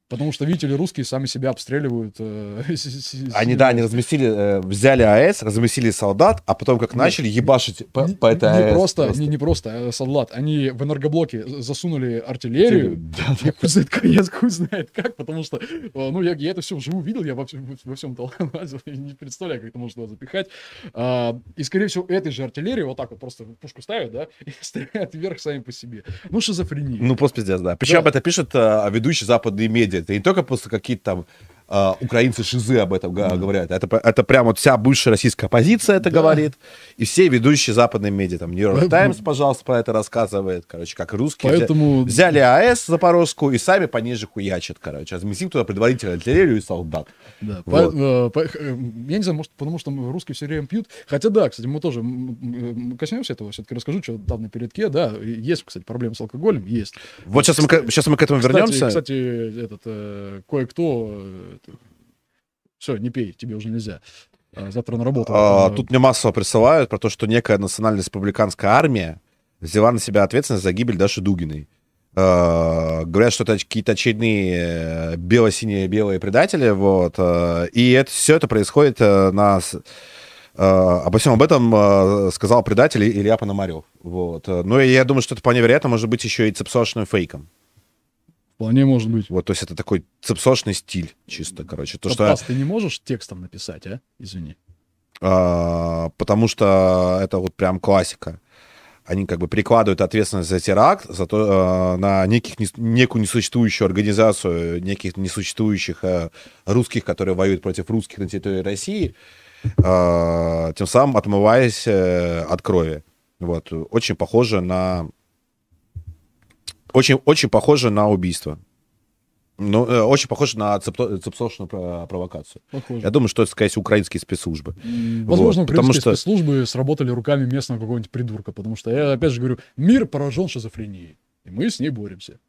Speaker 2: Потому что, видите ли, русские сами себя обстреливают. э, [LAUGHS]
Speaker 1: Они, да, они разместили, э, взяли АЭС, разместили солдат, а потом как начали ебашить по, по этой
Speaker 2: не
Speaker 1: АЭС.
Speaker 2: просто, Не, не просто, э, солдат. Они в энергоблоке засунули артиллерию. Я хуй знает, я хуй знает как, потому что, ну, я, я это все вживую видел, я во, всем- во всем лазил, [LAUGHS] не представляю, как это можно запихать. А, и, скорее всего, этой же артиллерии вот так вот просто пушку ставят, да, [LAUGHS] и стреляют вверх сами по себе. Ну, шизофрения.
Speaker 1: Ну, просто пиздец, да. Причем
Speaker 2: Да.
Speaker 1: это пишут э, ведущие западные медиа. Это не только просто какие-то там э, украинцы шизы об этом га- говорят. Это, это прям вот вся бывшая российская оппозиция это
Speaker 2: Да.
Speaker 1: говорит. И все ведущие западные медиа. Там Нью-Йорк Таймс, пожалуйста, про это рассказывает. Короче, как русские.
Speaker 2: Поэтому...
Speaker 1: Взяли АЭС запорожскую и сами пониже хуячат, короче. Разместим туда предварительно артиллерию и солдат.
Speaker 2: Да,
Speaker 1: Вот.
Speaker 2: по- э, по- э, я не знаю, может, потому что русские все время пьют. Хотя да, кстати, мы тоже коснемся этого, все-таки расскажу, что там на передке, да, есть, кстати, проблемы с алкоголем, есть.
Speaker 1: Вот сейчас мы, сейчас мы к этому
Speaker 2: Кстати,
Speaker 1: вернемся.
Speaker 2: Кстати, этот, э, кое-кто... все, не пей, тебе уже нельзя. А, завтра на работу.
Speaker 1: А, Тут мне массово присылают про то, что некая национальная республиканская армия взяла на себя ответственность за гибель Даши Дугиной. Э, Говорят, что это какие-то очередные э, бело-синие белые предатели, вот. э, И это, все это происходит э, на... Обо всем об этом сказал предатель Илья Пономарев. Вот. Э, Ну, и я думаю, что это вполне вероятно может быть еще и цепсошным фейком.
Speaker 2: Вполне может быть.
Speaker 1: Вот, то есть это такой цепсошный стиль чисто, короче. То, что...
Speaker 2: Подкаст ты не можешь текстом написать, а? Извини.
Speaker 1: А, потому что это вот прям классика. Они как бы перекладывают ответственность за теракт за то, а, на неких, нес- некую несуществующую организацию, неких несуществующих а, русских, которые воюют против русских на территории России, а, тем самым отмываясь э, от крови. Вот. Очень похоже на... Очень, очень похоже на убийство. Ну, э, очень похоже на цепсошную про- провокацию.
Speaker 2: Похоже.
Speaker 1: Я думаю, что это, скорее всего, украинские спецслужбы.
Speaker 2: Возможно,
Speaker 1: Вот, потому
Speaker 2: украинские
Speaker 1: что-
Speaker 2: спецслужбы сработали руками местного какого-нибудь придурка, потому что я, опять же говорю, мир поражен шизофренией, и мы с ней боремся.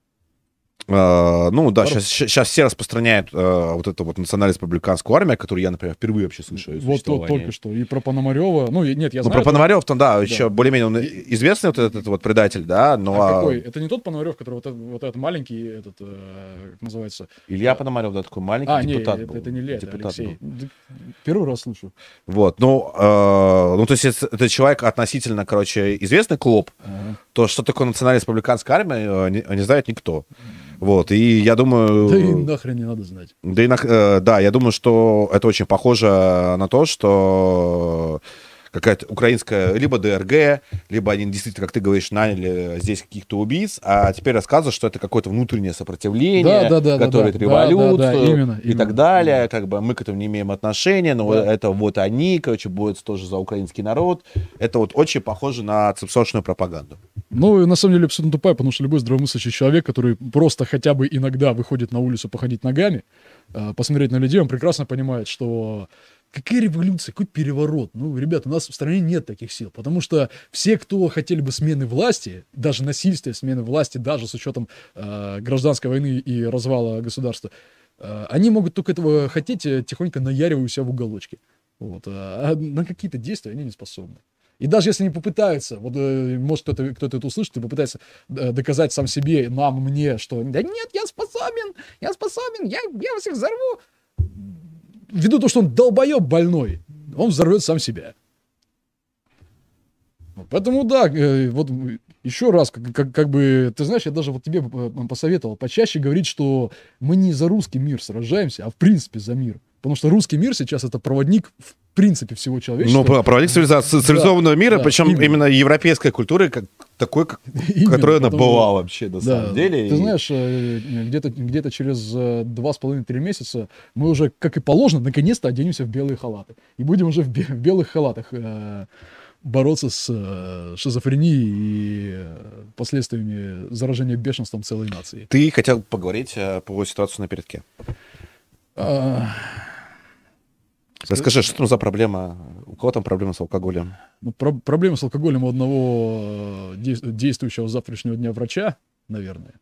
Speaker 1: Э, ну да, сейчас, сейчас все распространяют э, вот эту вот национально-республиканскую армию, которую я, например, впервые вообще слышу.
Speaker 2: Вот то- только что. И про Пономарева. Ну, и- нет, я
Speaker 1: Ну,
Speaker 2: знаю.
Speaker 1: про Пономарев там, да,
Speaker 2: Да.
Speaker 1: еще более-менее он известный вот этот вот предатель, да, но...
Speaker 2: А
Speaker 1: а,
Speaker 2: какой? Это не тот Пономарев, который вот, этот- вот этот маленький, этот, э, как называется?
Speaker 1: Илья Пономарев, да, такой маленький
Speaker 2: А,
Speaker 1: депутат
Speaker 2: нет,
Speaker 1: был.
Speaker 2: это, это не Илья, это
Speaker 1: депутат
Speaker 2: Алексей.
Speaker 1: был.
Speaker 2: Д- Первый раз слышу.
Speaker 1: Вот, ну, э, ну, то есть это, это человек относительно, короче, известный клуб,
Speaker 2: Ага.
Speaker 1: То что такое национально-республиканская армия, э, не, не знает никто. Вот, и я думаю...
Speaker 2: Да и нахрен не надо знать.
Speaker 1: Да, и нах- э, да, я думаю, что это очень похоже на то, что какая-то украинская либо ДРГ, либо они действительно, как ты говоришь, наняли здесь каких-то убийц, а теперь рассказывают, что это какое-то внутреннее сопротивление,
Speaker 2: Да, да, да,
Speaker 1: готовит
Speaker 2: да,
Speaker 1: революцию
Speaker 2: да, да, именно,
Speaker 1: и так далее. Как бы мы к этому не имеем отношения, но
Speaker 2: Да.
Speaker 1: это вот они, короче, борются тоже за украинский народ. Это вот очень похоже на цепсошную пропаганду.
Speaker 2: Ну, и на самом деле абсолютно тупая, потому что любой здравомыслящий человек, который просто хотя бы иногда выходит на улицу походить ногами, э, посмотреть на людей, он прекрасно понимает, что какая революция, какой переворот. Ну, ребят, у нас в стране нет таких сил, потому что все, кто хотели бы смены власти, даже насильствия смены власти, даже с учетом э, гражданской войны и развала государства, э, они могут только этого хотеть, э, тихонько наяривая у себя в уголочке. Вот. А на какие-то действия они не способны. И даже если они попытаются, вот э, может кто-то кто-то это услышит и попытается э, доказать сам себе, нам, мне, что да нет, я способен, я способен, я, я всех взорву. Ввиду того, что он долбоеб больной, он взорвет сам себя. Поэтому да, э, вот еще раз, как, как, как бы, ты знаешь, я даже вот тебе э, посоветовал почаще говорить, что мы не за русский мир сражаемся, а в принципе за мир. Потому что русский мир сейчас это проводник в принципе всего человечества.
Speaker 1: Ну, про- проводник цивилизации- цивилизованного мира,
Speaker 2: да,
Speaker 1: причем
Speaker 2: именно.
Speaker 1: именно. европейской культуры, как, такой, как, [LAUGHS]
Speaker 2: Именно,
Speaker 1: которой она
Speaker 2: потому-
Speaker 1: была вообще, на
Speaker 2: Да,
Speaker 1: самом деле.
Speaker 2: Ты
Speaker 1: И-
Speaker 2: знаешь, э, где-то где через э, два с половиной-три месяца мы уже, как и положено, наконец-то оденемся в белые халаты. И будем уже в, бе- в белых халатах э, бороться с э, шизофренией и э, последствиями заражения бешенством целой нации.
Speaker 1: Ты хотел поговорить э, по ситуации на передке.
Speaker 2: А,
Speaker 1: Расскажи, что там за проблема? У кого там проблема с алкоголем?
Speaker 2: ну, про- проблема с алкоголем у одного э, дей- действующего завтрашнего дня врача, наверное.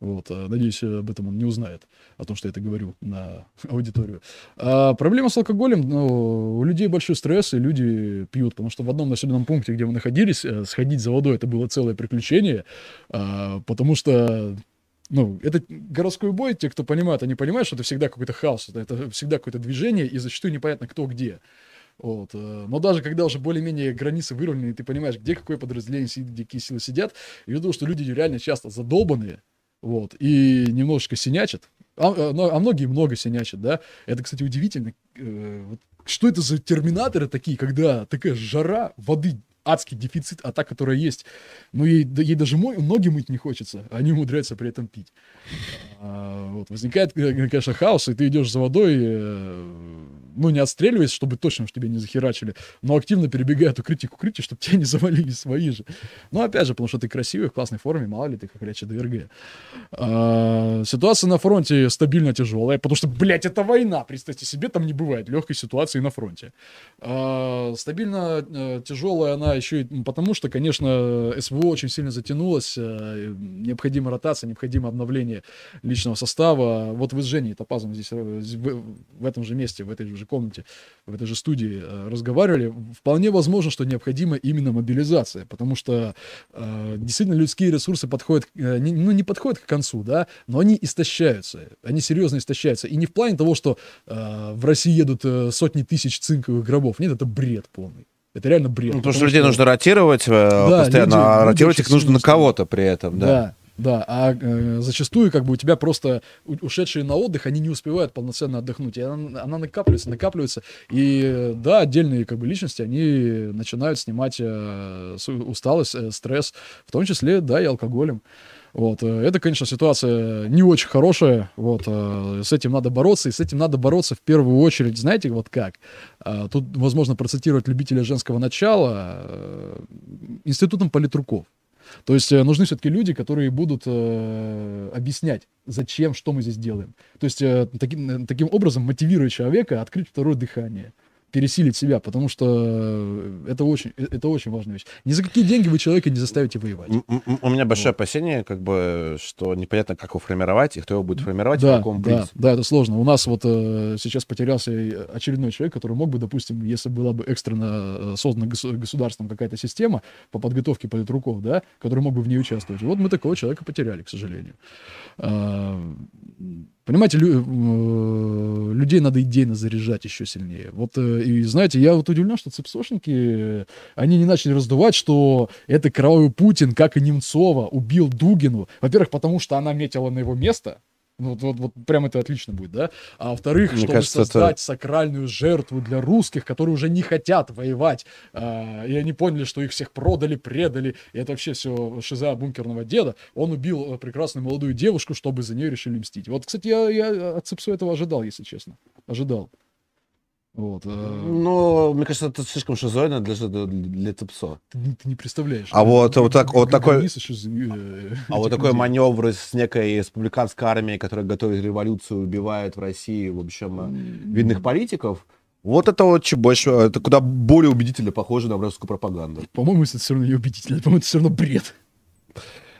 Speaker 2: Вот, э, надеюсь, об этом он не узнает, о том, что я это говорю на [LAUGHS] аудиторию. А проблема с алкоголем, ну, у людей большой стресс, и люди пьют, потому что в одном населенном пункте, где мы находились, э, сходить за водой это было целое приключение, а, потому что ну, это городской бой, те, кто понимают, они понимают, что это всегда какой-то хаос, это, всегда какое-то движение, и зачастую непонятно, кто где. Вот. э, Но даже когда уже более-менее границы выровнены, ты понимаешь, где какое подразделение сидит, где какие силы сидят, и ввиду что люди реально часто задолбанные, вот, и немножечко синячат, а, но- а многие много синячат, да, это, кстати, удивительно, э, вот что это за терминаторы такие, когда такая жара, воды, адский дефицит, а та, которая есть, ну, ей, да- ей даже мо- ноги мыть не хочется, а они умудряются при этом пить. А, вот, возникает, э, конечно, хаос, и ты идешь за водой, э, ну, не отстреливаясь, чтобы точно уж тебя не захерачили, но активно перебегая от укрытия к укрытию, чтобы тебя не завалили свои же. Ну, опять же, потому что ты красивый, в классной форме, мало ли ты, как горячая ДРГ. А, ситуация на фронте стабильно тяжелая, потому что, блядь, это война, представьте себе, там не бывает легкой ситуации на фронте. А, стабильно э, тяжелая она еще и потому, что, конечно, СВО очень сильно затянулось, э, необходима ротация, необходимо обновление личного состава. Вот вы с Женей Топазом здесь, э, в, в этом же месте, в этой же комнате, в этой же студии э, разговаривали. Вполне возможно, что необходима именно мобилизация, потому что э, действительно людские ресурсы подходят, э, не- ну не подходят к концу, да, но они истощаются, они серьезно истощаются. И не в плане того, что э, в России едут э, сотни тысяч цинковых гробов. Нет, это бред полный. Это реально бред.
Speaker 1: Ну, потому что
Speaker 2: потому
Speaker 1: людей
Speaker 2: что-
Speaker 1: нужно ротировать э, постоянно,
Speaker 2: люди-
Speaker 1: а ротировать их нужно на кого-то при этом, да.
Speaker 2: Да, да. А э, зачастую, как бы, у тебя просто ушедшие на отдых, они не успевают полноценно отдохнуть. И она, она накапливается, накапливается. И да, отдельные как бы личности, они начинают снимать э, усталость, э, стресс, в том числе, да, и алкоголем. Вот, э, это, конечно, ситуация не очень хорошая, вот, э, с этим надо бороться, и с этим надо бороться в первую очередь, знаете, вот как? А, Тут, возможно, процитировать любителя женского начала э, институтом политруков. То есть э, нужны все-таки люди, которые будут э, объяснять, зачем, что мы здесь делаем. То есть э, таким, э, таким образом мотивируя человека открыть второе дыхание. Пересилить себя, потому что э, это очень, э, это очень важная вещь. Ни за какие деньги вы человека не заставите воевать.
Speaker 1: У меня большое опасение, как бы, что непонятно, как его формировать, и кто его будет формировать, и
Speaker 2: Да,
Speaker 1: по какому
Speaker 2: да,
Speaker 1: принципу.
Speaker 2: да, это сложно. У нас вот э, сейчас потерялся и очередной человек, который мог бы, допустим, если была бы экстренно э, создана госу- государством какая-то система по подготовке политруков, да, который мог бы в ней участвовать. Вот мы такого человека потеряли, к сожалению. Понимаете, лю- э, людей надо идейно заряжать еще сильнее. Вот, э, и знаете, я вот удивлен, что цепсошники, они не начали раздувать, что это кровавый Путин, как и Немцова, убил Дугину. Во-первых, потому что она метила на его место, вот, вот, вот прям это отлично будет, да? А во-вторых,
Speaker 1: Мне
Speaker 2: чтобы
Speaker 1: кажется, это-
Speaker 2: создать сакральную жертву для русских, которые уже не хотят воевать, а, и они поняли, что их всех продали, предали, и это вообще все шиза бункерного деда. Он убил э, прекрасную молодую девушку, чтобы за нее решили мстить. Вот, кстати, я, я от Цепсу этого ожидал, если честно. Ожидал. Вот. э,
Speaker 1: Ну, мне кажется, это слишком шизоидно для, для, для ЦЕПСО.
Speaker 2: ты, не- ты не представляешь.
Speaker 1: А вот- вот так- вот такой-
Speaker 2: шизы, э,
Speaker 1: А вот такой маневр с некой республиканской армией, которая готовит революцию, убивает в России, в общем, э, видных политиков, вот это вот чуть больше, это куда более убедительно похоже на русскую пропаганду.
Speaker 2: По-моему, это все равно не убедительно. По-моему, это все равно бред.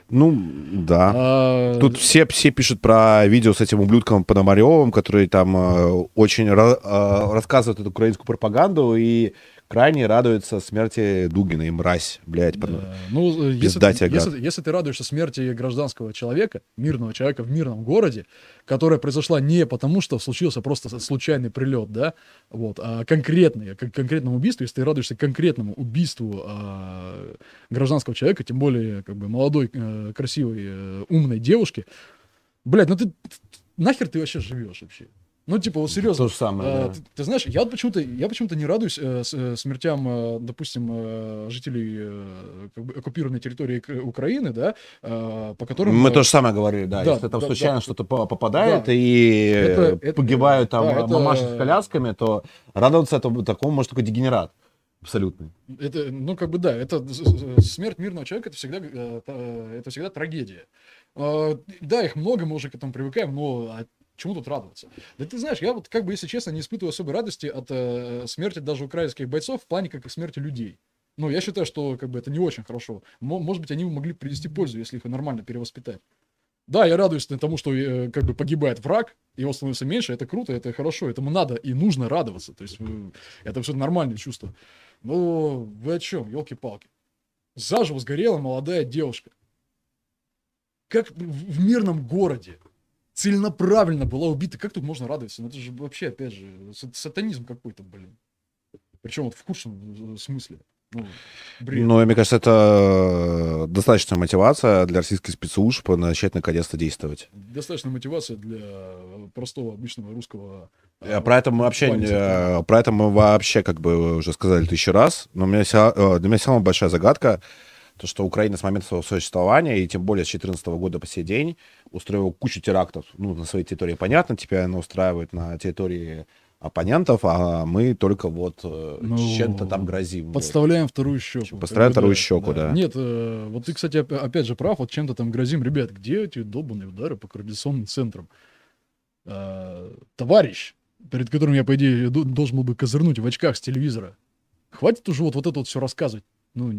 Speaker 1: Ну, да.
Speaker 2: А,
Speaker 1: Тут все, все пишут про видео с этим ублюдком Пономаревым, который там э, очень ра- э, рассказывает эту украинскую пропаганду и крайне радуется смерти Дугина и мразь, блядь. Пон-
Speaker 2: Да. Ну, э, если, ты- если, если ты радуешься смерти гражданского человека, мирного человека в мирном городе, которая произошла не потому, что случился просто случайный прилет, да, вот, а конкретный, кон- конкретному убийству, если ты радуешься конкретному убийству а, гражданского человека, тем более как бы молодой, э, красивой, э, умной девушки, блядь, ну ты нахер ты вообще живешь вообще? Ну, типа, вот серьезно.
Speaker 1: То же самое,
Speaker 2: А,
Speaker 1: да.
Speaker 2: ты, ты знаешь, я почему-то, я почему-то не радуюсь э, с- э, смертям, э, допустим, э, жителей э, как бы оккупированной территории Украины, да, э, по которым...
Speaker 1: Мы
Speaker 2: э,
Speaker 1: то же самое говорили, да.
Speaker 2: да,
Speaker 1: Если там
Speaker 2: да,
Speaker 1: случайно
Speaker 2: да.
Speaker 1: что-то по- попадает
Speaker 2: Да.
Speaker 1: и
Speaker 2: Это-
Speaker 1: э,
Speaker 2: это-
Speaker 1: погибают там
Speaker 2: да,
Speaker 1: э,
Speaker 2: это-
Speaker 1: мамаши с колясками, то радоваться этому такому может только дегенерат. Абсолютно.
Speaker 2: Это, ну, как бы, да, это смерть мирного человека, это всегда, э, это всегда трагедия. Э, Да, их много, мы уже к этому привыкаем, но а чему тут радоваться? Да ты знаешь, я вот, как бы, если честно, не испытываю особой радости от э, смерти даже украинских бойцов в плане как и смерти людей. Ну, я считаю, что как бы это не очень хорошо. Мо- Может быть, они могли принести пользу, если их нормально перевоспитать. Да, я радуюсь тому, что э, как бы погибает враг, его становится меньше, это круто, это хорошо, этому надо и нужно радоваться. То есть э, это все нормальные чувства. Но вы о чем, елки-палки? Заживо сгорела молодая девушка. Как в мирном городе целенаправленно была убита. Как тут можно радоваться? Ну это же вообще, опять же, са- сатанизм какой-то, блин. Причем вот в худшем э, смысле. Ну, бред.
Speaker 1: Ну, мне кажется, это э, достаточная мотивация для российских спецслужб начать наконец-то действовать.
Speaker 2: Достаточно мотивация для простого обычного русского.
Speaker 1: Э, Про это мы вообще, э, про это мы вообще, как бы уже сказали тысячу раз, но у меня вся- э, для меня равно большая загадка, то, что Украина с момента своего существования, и тем более с 2014 года по сей день, устроила кучу терактов. Ну, на своей территории, понятно, теперь она устраивает на территории оппонентов, а мы только вот э,
Speaker 2: Ну,
Speaker 1: чем-то там грозим. вот.
Speaker 2: Подставляем вторую щеку.
Speaker 1: Подставляем
Speaker 2: бы,
Speaker 1: вторую щеку, да.
Speaker 2: Нет, э, вот ты, кстати, опя- опять же прав, вот чем-то там грозим. Ребят, где эти долбанные удары по координационным центрам? Э, товарищ, перед которым я, по идее, должен был бы козырнуть в очках с телевизора, хватит уже вот, вот это вот все рассказывать. Ну,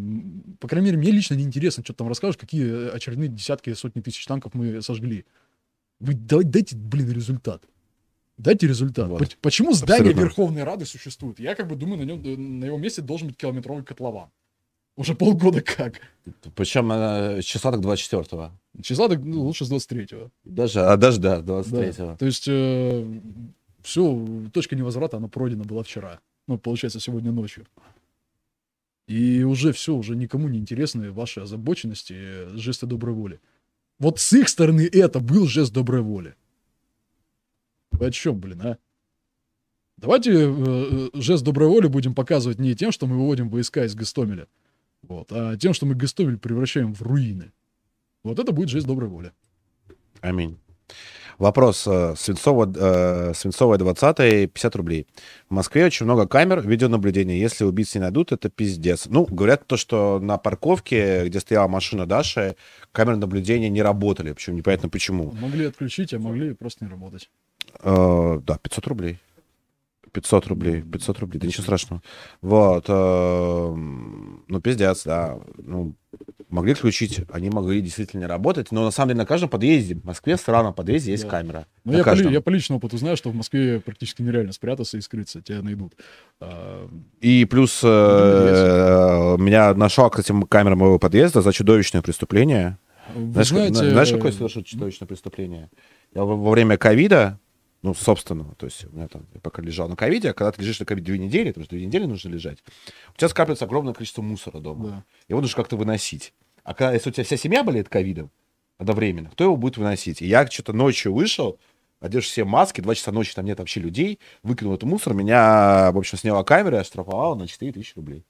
Speaker 2: по крайней мере, мне лично неинтересно, что ты там расскажешь, какие э, очередные десятки, сотни тысяч танков мы сожгли. Вы дай- дайте, блин, результат. Дайте результат.
Speaker 1: Вот.
Speaker 2: Поч- Почему здание
Speaker 1: Абсолютно.
Speaker 2: Верховной Рады существует? Я как бы думаю, на, нем, э, на его месте должен быть километровый котлован. Уже полгода как.
Speaker 1: Причем э, числа так 24-го.
Speaker 2: Числа так, ну, лучше с 23-го.
Speaker 1: Даже, а даже, да,
Speaker 2: Да.
Speaker 1: 23-го.
Speaker 2: То есть все, точка невозврата, она пройдена была вчера. Ну, получается, сегодня ночью. И уже все, уже никому не интересны ваши озабоченности, э, жесты доброй воли. Вот с их стороны это был жест доброй воли. Вы о чем, блин, а? Давайте э, э, жест доброй воли будем показывать не тем, что мы выводим войска из Гастомеля, вот, а тем, что мы Гастомель превращаем в руины. Вот это будет жест доброй воли.
Speaker 1: Аминь. Вопрос. э, Свинцова, Свинцовая 20 50 рублей. В Москве очень много камер видеонаблюдения. Если убийц не найдут, это пиздец. Ну, говорят то, что на парковке, где стояла машина Даши, камеры наблюдения не работали. Причем непонятно почему.
Speaker 2: Могли отключить, а могли просто не работать.
Speaker 1: Э, да, 500 рублей. 500 рублей, 500 рублей, да ничего страшного. Вот, э, ну, пиздец, да. Ну, могли включить, они могли действительно работать, но на самом деле на каждом подъезде, в Москве на подъезде есть
Speaker 2: Да.
Speaker 1: камера.
Speaker 2: Ну, я по, я по личному опыту знаю, что в Москве практически нереально спрятаться и скрыться, тебя найдут. А,
Speaker 1: И плюс э, меня нашла, кстати, камера моего подъезда за чудовищное преступление.
Speaker 2: Вы
Speaker 1: Знаешь,
Speaker 2: знаете,
Speaker 1: знаешь, какое совершил чудовищное преступление? Я во время ковида, ну, собственного, то есть у меня там, я пока лежал на ковиде, а когда ты лежишь на ковиде две недели, потому что две недели нужно лежать, у тебя скапливается огромное количество мусора дома.
Speaker 2: Да.
Speaker 1: Его нужно как-то выносить. А когда, если у тебя вся семья болеет ковидом одновременно, кто его будет выносить? И я что-то ночью вышел, одежь все маски, два часа ночи там нет вообще людей, выкинул этот мусор, меня, в общем, сняла камера и оштрафовала на 4 тысячи рублей.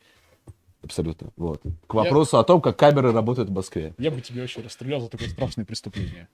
Speaker 1: Абсолютно. Вот. К
Speaker 2: Я-
Speaker 1: вопросу о том, как камеры работают в Москве.
Speaker 2: Я бы тебя вообще расстрелял за такое страшное преступление.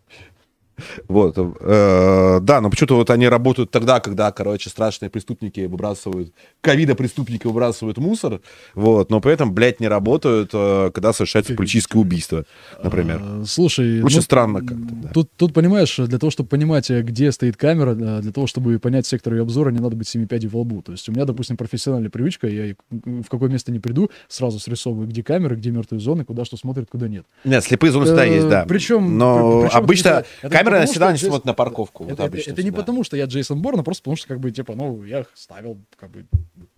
Speaker 1: Вот, э, да, но почему-то вот они работают тогда, когда, короче, страшные преступники выбрасывают, ковида преступники выбрасывают мусор, вот, но при этом, блядь, не работают, э, когда совершается политическое убийство, например.
Speaker 2: А, Слушай,
Speaker 1: Очень
Speaker 2: ну,
Speaker 1: странно как-то, да.
Speaker 2: Тут, тут, понимаешь, для того, чтобы понимать, э, где стоит камера, для того, чтобы понять сектор ее обзора, не надо быть семи пядей во лбу. То есть у меня, допустим, профессиональная привычка, я в какое место не приду, сразу срисовываю, где камеры, где мертвые зоны, куда что смотрит, куда нет.
Speaker 1: Нет, слепые зоны всегда есть, да.
Speaker 2: причем-
Speaker 1: но
Speaker 2: при- причем
Speaker 1: обычно
Speaker 2: это потому,
Speaker 1: всегда не
Speaker 2: здесь-
Speaker 1: смотрят на парковку. вот
Speaker 2: это, это- это не потому, что я Джейсон Борн, а просто потому, что, как бы, типа, ну, я ставил, как бы,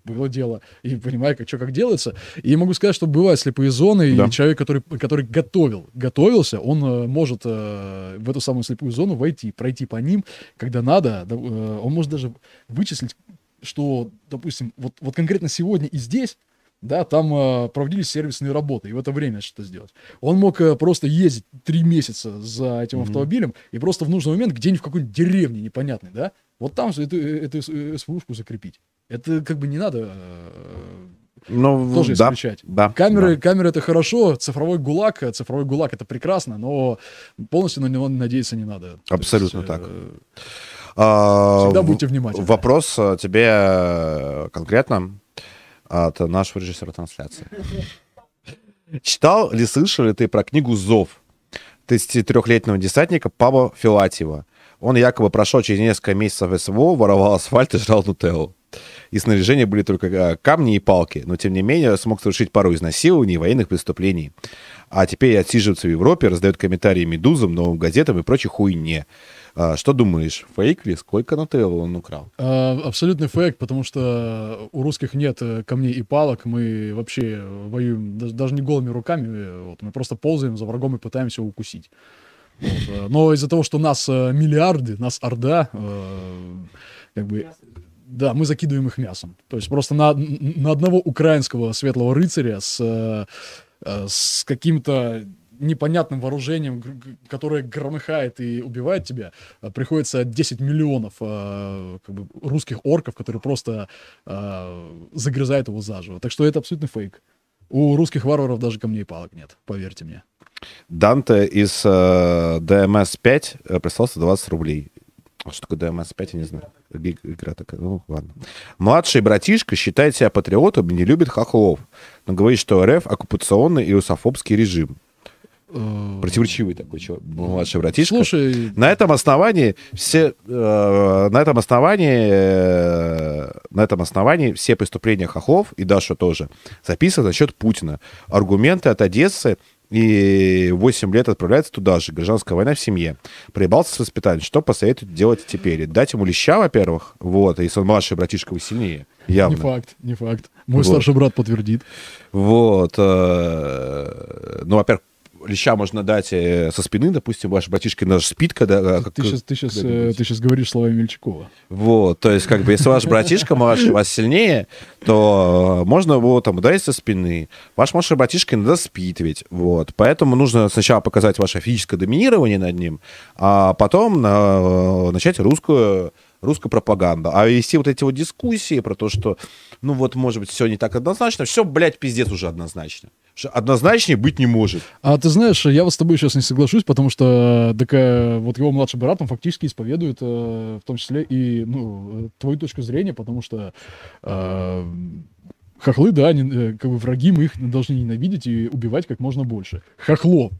Speaker 2: было дело, и понимаю, как, что как делается. И могу сказать, что бывают слепые зоны,
Speaker 1: Да.
Speaker 2: и человек, который, который готовил, готовился, он э, может э, в эту самую слепую зону войти, пройти по ним, когда надо. э, он может даже вычислить, что, допустим, вот, вот конкретно сегодня и здесь да, там э, проводились сервисные работы, и в это время что сделать. Он мог э, просто ездить три месяца за этим
Speaker 1: Мгм.
Speaker 2: автомобилем и просто в нужный момент где-нибудь в какой-нибудь деревне непонятной, да, вот там эту, эту э, СВУшку закрепить. Это как бы не надо э,
Speaker 1: Ну,
Speaker 2: тоже
Speaker 1: да,
Speaker 2: исключать.
Speaker 1: да,
Speaker 2: Камеры,
Speaker 1: да.
Speaker 2: камеры это хорошо, цифровой гулаг, э, цифровой гулаг это прекрасно, но полностью на него надеяться не надо.
Speaker 1: Абсолютно
Speaker 2: есть,
Speaker 1: так.
Speaker 2: э,
Speaker 1: А,
Speaker 2: Всегда будьте внимательны.
Speaker 1: Вопрос э, тебе э, конкретно от нашего режиссера трансляции. Читал ли, слышал ли ты про книгу «Зов» 33-летнего десантника Павла Филатьева? Он якобы прошел через несколько месяцев СВО, воровал асфальт и жрал нутеллу. И снаряжение были только э, камни и палки, но тем не менее смог совершить пару изнасилований и военных преступлений. А теперь отсиживается в Европе, раздает комментарии медузам, новым газетам и прочей хуйне. А, Что думаешь, фейк ли? Сколько нутеллы он украл?
Speaker 2: А, Абсолютный фейк, потому что у русских нет э, камней и палок, мы вообще воюем даже, даже не голыми руками, э, вот, мы просто ползаем за врагом и пытаемся его укусить. Вот, э, Но из-за того, что нас миллиарды, нас орда, как бы, да, мы закидываем их мясом. То есть просто на, на одного украинского светлого рыцаря с, с каким-то непонятным вооружением, которое громыхает и убивает тебя, э, приходится 10 миллионов э, как бы, русских орков, которые просто э, загрызают его заживо. Так что это абсолютно фейк. У русских варваров даже камней и палок нет, поверьте мне.
Speaker 1: Данте из э, DMS5 э, прислал 120 рублей. А Что такое DMS5, я не знаю. Иг- Игра такая, ну ладно. Младший братишка считает себя патриотом и не любит хохлов. Но говорит, что РФ оккупационный и русофобский режим.
Speaker 2: Э,
Speaker 1: Противоречивый такой человек, младший братишка.
Speaker 2: Слушай,
Speaker 1: На этом основании все, э, на этом основании, э, на этом основании все преступления хохлов и Даша тоже записаны за счет Путина. Аргументы от Одессы и 8 лет отправляется туда же. Гражданская война в семье. Проебался с воспитанием. Что посоветуют делать теперь? Дать ему леща, во-первых. Вот. Если он младший братишка, вы сильнее. Явно.
Speaker 2: не факт, не факт. Мой
Speaker 1: Вот.
Speaker 2: старший брат подтвердит.
Speaker 1: Вот. Ну, во-первых, леща можно дать э, со спины, допустим, ваш братишка наш спит, когда... э, как-
Speaker 2: Ты сейчас, ты, сейчас,
Speaker 1: когда-нибудь.
Speaker 2: ты сейчас говоришь словами Мельчакова.
Speaker 1: Вот, то есть, как бы, если ваш братишка младший вас сильнее, то э, можно его там ударить со спины. Ваш младший братишка иногда спит ведь, вот. Поэтому нужно сначала показать ваше физическое доминирование над ним, а потом на- начать русскую русскую пропаганду. А вести вот эти вот дискуссии про то, что, ну вот, может быть, все не так однозначно, все, блядь, пиздец уже однозначно. Однозначнее быть не может.
Speaker 2: А ты знаешь, я вот с тобой сейчас не соглашусь, потому что такая, вот его младший брат, он фактически исповедует э, в том числе и ну, э, твою точку зрения, потому что э, хохлы, да, они, э, как бы враги, мы их должны ненавидеть и убивать как можно больше. Хохло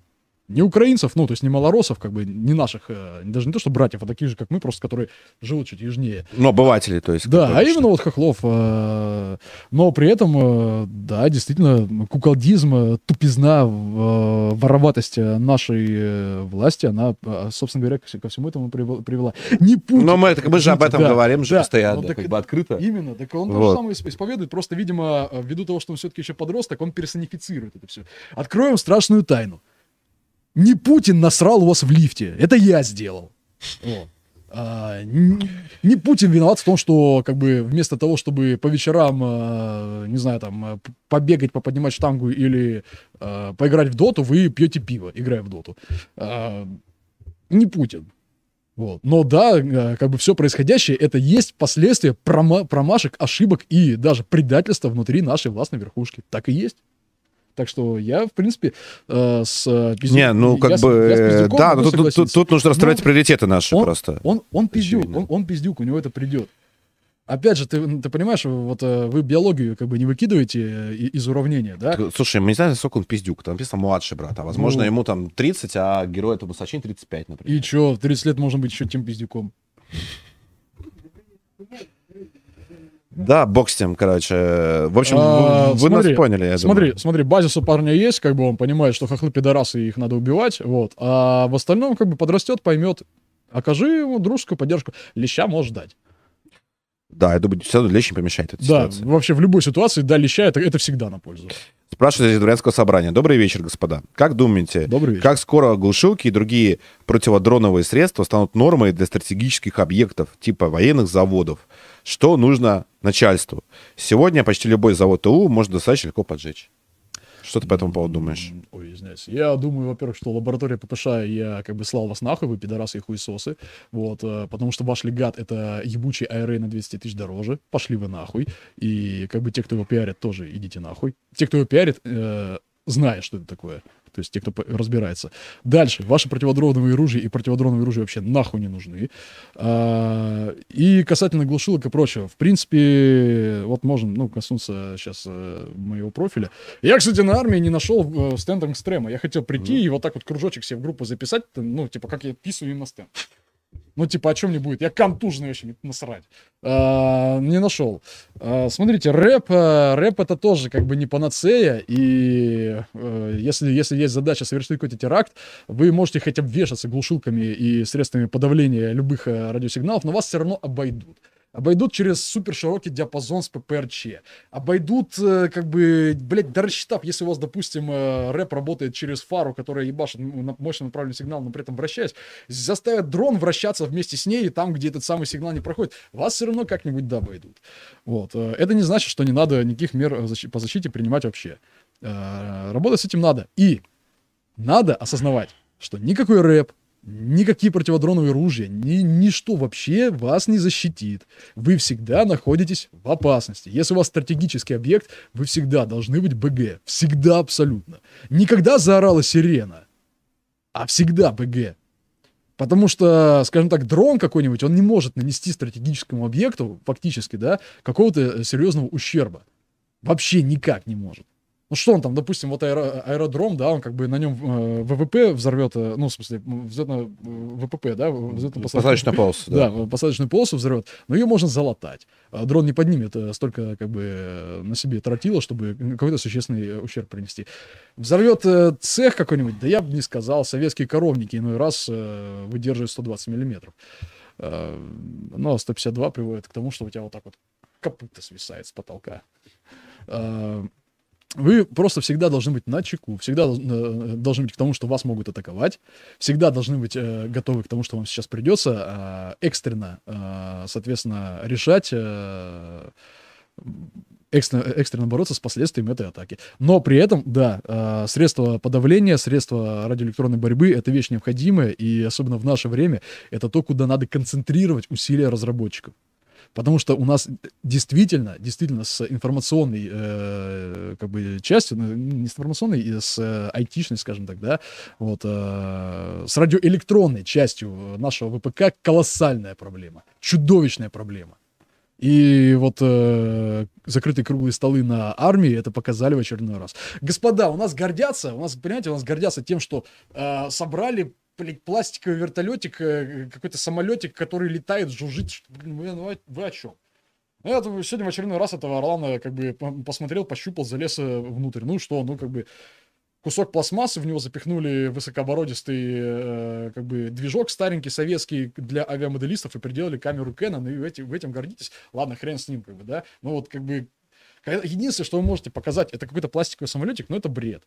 Speaker 2: Не украинцев, ну, то есть не малоросов, как бы, не наших, э, даже не то, что братьев, а таких же, как мы, просто которые живут чуть южнее.
Speaker 1: Ну, обыватели, то есть.
Speaker 2: Да, а именно вот хохлов. э, Но при этом, э, да, действительно, куколдизм, тупизна, вороватость нашей власти, она, собственно говоря, ко вс- ко всему этому привел- привела. Не Путин.
Speaker 1: Но мы, это- мы же об этом
Speaker 2: Да,
Speaker 1: говорим же
Speaker 2: да.
Speaker 1: постоянно,
Speaker 2: Ну, так
Speaker 1: как бы открыто.
Speaker 2: Именно, так он то
Speaker 1: Вот.
Speaker 2: же самое исп- исповедует, просто, видимо, ввиду того, что он все-таки еще подросток, он персонифицирует это все. Откроем страшную тайну. Не Путин насрал у вас в лифте, это я сделал. А, не Путин виноват в том, что как бы вместо того, чтобы по вечерам, э, не знаю, там п- побегать, поподнимать штангу или э, поиграть в доту, вы пьете пиво, играя в доту. А, не Путин. Вот. Но да, как бы все происходящее, это есть последствия прома- промашек, ошибок и даже предательства внутри нашей властной верхушки. Так и есть. Так что я, в принципе, э, с э, Пиздюк-
Speaker 1: Не, ну
Speaker 2: я
Speaker 1: как
Speaker 2: с-
Speaker 1: бы,
Speaker 2: я
Speaker 1: э,
Speaker 2: Пиздюком
Speaker 1: да,
Speaker 2: могу
Speaker 1: ну тут, тут- тут нужно расставлять
Speaker 2: Ну,
Speaker 1: приоритеты наши
Speaker 2: он-
Speaker 1: просто.
Speaker 2: Он, он пиздюк,
Speaker 1: Очевидно.
Speaker 2: он, он пиздюк, у него это придет. Опять же, ты, ты понимаешь, вот э, вы биологию как бы не выкидываете э, из уравнения, да?
Speaker 1: Слушай, мы не знаем, сколько он пиздюк. Там написано младший брат. А возможно,
Speaker 2: Ну.
Speaker 1: ему там 30, а герой этого Сачин 35, например.
Speaker 2: И чё, в 30 лет можно быть еще тем пиздюком.
Speaker 1: Да, бог с тем, короче. В общем,
Speaker 2: А,
Speaker 1: вы,
Speaker 2: смотри,
Speaker 1: нас поняли, я
Speaker 2: Смотри,
Speaker 1: думаю.
Speaker 2: смотри, базис у парня есть, как бы он понимает, что хохлы пидорасы, и их надо убивать, вот. А в остальном как бы подрастет, поймет, окажи ему дружескую поддержку. Леща может дать.
Speaker 1: Да, я думаю, все равно лечь не помешает этой
Speaker 2: Да,
Speaker 1: ситуации.
Speaker 2: вообще в любой ситуации, да, леща, это, это всегда на пользу.
Speaker 1: Спрашивает из дворянского собрания. Добрый вечер, господа. Как думаете,
Speaker 2: Добрый вечер.
Speaker 1: как скоро глушилки и другие противодроновые средства станут нормой для стратегических объектов, типа военных заводов? Что нужно начальству? Сегодня почти любой завод ТУ можно достаточно легко поджечь. Что ты по этому поводу думаешь?
Speaker 2: Ой, извиняюсь. Я думаю, во-первых, что лаборатория ППШ, я как бы слал вас нахуй, вы пидорасы и хуесосы. Вот, э, потому что ваш легат — это ебучий IRA на 200 тысяч дороже. Пошли вы нахуй. И как бы те, кто его пиарит, тоже идите нахуй. Те, кто его пиарит, э, зная, что это такое. То есть те, кто разбирается. Дальше. Ваши противодроновые оружия и противодроновые оружия вообще нахуй не нужны. А, и касательно глушилок и прочего. В принципе, вот можем, ну, коснуться сейчас э, моего профиля. Я, кстати, на армии не нашел э, стенд экстрема. Я хотел прийти и вот так вот кружочек себе в группу записать, ну, типа, как я писаю им на стенд. Ну, типа, о чем не будет? Я контужный вообще, мне насрать. А, не нашел. А, смотрите, рэп, а, рэп это тоже как бы не панацея, и э, если, если есть задача совершить какой-то теракт, вы можете хотя бы вешаться глушилками и средствами подавления любых э, радиосигналов, но вас все равно обойдут. Обойдут через супер широкий диапазон с ППРЧ. Обойдут, э, как бы, блядь, да рассчитав, если у вас, допустим, э, рэп работает через фару, которая ебашит мощно направленный сигнал, но при этом вращаясь, заставят дрон вращаться вместе с ней, и там, где этот самый сигнал не проходит, вас все равно как-нибудь да обойдут. Вот. э, Это не значит, что не надо никаких мер по защите принимать вообще. Работать с этим надо. И надо осознавать, что никакой рэп, никакие противодроновые ружья, ни, ничто вообще вас не защитит. Вы всегда находитесь в опасности. Если у вас стратегический объект, вы всегда должны быть БГ. Всегда абсолютно. Никогда заорала сирена, а всегда БГ. Потому что, скажем так, дрон какой-нибудь, он не может нанести стратегическому объекту, фактически, да, какого-то э, серьезного ущерба. Вообще никак не может. Ну что он там, допустим, вот аэро- аэродром, да, он как бы на нем э, ВВП взорвет, э, ну, в смысле, взлетно, э, ВПП, да, взлетно
Speaker 1: Посадочная полоса,
Speaker 2: да,
Speaker 1: да.
Speaker 2: э, посадочную полосу [LAUGHS] взорвет, но ее можно залатать. А Дрон не поднимет э, столько, как бы, э, на себе тротила, чтобы какой-то существенный ущерб принести. Взорвет цех какой-нибудь, да я бы не сказал, советские коровники иной раз э, выдерживают 120 миллиметров. Э, Но 152 приводит к тому, что у тебя вот так вот копыта свисает с потолка. Э, Вы просто всегда должны быть на чеку, всегда дол- э, должны быть к тому, что вас могут атаковать, всегда должны быть э, готовы к тому, что вам сейчас придется э, экстренно, э, соответственно, решать, э, экстренно, экстренно бороться с последствиями этой атаки. Но при этом, да, э, средства подавления, средства радиоэлектронной борьбы — это вещь необходимая, и особенно в наше время это то, куда надо концентрировать усилия разработчиков. Потому что у нас действительно, действительно с информационной э, как бы частью, ну, не с информационной, и с э, айтишной, скажем так, да, вот, э, с радиоэлектронной частью нашего ВПК колоссальная проблема, чудовищная проблема. И вот э, закрытые круглые столы на армии это показали в очередной раз. Господа, у нас гордятся, у нас, понимаете, у нас гордятся тем, что э, собрали блядь, пластиковый вертолетик, э, какой-то самолетик, который летает, жужжит. Блин, вы, вы о чем? Ну, я сегодня в очередной раз этого Орлана как бы по- посмотрел, пощупал, залез э, внутрь. Ну что, ну как бы кусок пластмассы, в него запихнули высокооборотистый э, как бы движок старенький советский для авиамоделистов и приделали камеру Canon, и эти- в этим гордитесь. Ладно, хрен с ним, как бы, да. Ну вот как бы единственное, что вы можете показать, это какой-то пластиковый самолетик, но это бред.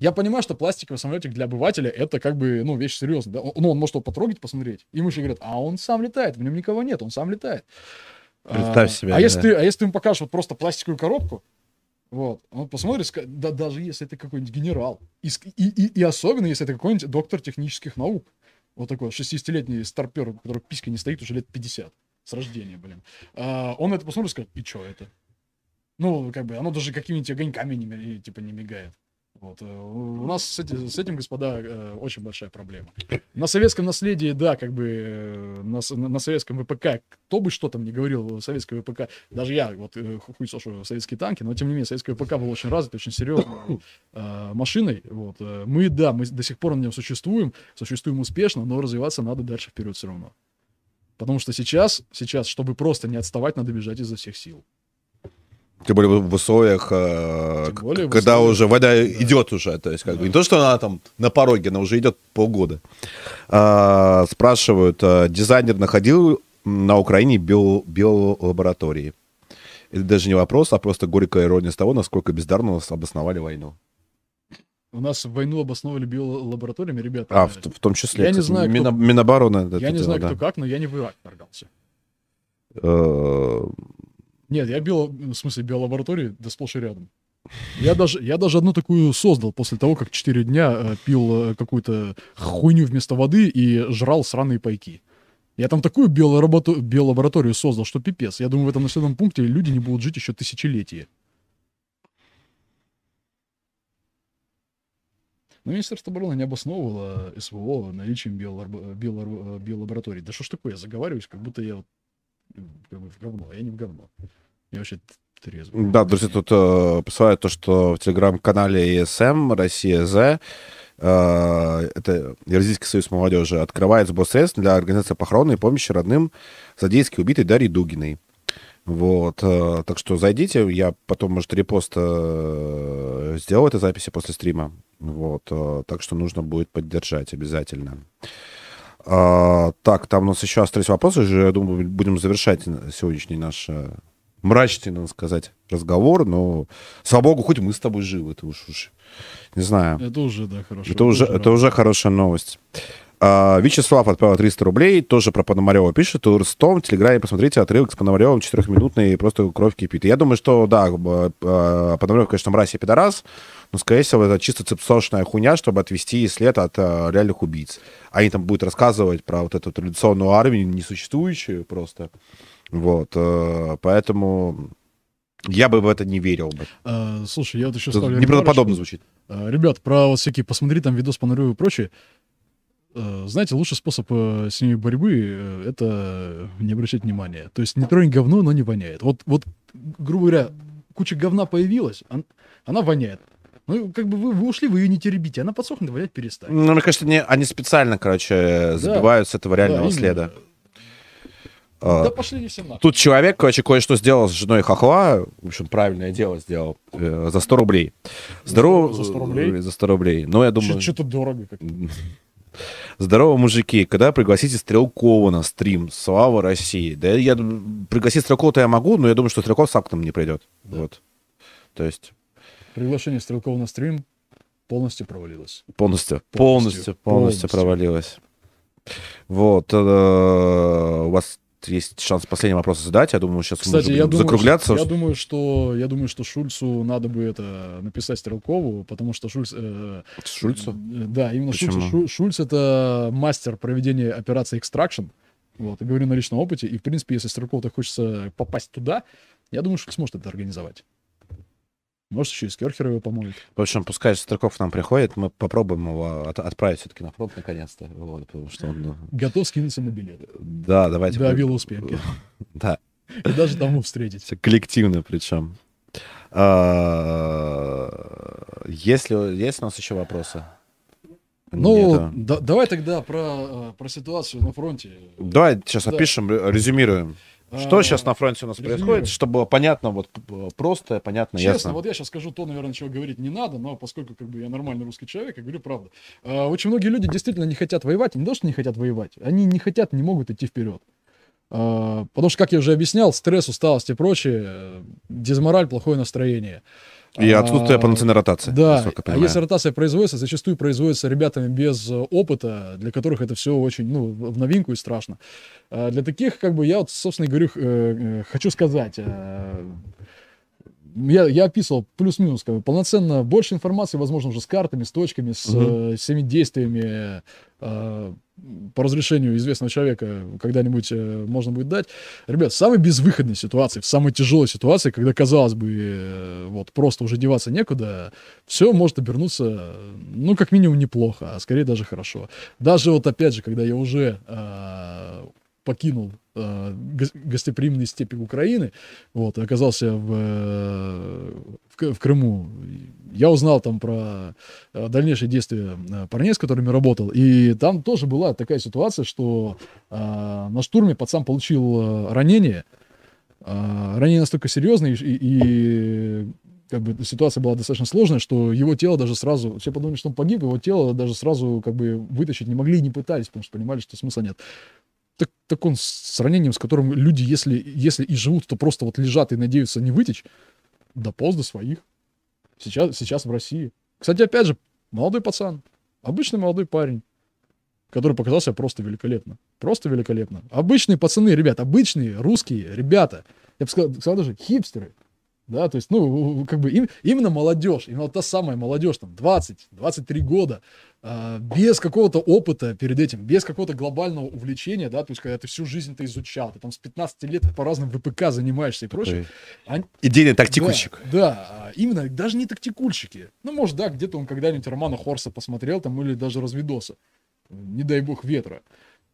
Speaker 2: Я понимаю, что пластиковый самолетик для обывателя это как бы, ну, вещь серьезная. Да? Ну, он может его потрогать, посмотреть. Ему еще говорят, а он сам летает, в нем никого нет, он сам летает.
Speaker 1: Представь
Speaker 2: А,
Speaker 1: себе,
Speaker 2: А
Speaker 1: да.
Speaker 2: если, ты, а если ты ему покажешь вот просто пластиковую коробку, вот, он посмотрит, да, даже если это какой-нибудь генерал, и, и, и, и особенно если это какой-нибудь доктор технических наук, вот такой 60-летний старпер, у которого писька не стоит уже лет 50, с рождения, блин. А, он это посмотрит и скажет, и что это? Ну, как бы, оно даже какими-нибудь огоньками не, типа, не мигает. Вот. э, У нас с, эти- с этим, господа, э, очень большая проблема. На советском наследии, да, как бы э, на, на- советском ВПК, кто бы что там не говорил, советское ВПК, даже я, вот ху- хуй сошу советские танки, но тем не менее, советское ВПК был очень развит, очень серьезной машиной. Вот. Мы, да, мы до сих пор на нем существуем, существуем успешно, но развиваться надо дальше вперед все равно. Потому что сейчас, сейчас, чтобы просто не отставать, надо бежать изо всех сил.
Speaker 1: Тем более в условиях, э,
Speaker 2: более в
Speaker 1: когда
Speaker 2: условиях,
Speaker 1: уже вода идет уже, то есть как бы не то, что она там на пороге, она уже идет полгода. А, спрашивают, а, дизайнер находил на Украине био- биолаборатории? Это даже не вопрос, а просто горькая ирония с того, насколько бездарно нас обосновали войну.
Speaker 2: У нас войну обосновывали биолабораториями, ребята.
Speaker 1: А, в, в том числе.
Speaker 2: Я не
Speaker 1: кстати,
Speaker 2: знаю, кто-
Speaker 1: Мина- Минобороны. это
Speaker 2: я не
Speaker 1: дело,
Speaker 2: знаю,
Speaker 1: да.
Speaker 2: кто как, но я не в Ирак вторгался.
Speaker 1: Э,
Speaker 2: Нет, я био, в смысле, биолаборатории, да сплошь и рядом. Я даже, я даже одну такую создал после того, как 4 дня э, пил э, какую-то хуйню вместо воды и жрал сраные пайки. Я там такую биолаборато- биолабораторию создал, что пипец. Я думаю, в этом населенном пункте люди не будут жить еще тысячелетия. Но Министерство обороны не обосновывало СВО наличием биоларбо- биолар- биолабораторий. Да что ж такое, я заговариваюсь, как будто я вот, э, в говно. Я не в говно. Я вообще трезвый.
Speaker 1: Да, друзья, тут э, посылают то, что в телеграм-канале ЕСМ Россия З э, это Евразийский союз молодежи, открывает сбор средств для организации похороны и помощи родным задейски убитой Дарьи Дугиной. Вот, э, так что зайдите, я потом, может, репост э, сделаю этой записи после стрима. Вот, так что нужно будет поддержать обязательно. А, так, там у нас еще остались вопросы, уже, я думаю, будем завершать сегодняшний наш э, мрачный, надо сказать, разговор, но, слава богу, хоть мы с тобой живы, это уж, уж не знаю.
Speaker 2: Это уже, да, хорошо.
Speaker 1: Это уже, это уже хорошая новость. А, Вячеслав отправил 300 рублей, тоже про Пономарева пишет. У Ростом в Телеграме посмотрите отрывок с Пономаревым, четырехминутный, просто кровь кипит. Я думаю, что, да, э, Пономарев, конечно, мразь и пидорас, но, скорее всего, это чисто цепсошная хуйня, чтобы отвести след от э, реальных убийц. Они там будут рассказывать про вот эту традиционную армию, несуществующую просто. Вот, э, поэтому я бы в это не верил бы.
Speaker 2: А, слушай, я вот еще ставлю
Speaker 1: неправдоподобно звучит.
Speaker 2: А, Ребят, про вот всякие, посмотри там видос по и прочее. Э, Знаете, лучший способ с ними борьбы это не обращать внимания. То есть не тронь говно, но не воняет. Вот, вот грубо говоря, куча говна появилась, он- она воняет. Ну, как бы вы, вы ушли, вы ее не теребите, она подсохнет, вонять перестанет.
Speaker 1: Ну, мне кажется, не, они специально, короче, забивают с этого реального
Speaker 2: именно.
Speaker 1: следа. А,
Speaker 2: Да пошли не все нахуй.
Speaker 1: Тут человек, короче, кое-что сделал с женой Хохла. В общем, правильное дело сделал. э, за 100 рублей. Здорово.
Speaker 2: За 100 рублей?
Speaker 1: За 100 рублей. Ну, я думаю...
Speaker 2: Что-то дорого как [LAUGHS]
Speaker 1: Здорово, мужики. Когда пригласите Стрелкова на стрим? Слава России. Да я пригласить Стрелкова-то я могу, но я думаю, что Стрелков сам к нам не придет. Вот. То есть
Speaker 2: Приглашение Стрелкова на стрим полностью провалилось.
Speaker 1: полностью,
Speaker 2: Полностью,
Speaker 1: полностью, полностью, провалилось. Вот. э, У вас есть шанс последний вопрос задать. Я думаю, сейчас мы
Speaker 2: Кстати, я
Speaker 1: будем
Speaker 2: думаю,
Speaker 1: закругляться.
Speaker 2: что, я думаю, что я думаю, что Шульцу надо бы это написать Стрелкову, потому что Шульц. э,
Speaker 1: Шульцу?
Speaker 2: э, Да, именно.
Speaker 1: Почему?
Speaker 2: Шу- Шульц это мастер проведения операции Extraction. Вот, и говорю на личном опыте. И, в принципе, если Стрелкову-то хочется попасть туда, я думаю, Шульц сможет это организовать. Может, еще и Скерхер его помогет.
Speaker 1: В общем, пускай Стрелков к нам приходит, мы попробуем его от- отправить все-таки на фронт наконец-то. Вот, потому что он... ну,
Speaker 2: Готов скинуться на билет.
Speaker 1: Да, давайте.
Speaker 2: Да, Вилла Успенки. [LAUGHS]
Speaker 1: Да.
Speaker 2: И даже тому встретить.
Speaker 1: Коллективно причем. А, Есть ли есть у нас еще вопросы?
Speaker 2: Ну, да- давай тогда про, э, про ситуацию на фронте.
Speaker 1: Давай сейчас
Speaker 2: Да.
Speaker 1: опишем, ре- резюмируем. Что
Speaker 2: А,
Speaker 1: сейчас на фронте у нас происходит, чтобы было понятно, вот просто, понятно,
Speaker 2: Честно,
Speaker 1: ясно.
Speaker 2: вот я сейчас скажу то, наверное, чего говорить не надо, но поскольку как бы я нормальный русский человек, я говорю правду. А, Очень многие люди действительно не хотят воевать, не то, что не хотят воевать, они не хотят, не могут идти вперед. А, Потому что, как я уже объяснял, стресс, усталость и прочее, э, дезмораль, плохое настроение.
Speaker 1: И
Speaker 2: А,
Speaker 1: отсутствие полноценной ротации.
Speaker 2: Да, а если ротация производится, зачастую производится ребятами без э, опыта, для которых это все очень, ну, в новинку и страшно. А Для таких, как бы, я вот, собственно говорю, э, э, хочу сказать, я, я описывал плюс-минус, как бы, полноценно больше информации, возможно, уже с картами, с точками, с
Speaker 1: Мгм.
Speaker 2: э, всеми действиями э, по разрешению известного человека когда-нибудь э, можно будет дать. Ребят, в самой безвыходной ситуации, в самой тяжелой ситуации, когда, казалось бы, э, вот просто уже деваться некуда, все может обернуться, ну, как минимум, неплохо, а скорее даже хорошо. Даже вот опять же, когда я уже э, покинул э, гос- гостеприимные степи Украины, вот, оказался в, э, в, в Крыму, я узнал там про э, дальнейшие действия э, парней, с которыми работал, и там тоже была такая ситуация, что э, на штурме пацан получил э, ранение, а, ранение настолько серьезное, и- и, как бы ситуация была достаточно сложная, что его тело даже сразу, все подумали, что он погиб, его тело даже сразу как бы вытащить не могли и не пытались, потому что понимали, что смысла нет. Так, так он с, ранением, с которым люди, если, если и живут, то просто вот лежат и надеются не вытечь, дополз до своих. Сейчас, сейчас в России. Кстати, опять же, молодой пацан, обычный молодой парень, который показал себя просто великолепно. Просто великолепно. Обычные пацаны, ребят, обычные русские ребята. Я бы сказал, сказал даже хипстеры. Да, то есть, ну, как бы им, именно молодежь, именно вот та самая молодежь, там, 20-23 года, а, без какого-то опыта перед этим, без какого-то глобального увлечения, да, то есть, когда ты всю жизнь это изучал, ты там с 15 лет по разным ВПК занимаешься и прочее. Они-
Speaker 1: Идейный тактикульщик.
Speaker 2: да, да, именно, даже не тактикульщики. Ну, может, да, где-то он когда-нибудь Романа Хорса посмотрел там или даже развидоса. Не дай бог ветра.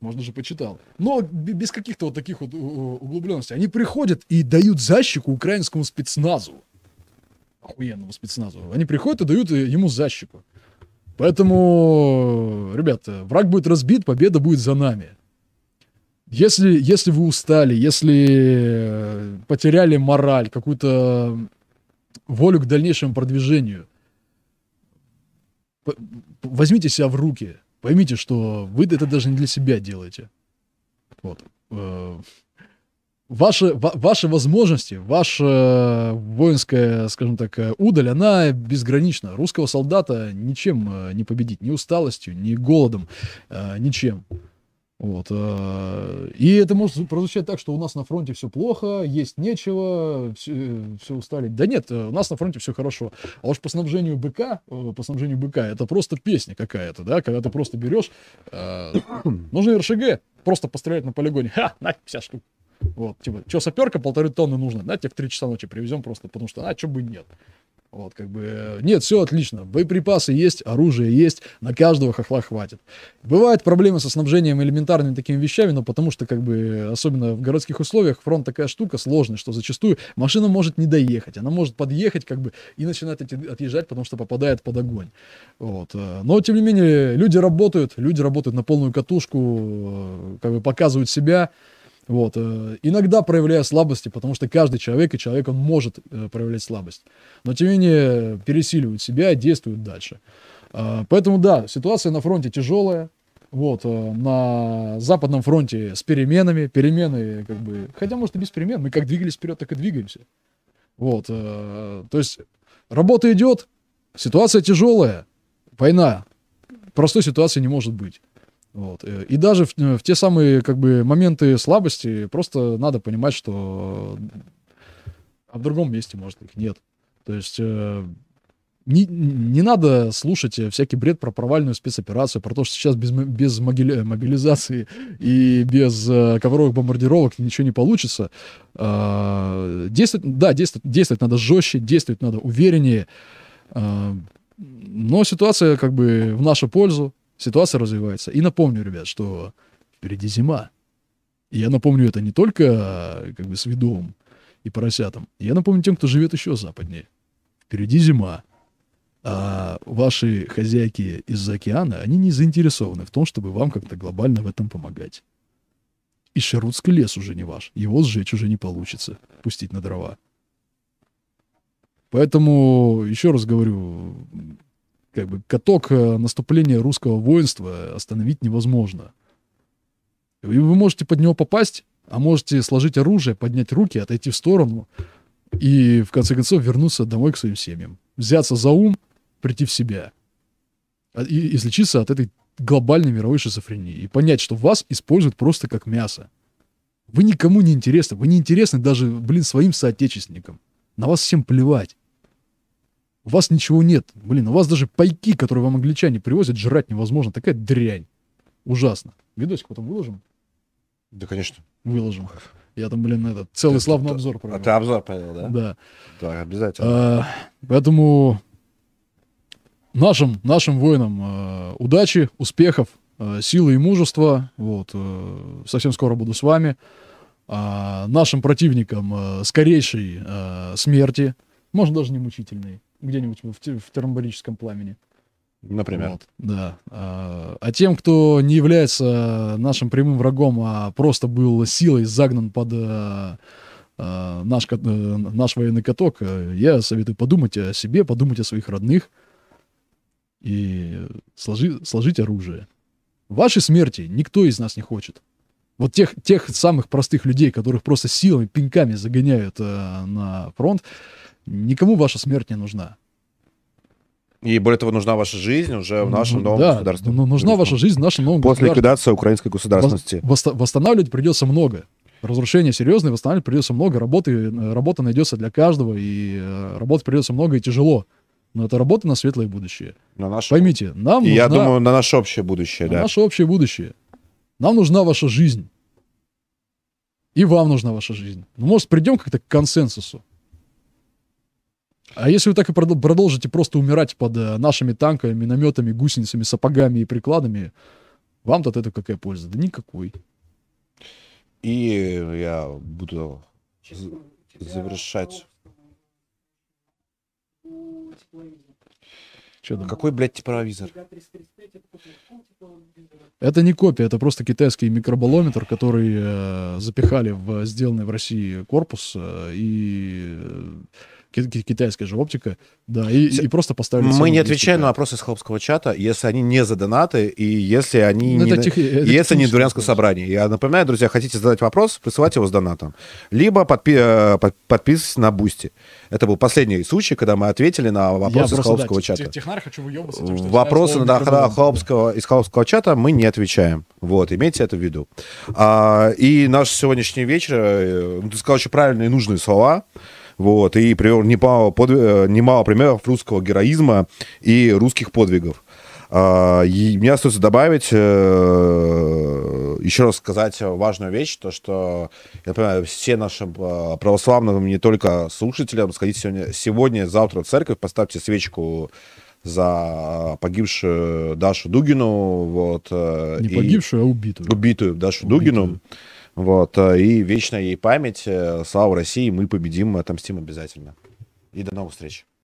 Speaker 2: Может, даже почитал. Но без каких-то вот таких вот углубленностей. Они приходят и дают защику украинскому спецназу. Охуенному спецназу. Они приходят и дают э, ему защику. Поэтому, ребята, враг будет разбит, победа будет за нами. Если, если вы устали, если э, потеряли мораль, какую-то волю к дальнейшему продвижению, возьмите себя в руки. Поймите, что вы это даже не для себя делаете. Вот. Э, Ваши, ва- ваши возможности, ваша воинская, скажем так, э, удаль, она безгранична. Русского солдата ничем э, не победить. Ни усталостью, ни голодом, ничем. Вот. э, И это может прозвучать так, что у нас на фронте все плохо, есть нечего, все, устали. Да нет, э, у нас на фронте все хорошо. А уж по снабжению БК, э, по снабжению БК, это просто песня какая-то, да, когда ты просто берешь, э, нужно РШГ, просто пострелять на полигоне, ха, на, 50 штук. Вот, типа, что, саперка полторы тонны нужно, на, тебе в 3 часа ночи привезем просто, потому что, а, что бы нет. Вот, как бы, э, нет, все отлично, боеприпасы есть, оружие есть, на каждого хохла хватит. Бывают проблемы со снабжением элементарными такими вещами, но потому что, как бы, особенно в городских условиях, фронт такая штука сложная, что зачастую машина может не доехать, она может подъехать, как бы, и начинает отъезжать, потому что попадает под огонь. Вот. э, Но, тем не менее, люди работают, люди работают на полную катушку, э, как бы показывают себя, вот. э, Иногда проявляя слабости, потому что каждый человек и человек, он может э, проявлять слабость. Но, тем не менее, пересиливают себя, действуют дальше. А, Поэтому, да, ситуация на фронте тяжелая. Вот, э, на Западном фронте с переменами. Перемены, как бы, хотя, может, и без перемен. Мы как двигались вперед, так и двигаемся. Вот, то есть, работа идет, ситуация тяжелая, война. Простой ситуации не может быть. Вот. э, И даже в, в те самые как бы моменты слабости просто надо понимать, что а в другом месте, может, их нет. То есть э, не, не надо слушать э, всякий бред про провальную спецоперацию, про то, что сейчас без, без могили- мобилизации и без э, ковровых бомбардировок ничего не получится. А, действовать, да, действовать, действовать надо жестче, действовать надо увереннее. А, но ситуация как бы в нашу пользу, ситуация развивается. И напомню, ребят, что впереди зима. И я напомню это не только э, как бы сведомым и поросятам. Я напомню тем, кто живет еще западнее. Впереди зима. А ваши хозяйки из-за океана, они не заинтересованы в том, чтобы вам как-то глобально в этом помогать. И Шерутский лес уже не ваш. Его сжечь уже не получится. Пустить на дрова. Поэтому, еще раз говорю, как бы каток э, наступления русского воинства остановить невозможно. И вы можете под него попасть, а можете сложить оружие, поднять руки, отойти в сторону и, в конце концов, вернуться домой к своим семьям. Взяться за ум, прийти в себя. А- И излечиться от этой глобальной мировой шизофрении. И понять, что вас используют просто как мясо. Вы никому не интересны. Вы не интересны даже, блин, своим соотечественникам. На вас всем плевать. У вас ничего нет. Блин, у вас даже пайки, которые вам англичане привозят, жрать невозможно. Такая дрянь. Ужасно. Видосик потом выложим?
Speaker 1: Да, конечно.
Speaker 2: Выложим. Я там, блин, этот целый
Speaker 1: Ты-
Speaker 2: славный
Speaker 1: ты-
Speaker 2: обзор
Speaker 1: А
Speaker 2: провел.
Speaker 1: ты обзор провел, да?
Speaker 2: Да.
Speaker 1: Да, обязательно.
Speaker 2: А, поэтому нашим, нашим воинам э, удачи, успехов, э, силы и мужества. Вот, э, совсем скоро буду с вами. А нашим противникам э, скорейшей э, смерти, может даже не мучительной, где-нибудь в, в термобарическом пламени.
Speaker 1: Например.
Speaker 2: Вот, да. А, а тем, кто не является нашим прямым врагом, а просто был силой загнан под э, э, наш, э, наш военный каток, э, я советую подумать о себе, подумать о своих родных и сложи, сложить оружие. Вашей смерти никто из нас не хочет. Вот тех, тех самых простых людей, которых просто силами, пинками загоняют э, на фронт, никому ваша смерть не нужна.
Speaker 1: И более того, нужна ваша жизнь уже в нашем новом
Speaker 2: да,
Speaker 1: государстве.
Speaker 2: ну, нужна ваша жизнь в нашем новом
Speaker 1: После
Speaker 2: государстве.
Speaker 1: ликвидации украинской государственности.
Speaker 2: Вос- восста- восстанавливать придется много. Разрушение серьезное, восстанавливать придется много. Работы, э, работа найдется для каждого, и э, работать придется много и тяжело. Но это работа на светлое будущее.
Speaker 1: На наше...
Speaker 2: Поймите, нам
Speaker 1: И я
Speaker 2: нужна
Speaker 1: думаю, на наше общее будущее,
Speaker 2: на
Speaker 1: да.
Speaker 2: наше общее будущее. Нам нужна ваша жизнь. И вам нужна ваша жизнь. Ну, может, придем как-то к консенсусу. А если вы так и продол- продолжите просто умирать под э, нашими танками, минометами, гусеницами, сапогами и прикладами, вам-то от этого какая польза? Да никакой.
Speaker 1: И я буду завершать.
Speaker 2: Чё там?
Speaker 1: Какой, блядь, тепловизор?
Speaker 2: Это не копия, это просто китайский микробалометр, который э, запихали в сделанный в России корпус э, и э, китайская же оптика, да, и, и просто поставили.
Speaker 1: Мы не
Speaker 2: 200
Speaker 1: отвечаем на вопросы из холопского чата, если они не за донаты, и если они
Speaker 2: Ну,
Speaker 1: не...
Speaker 2: это это
Speaker 1: Если не дворянское собрание. Я напоминаю, друзья, хотите задать вопрос, присылайте его с донатом. Либо подпи- э, под- подписывайтесь на Бусти. Это был последний случай, когда мы ответили на вопросы из
Speaker 2: просто,
Speaker 1: холопского
Speaker 2: да,
Speaker 1: чата.
Speaker 2: те- Технарь хочу выебываться тем, что
Speaker 1: Вопросы на холопского, из холопского чата мы не отвечаем. Вот, имейте это в виду. А, и наш сегодняшний вечер, э, ну, ты сказал очень правильные и нужные слова. Вот, и привел немало, подви- э, немало примеров русского героизма и русских подвигов. А, и мне остается добавить, э, еще раз сказать важную вещь, то что, я понимаю, все нашим э, православным, не только слушателям, сходите сегодня, сегодня, завтра в церковь, поставьте свечку за погибшую Дашу Дугину, вот.
Speaker 2: Не
Speaker 1: и-
Speaker 2: погибшую, а убитую.
Speaker 1: убитую Дашу
Speaker 2: Убитую.
Speaker 1: Дугину. Вот, э, и вечная ей память. э, Слава России, мы победим, мы отомстим обязательно. И до новых встреч.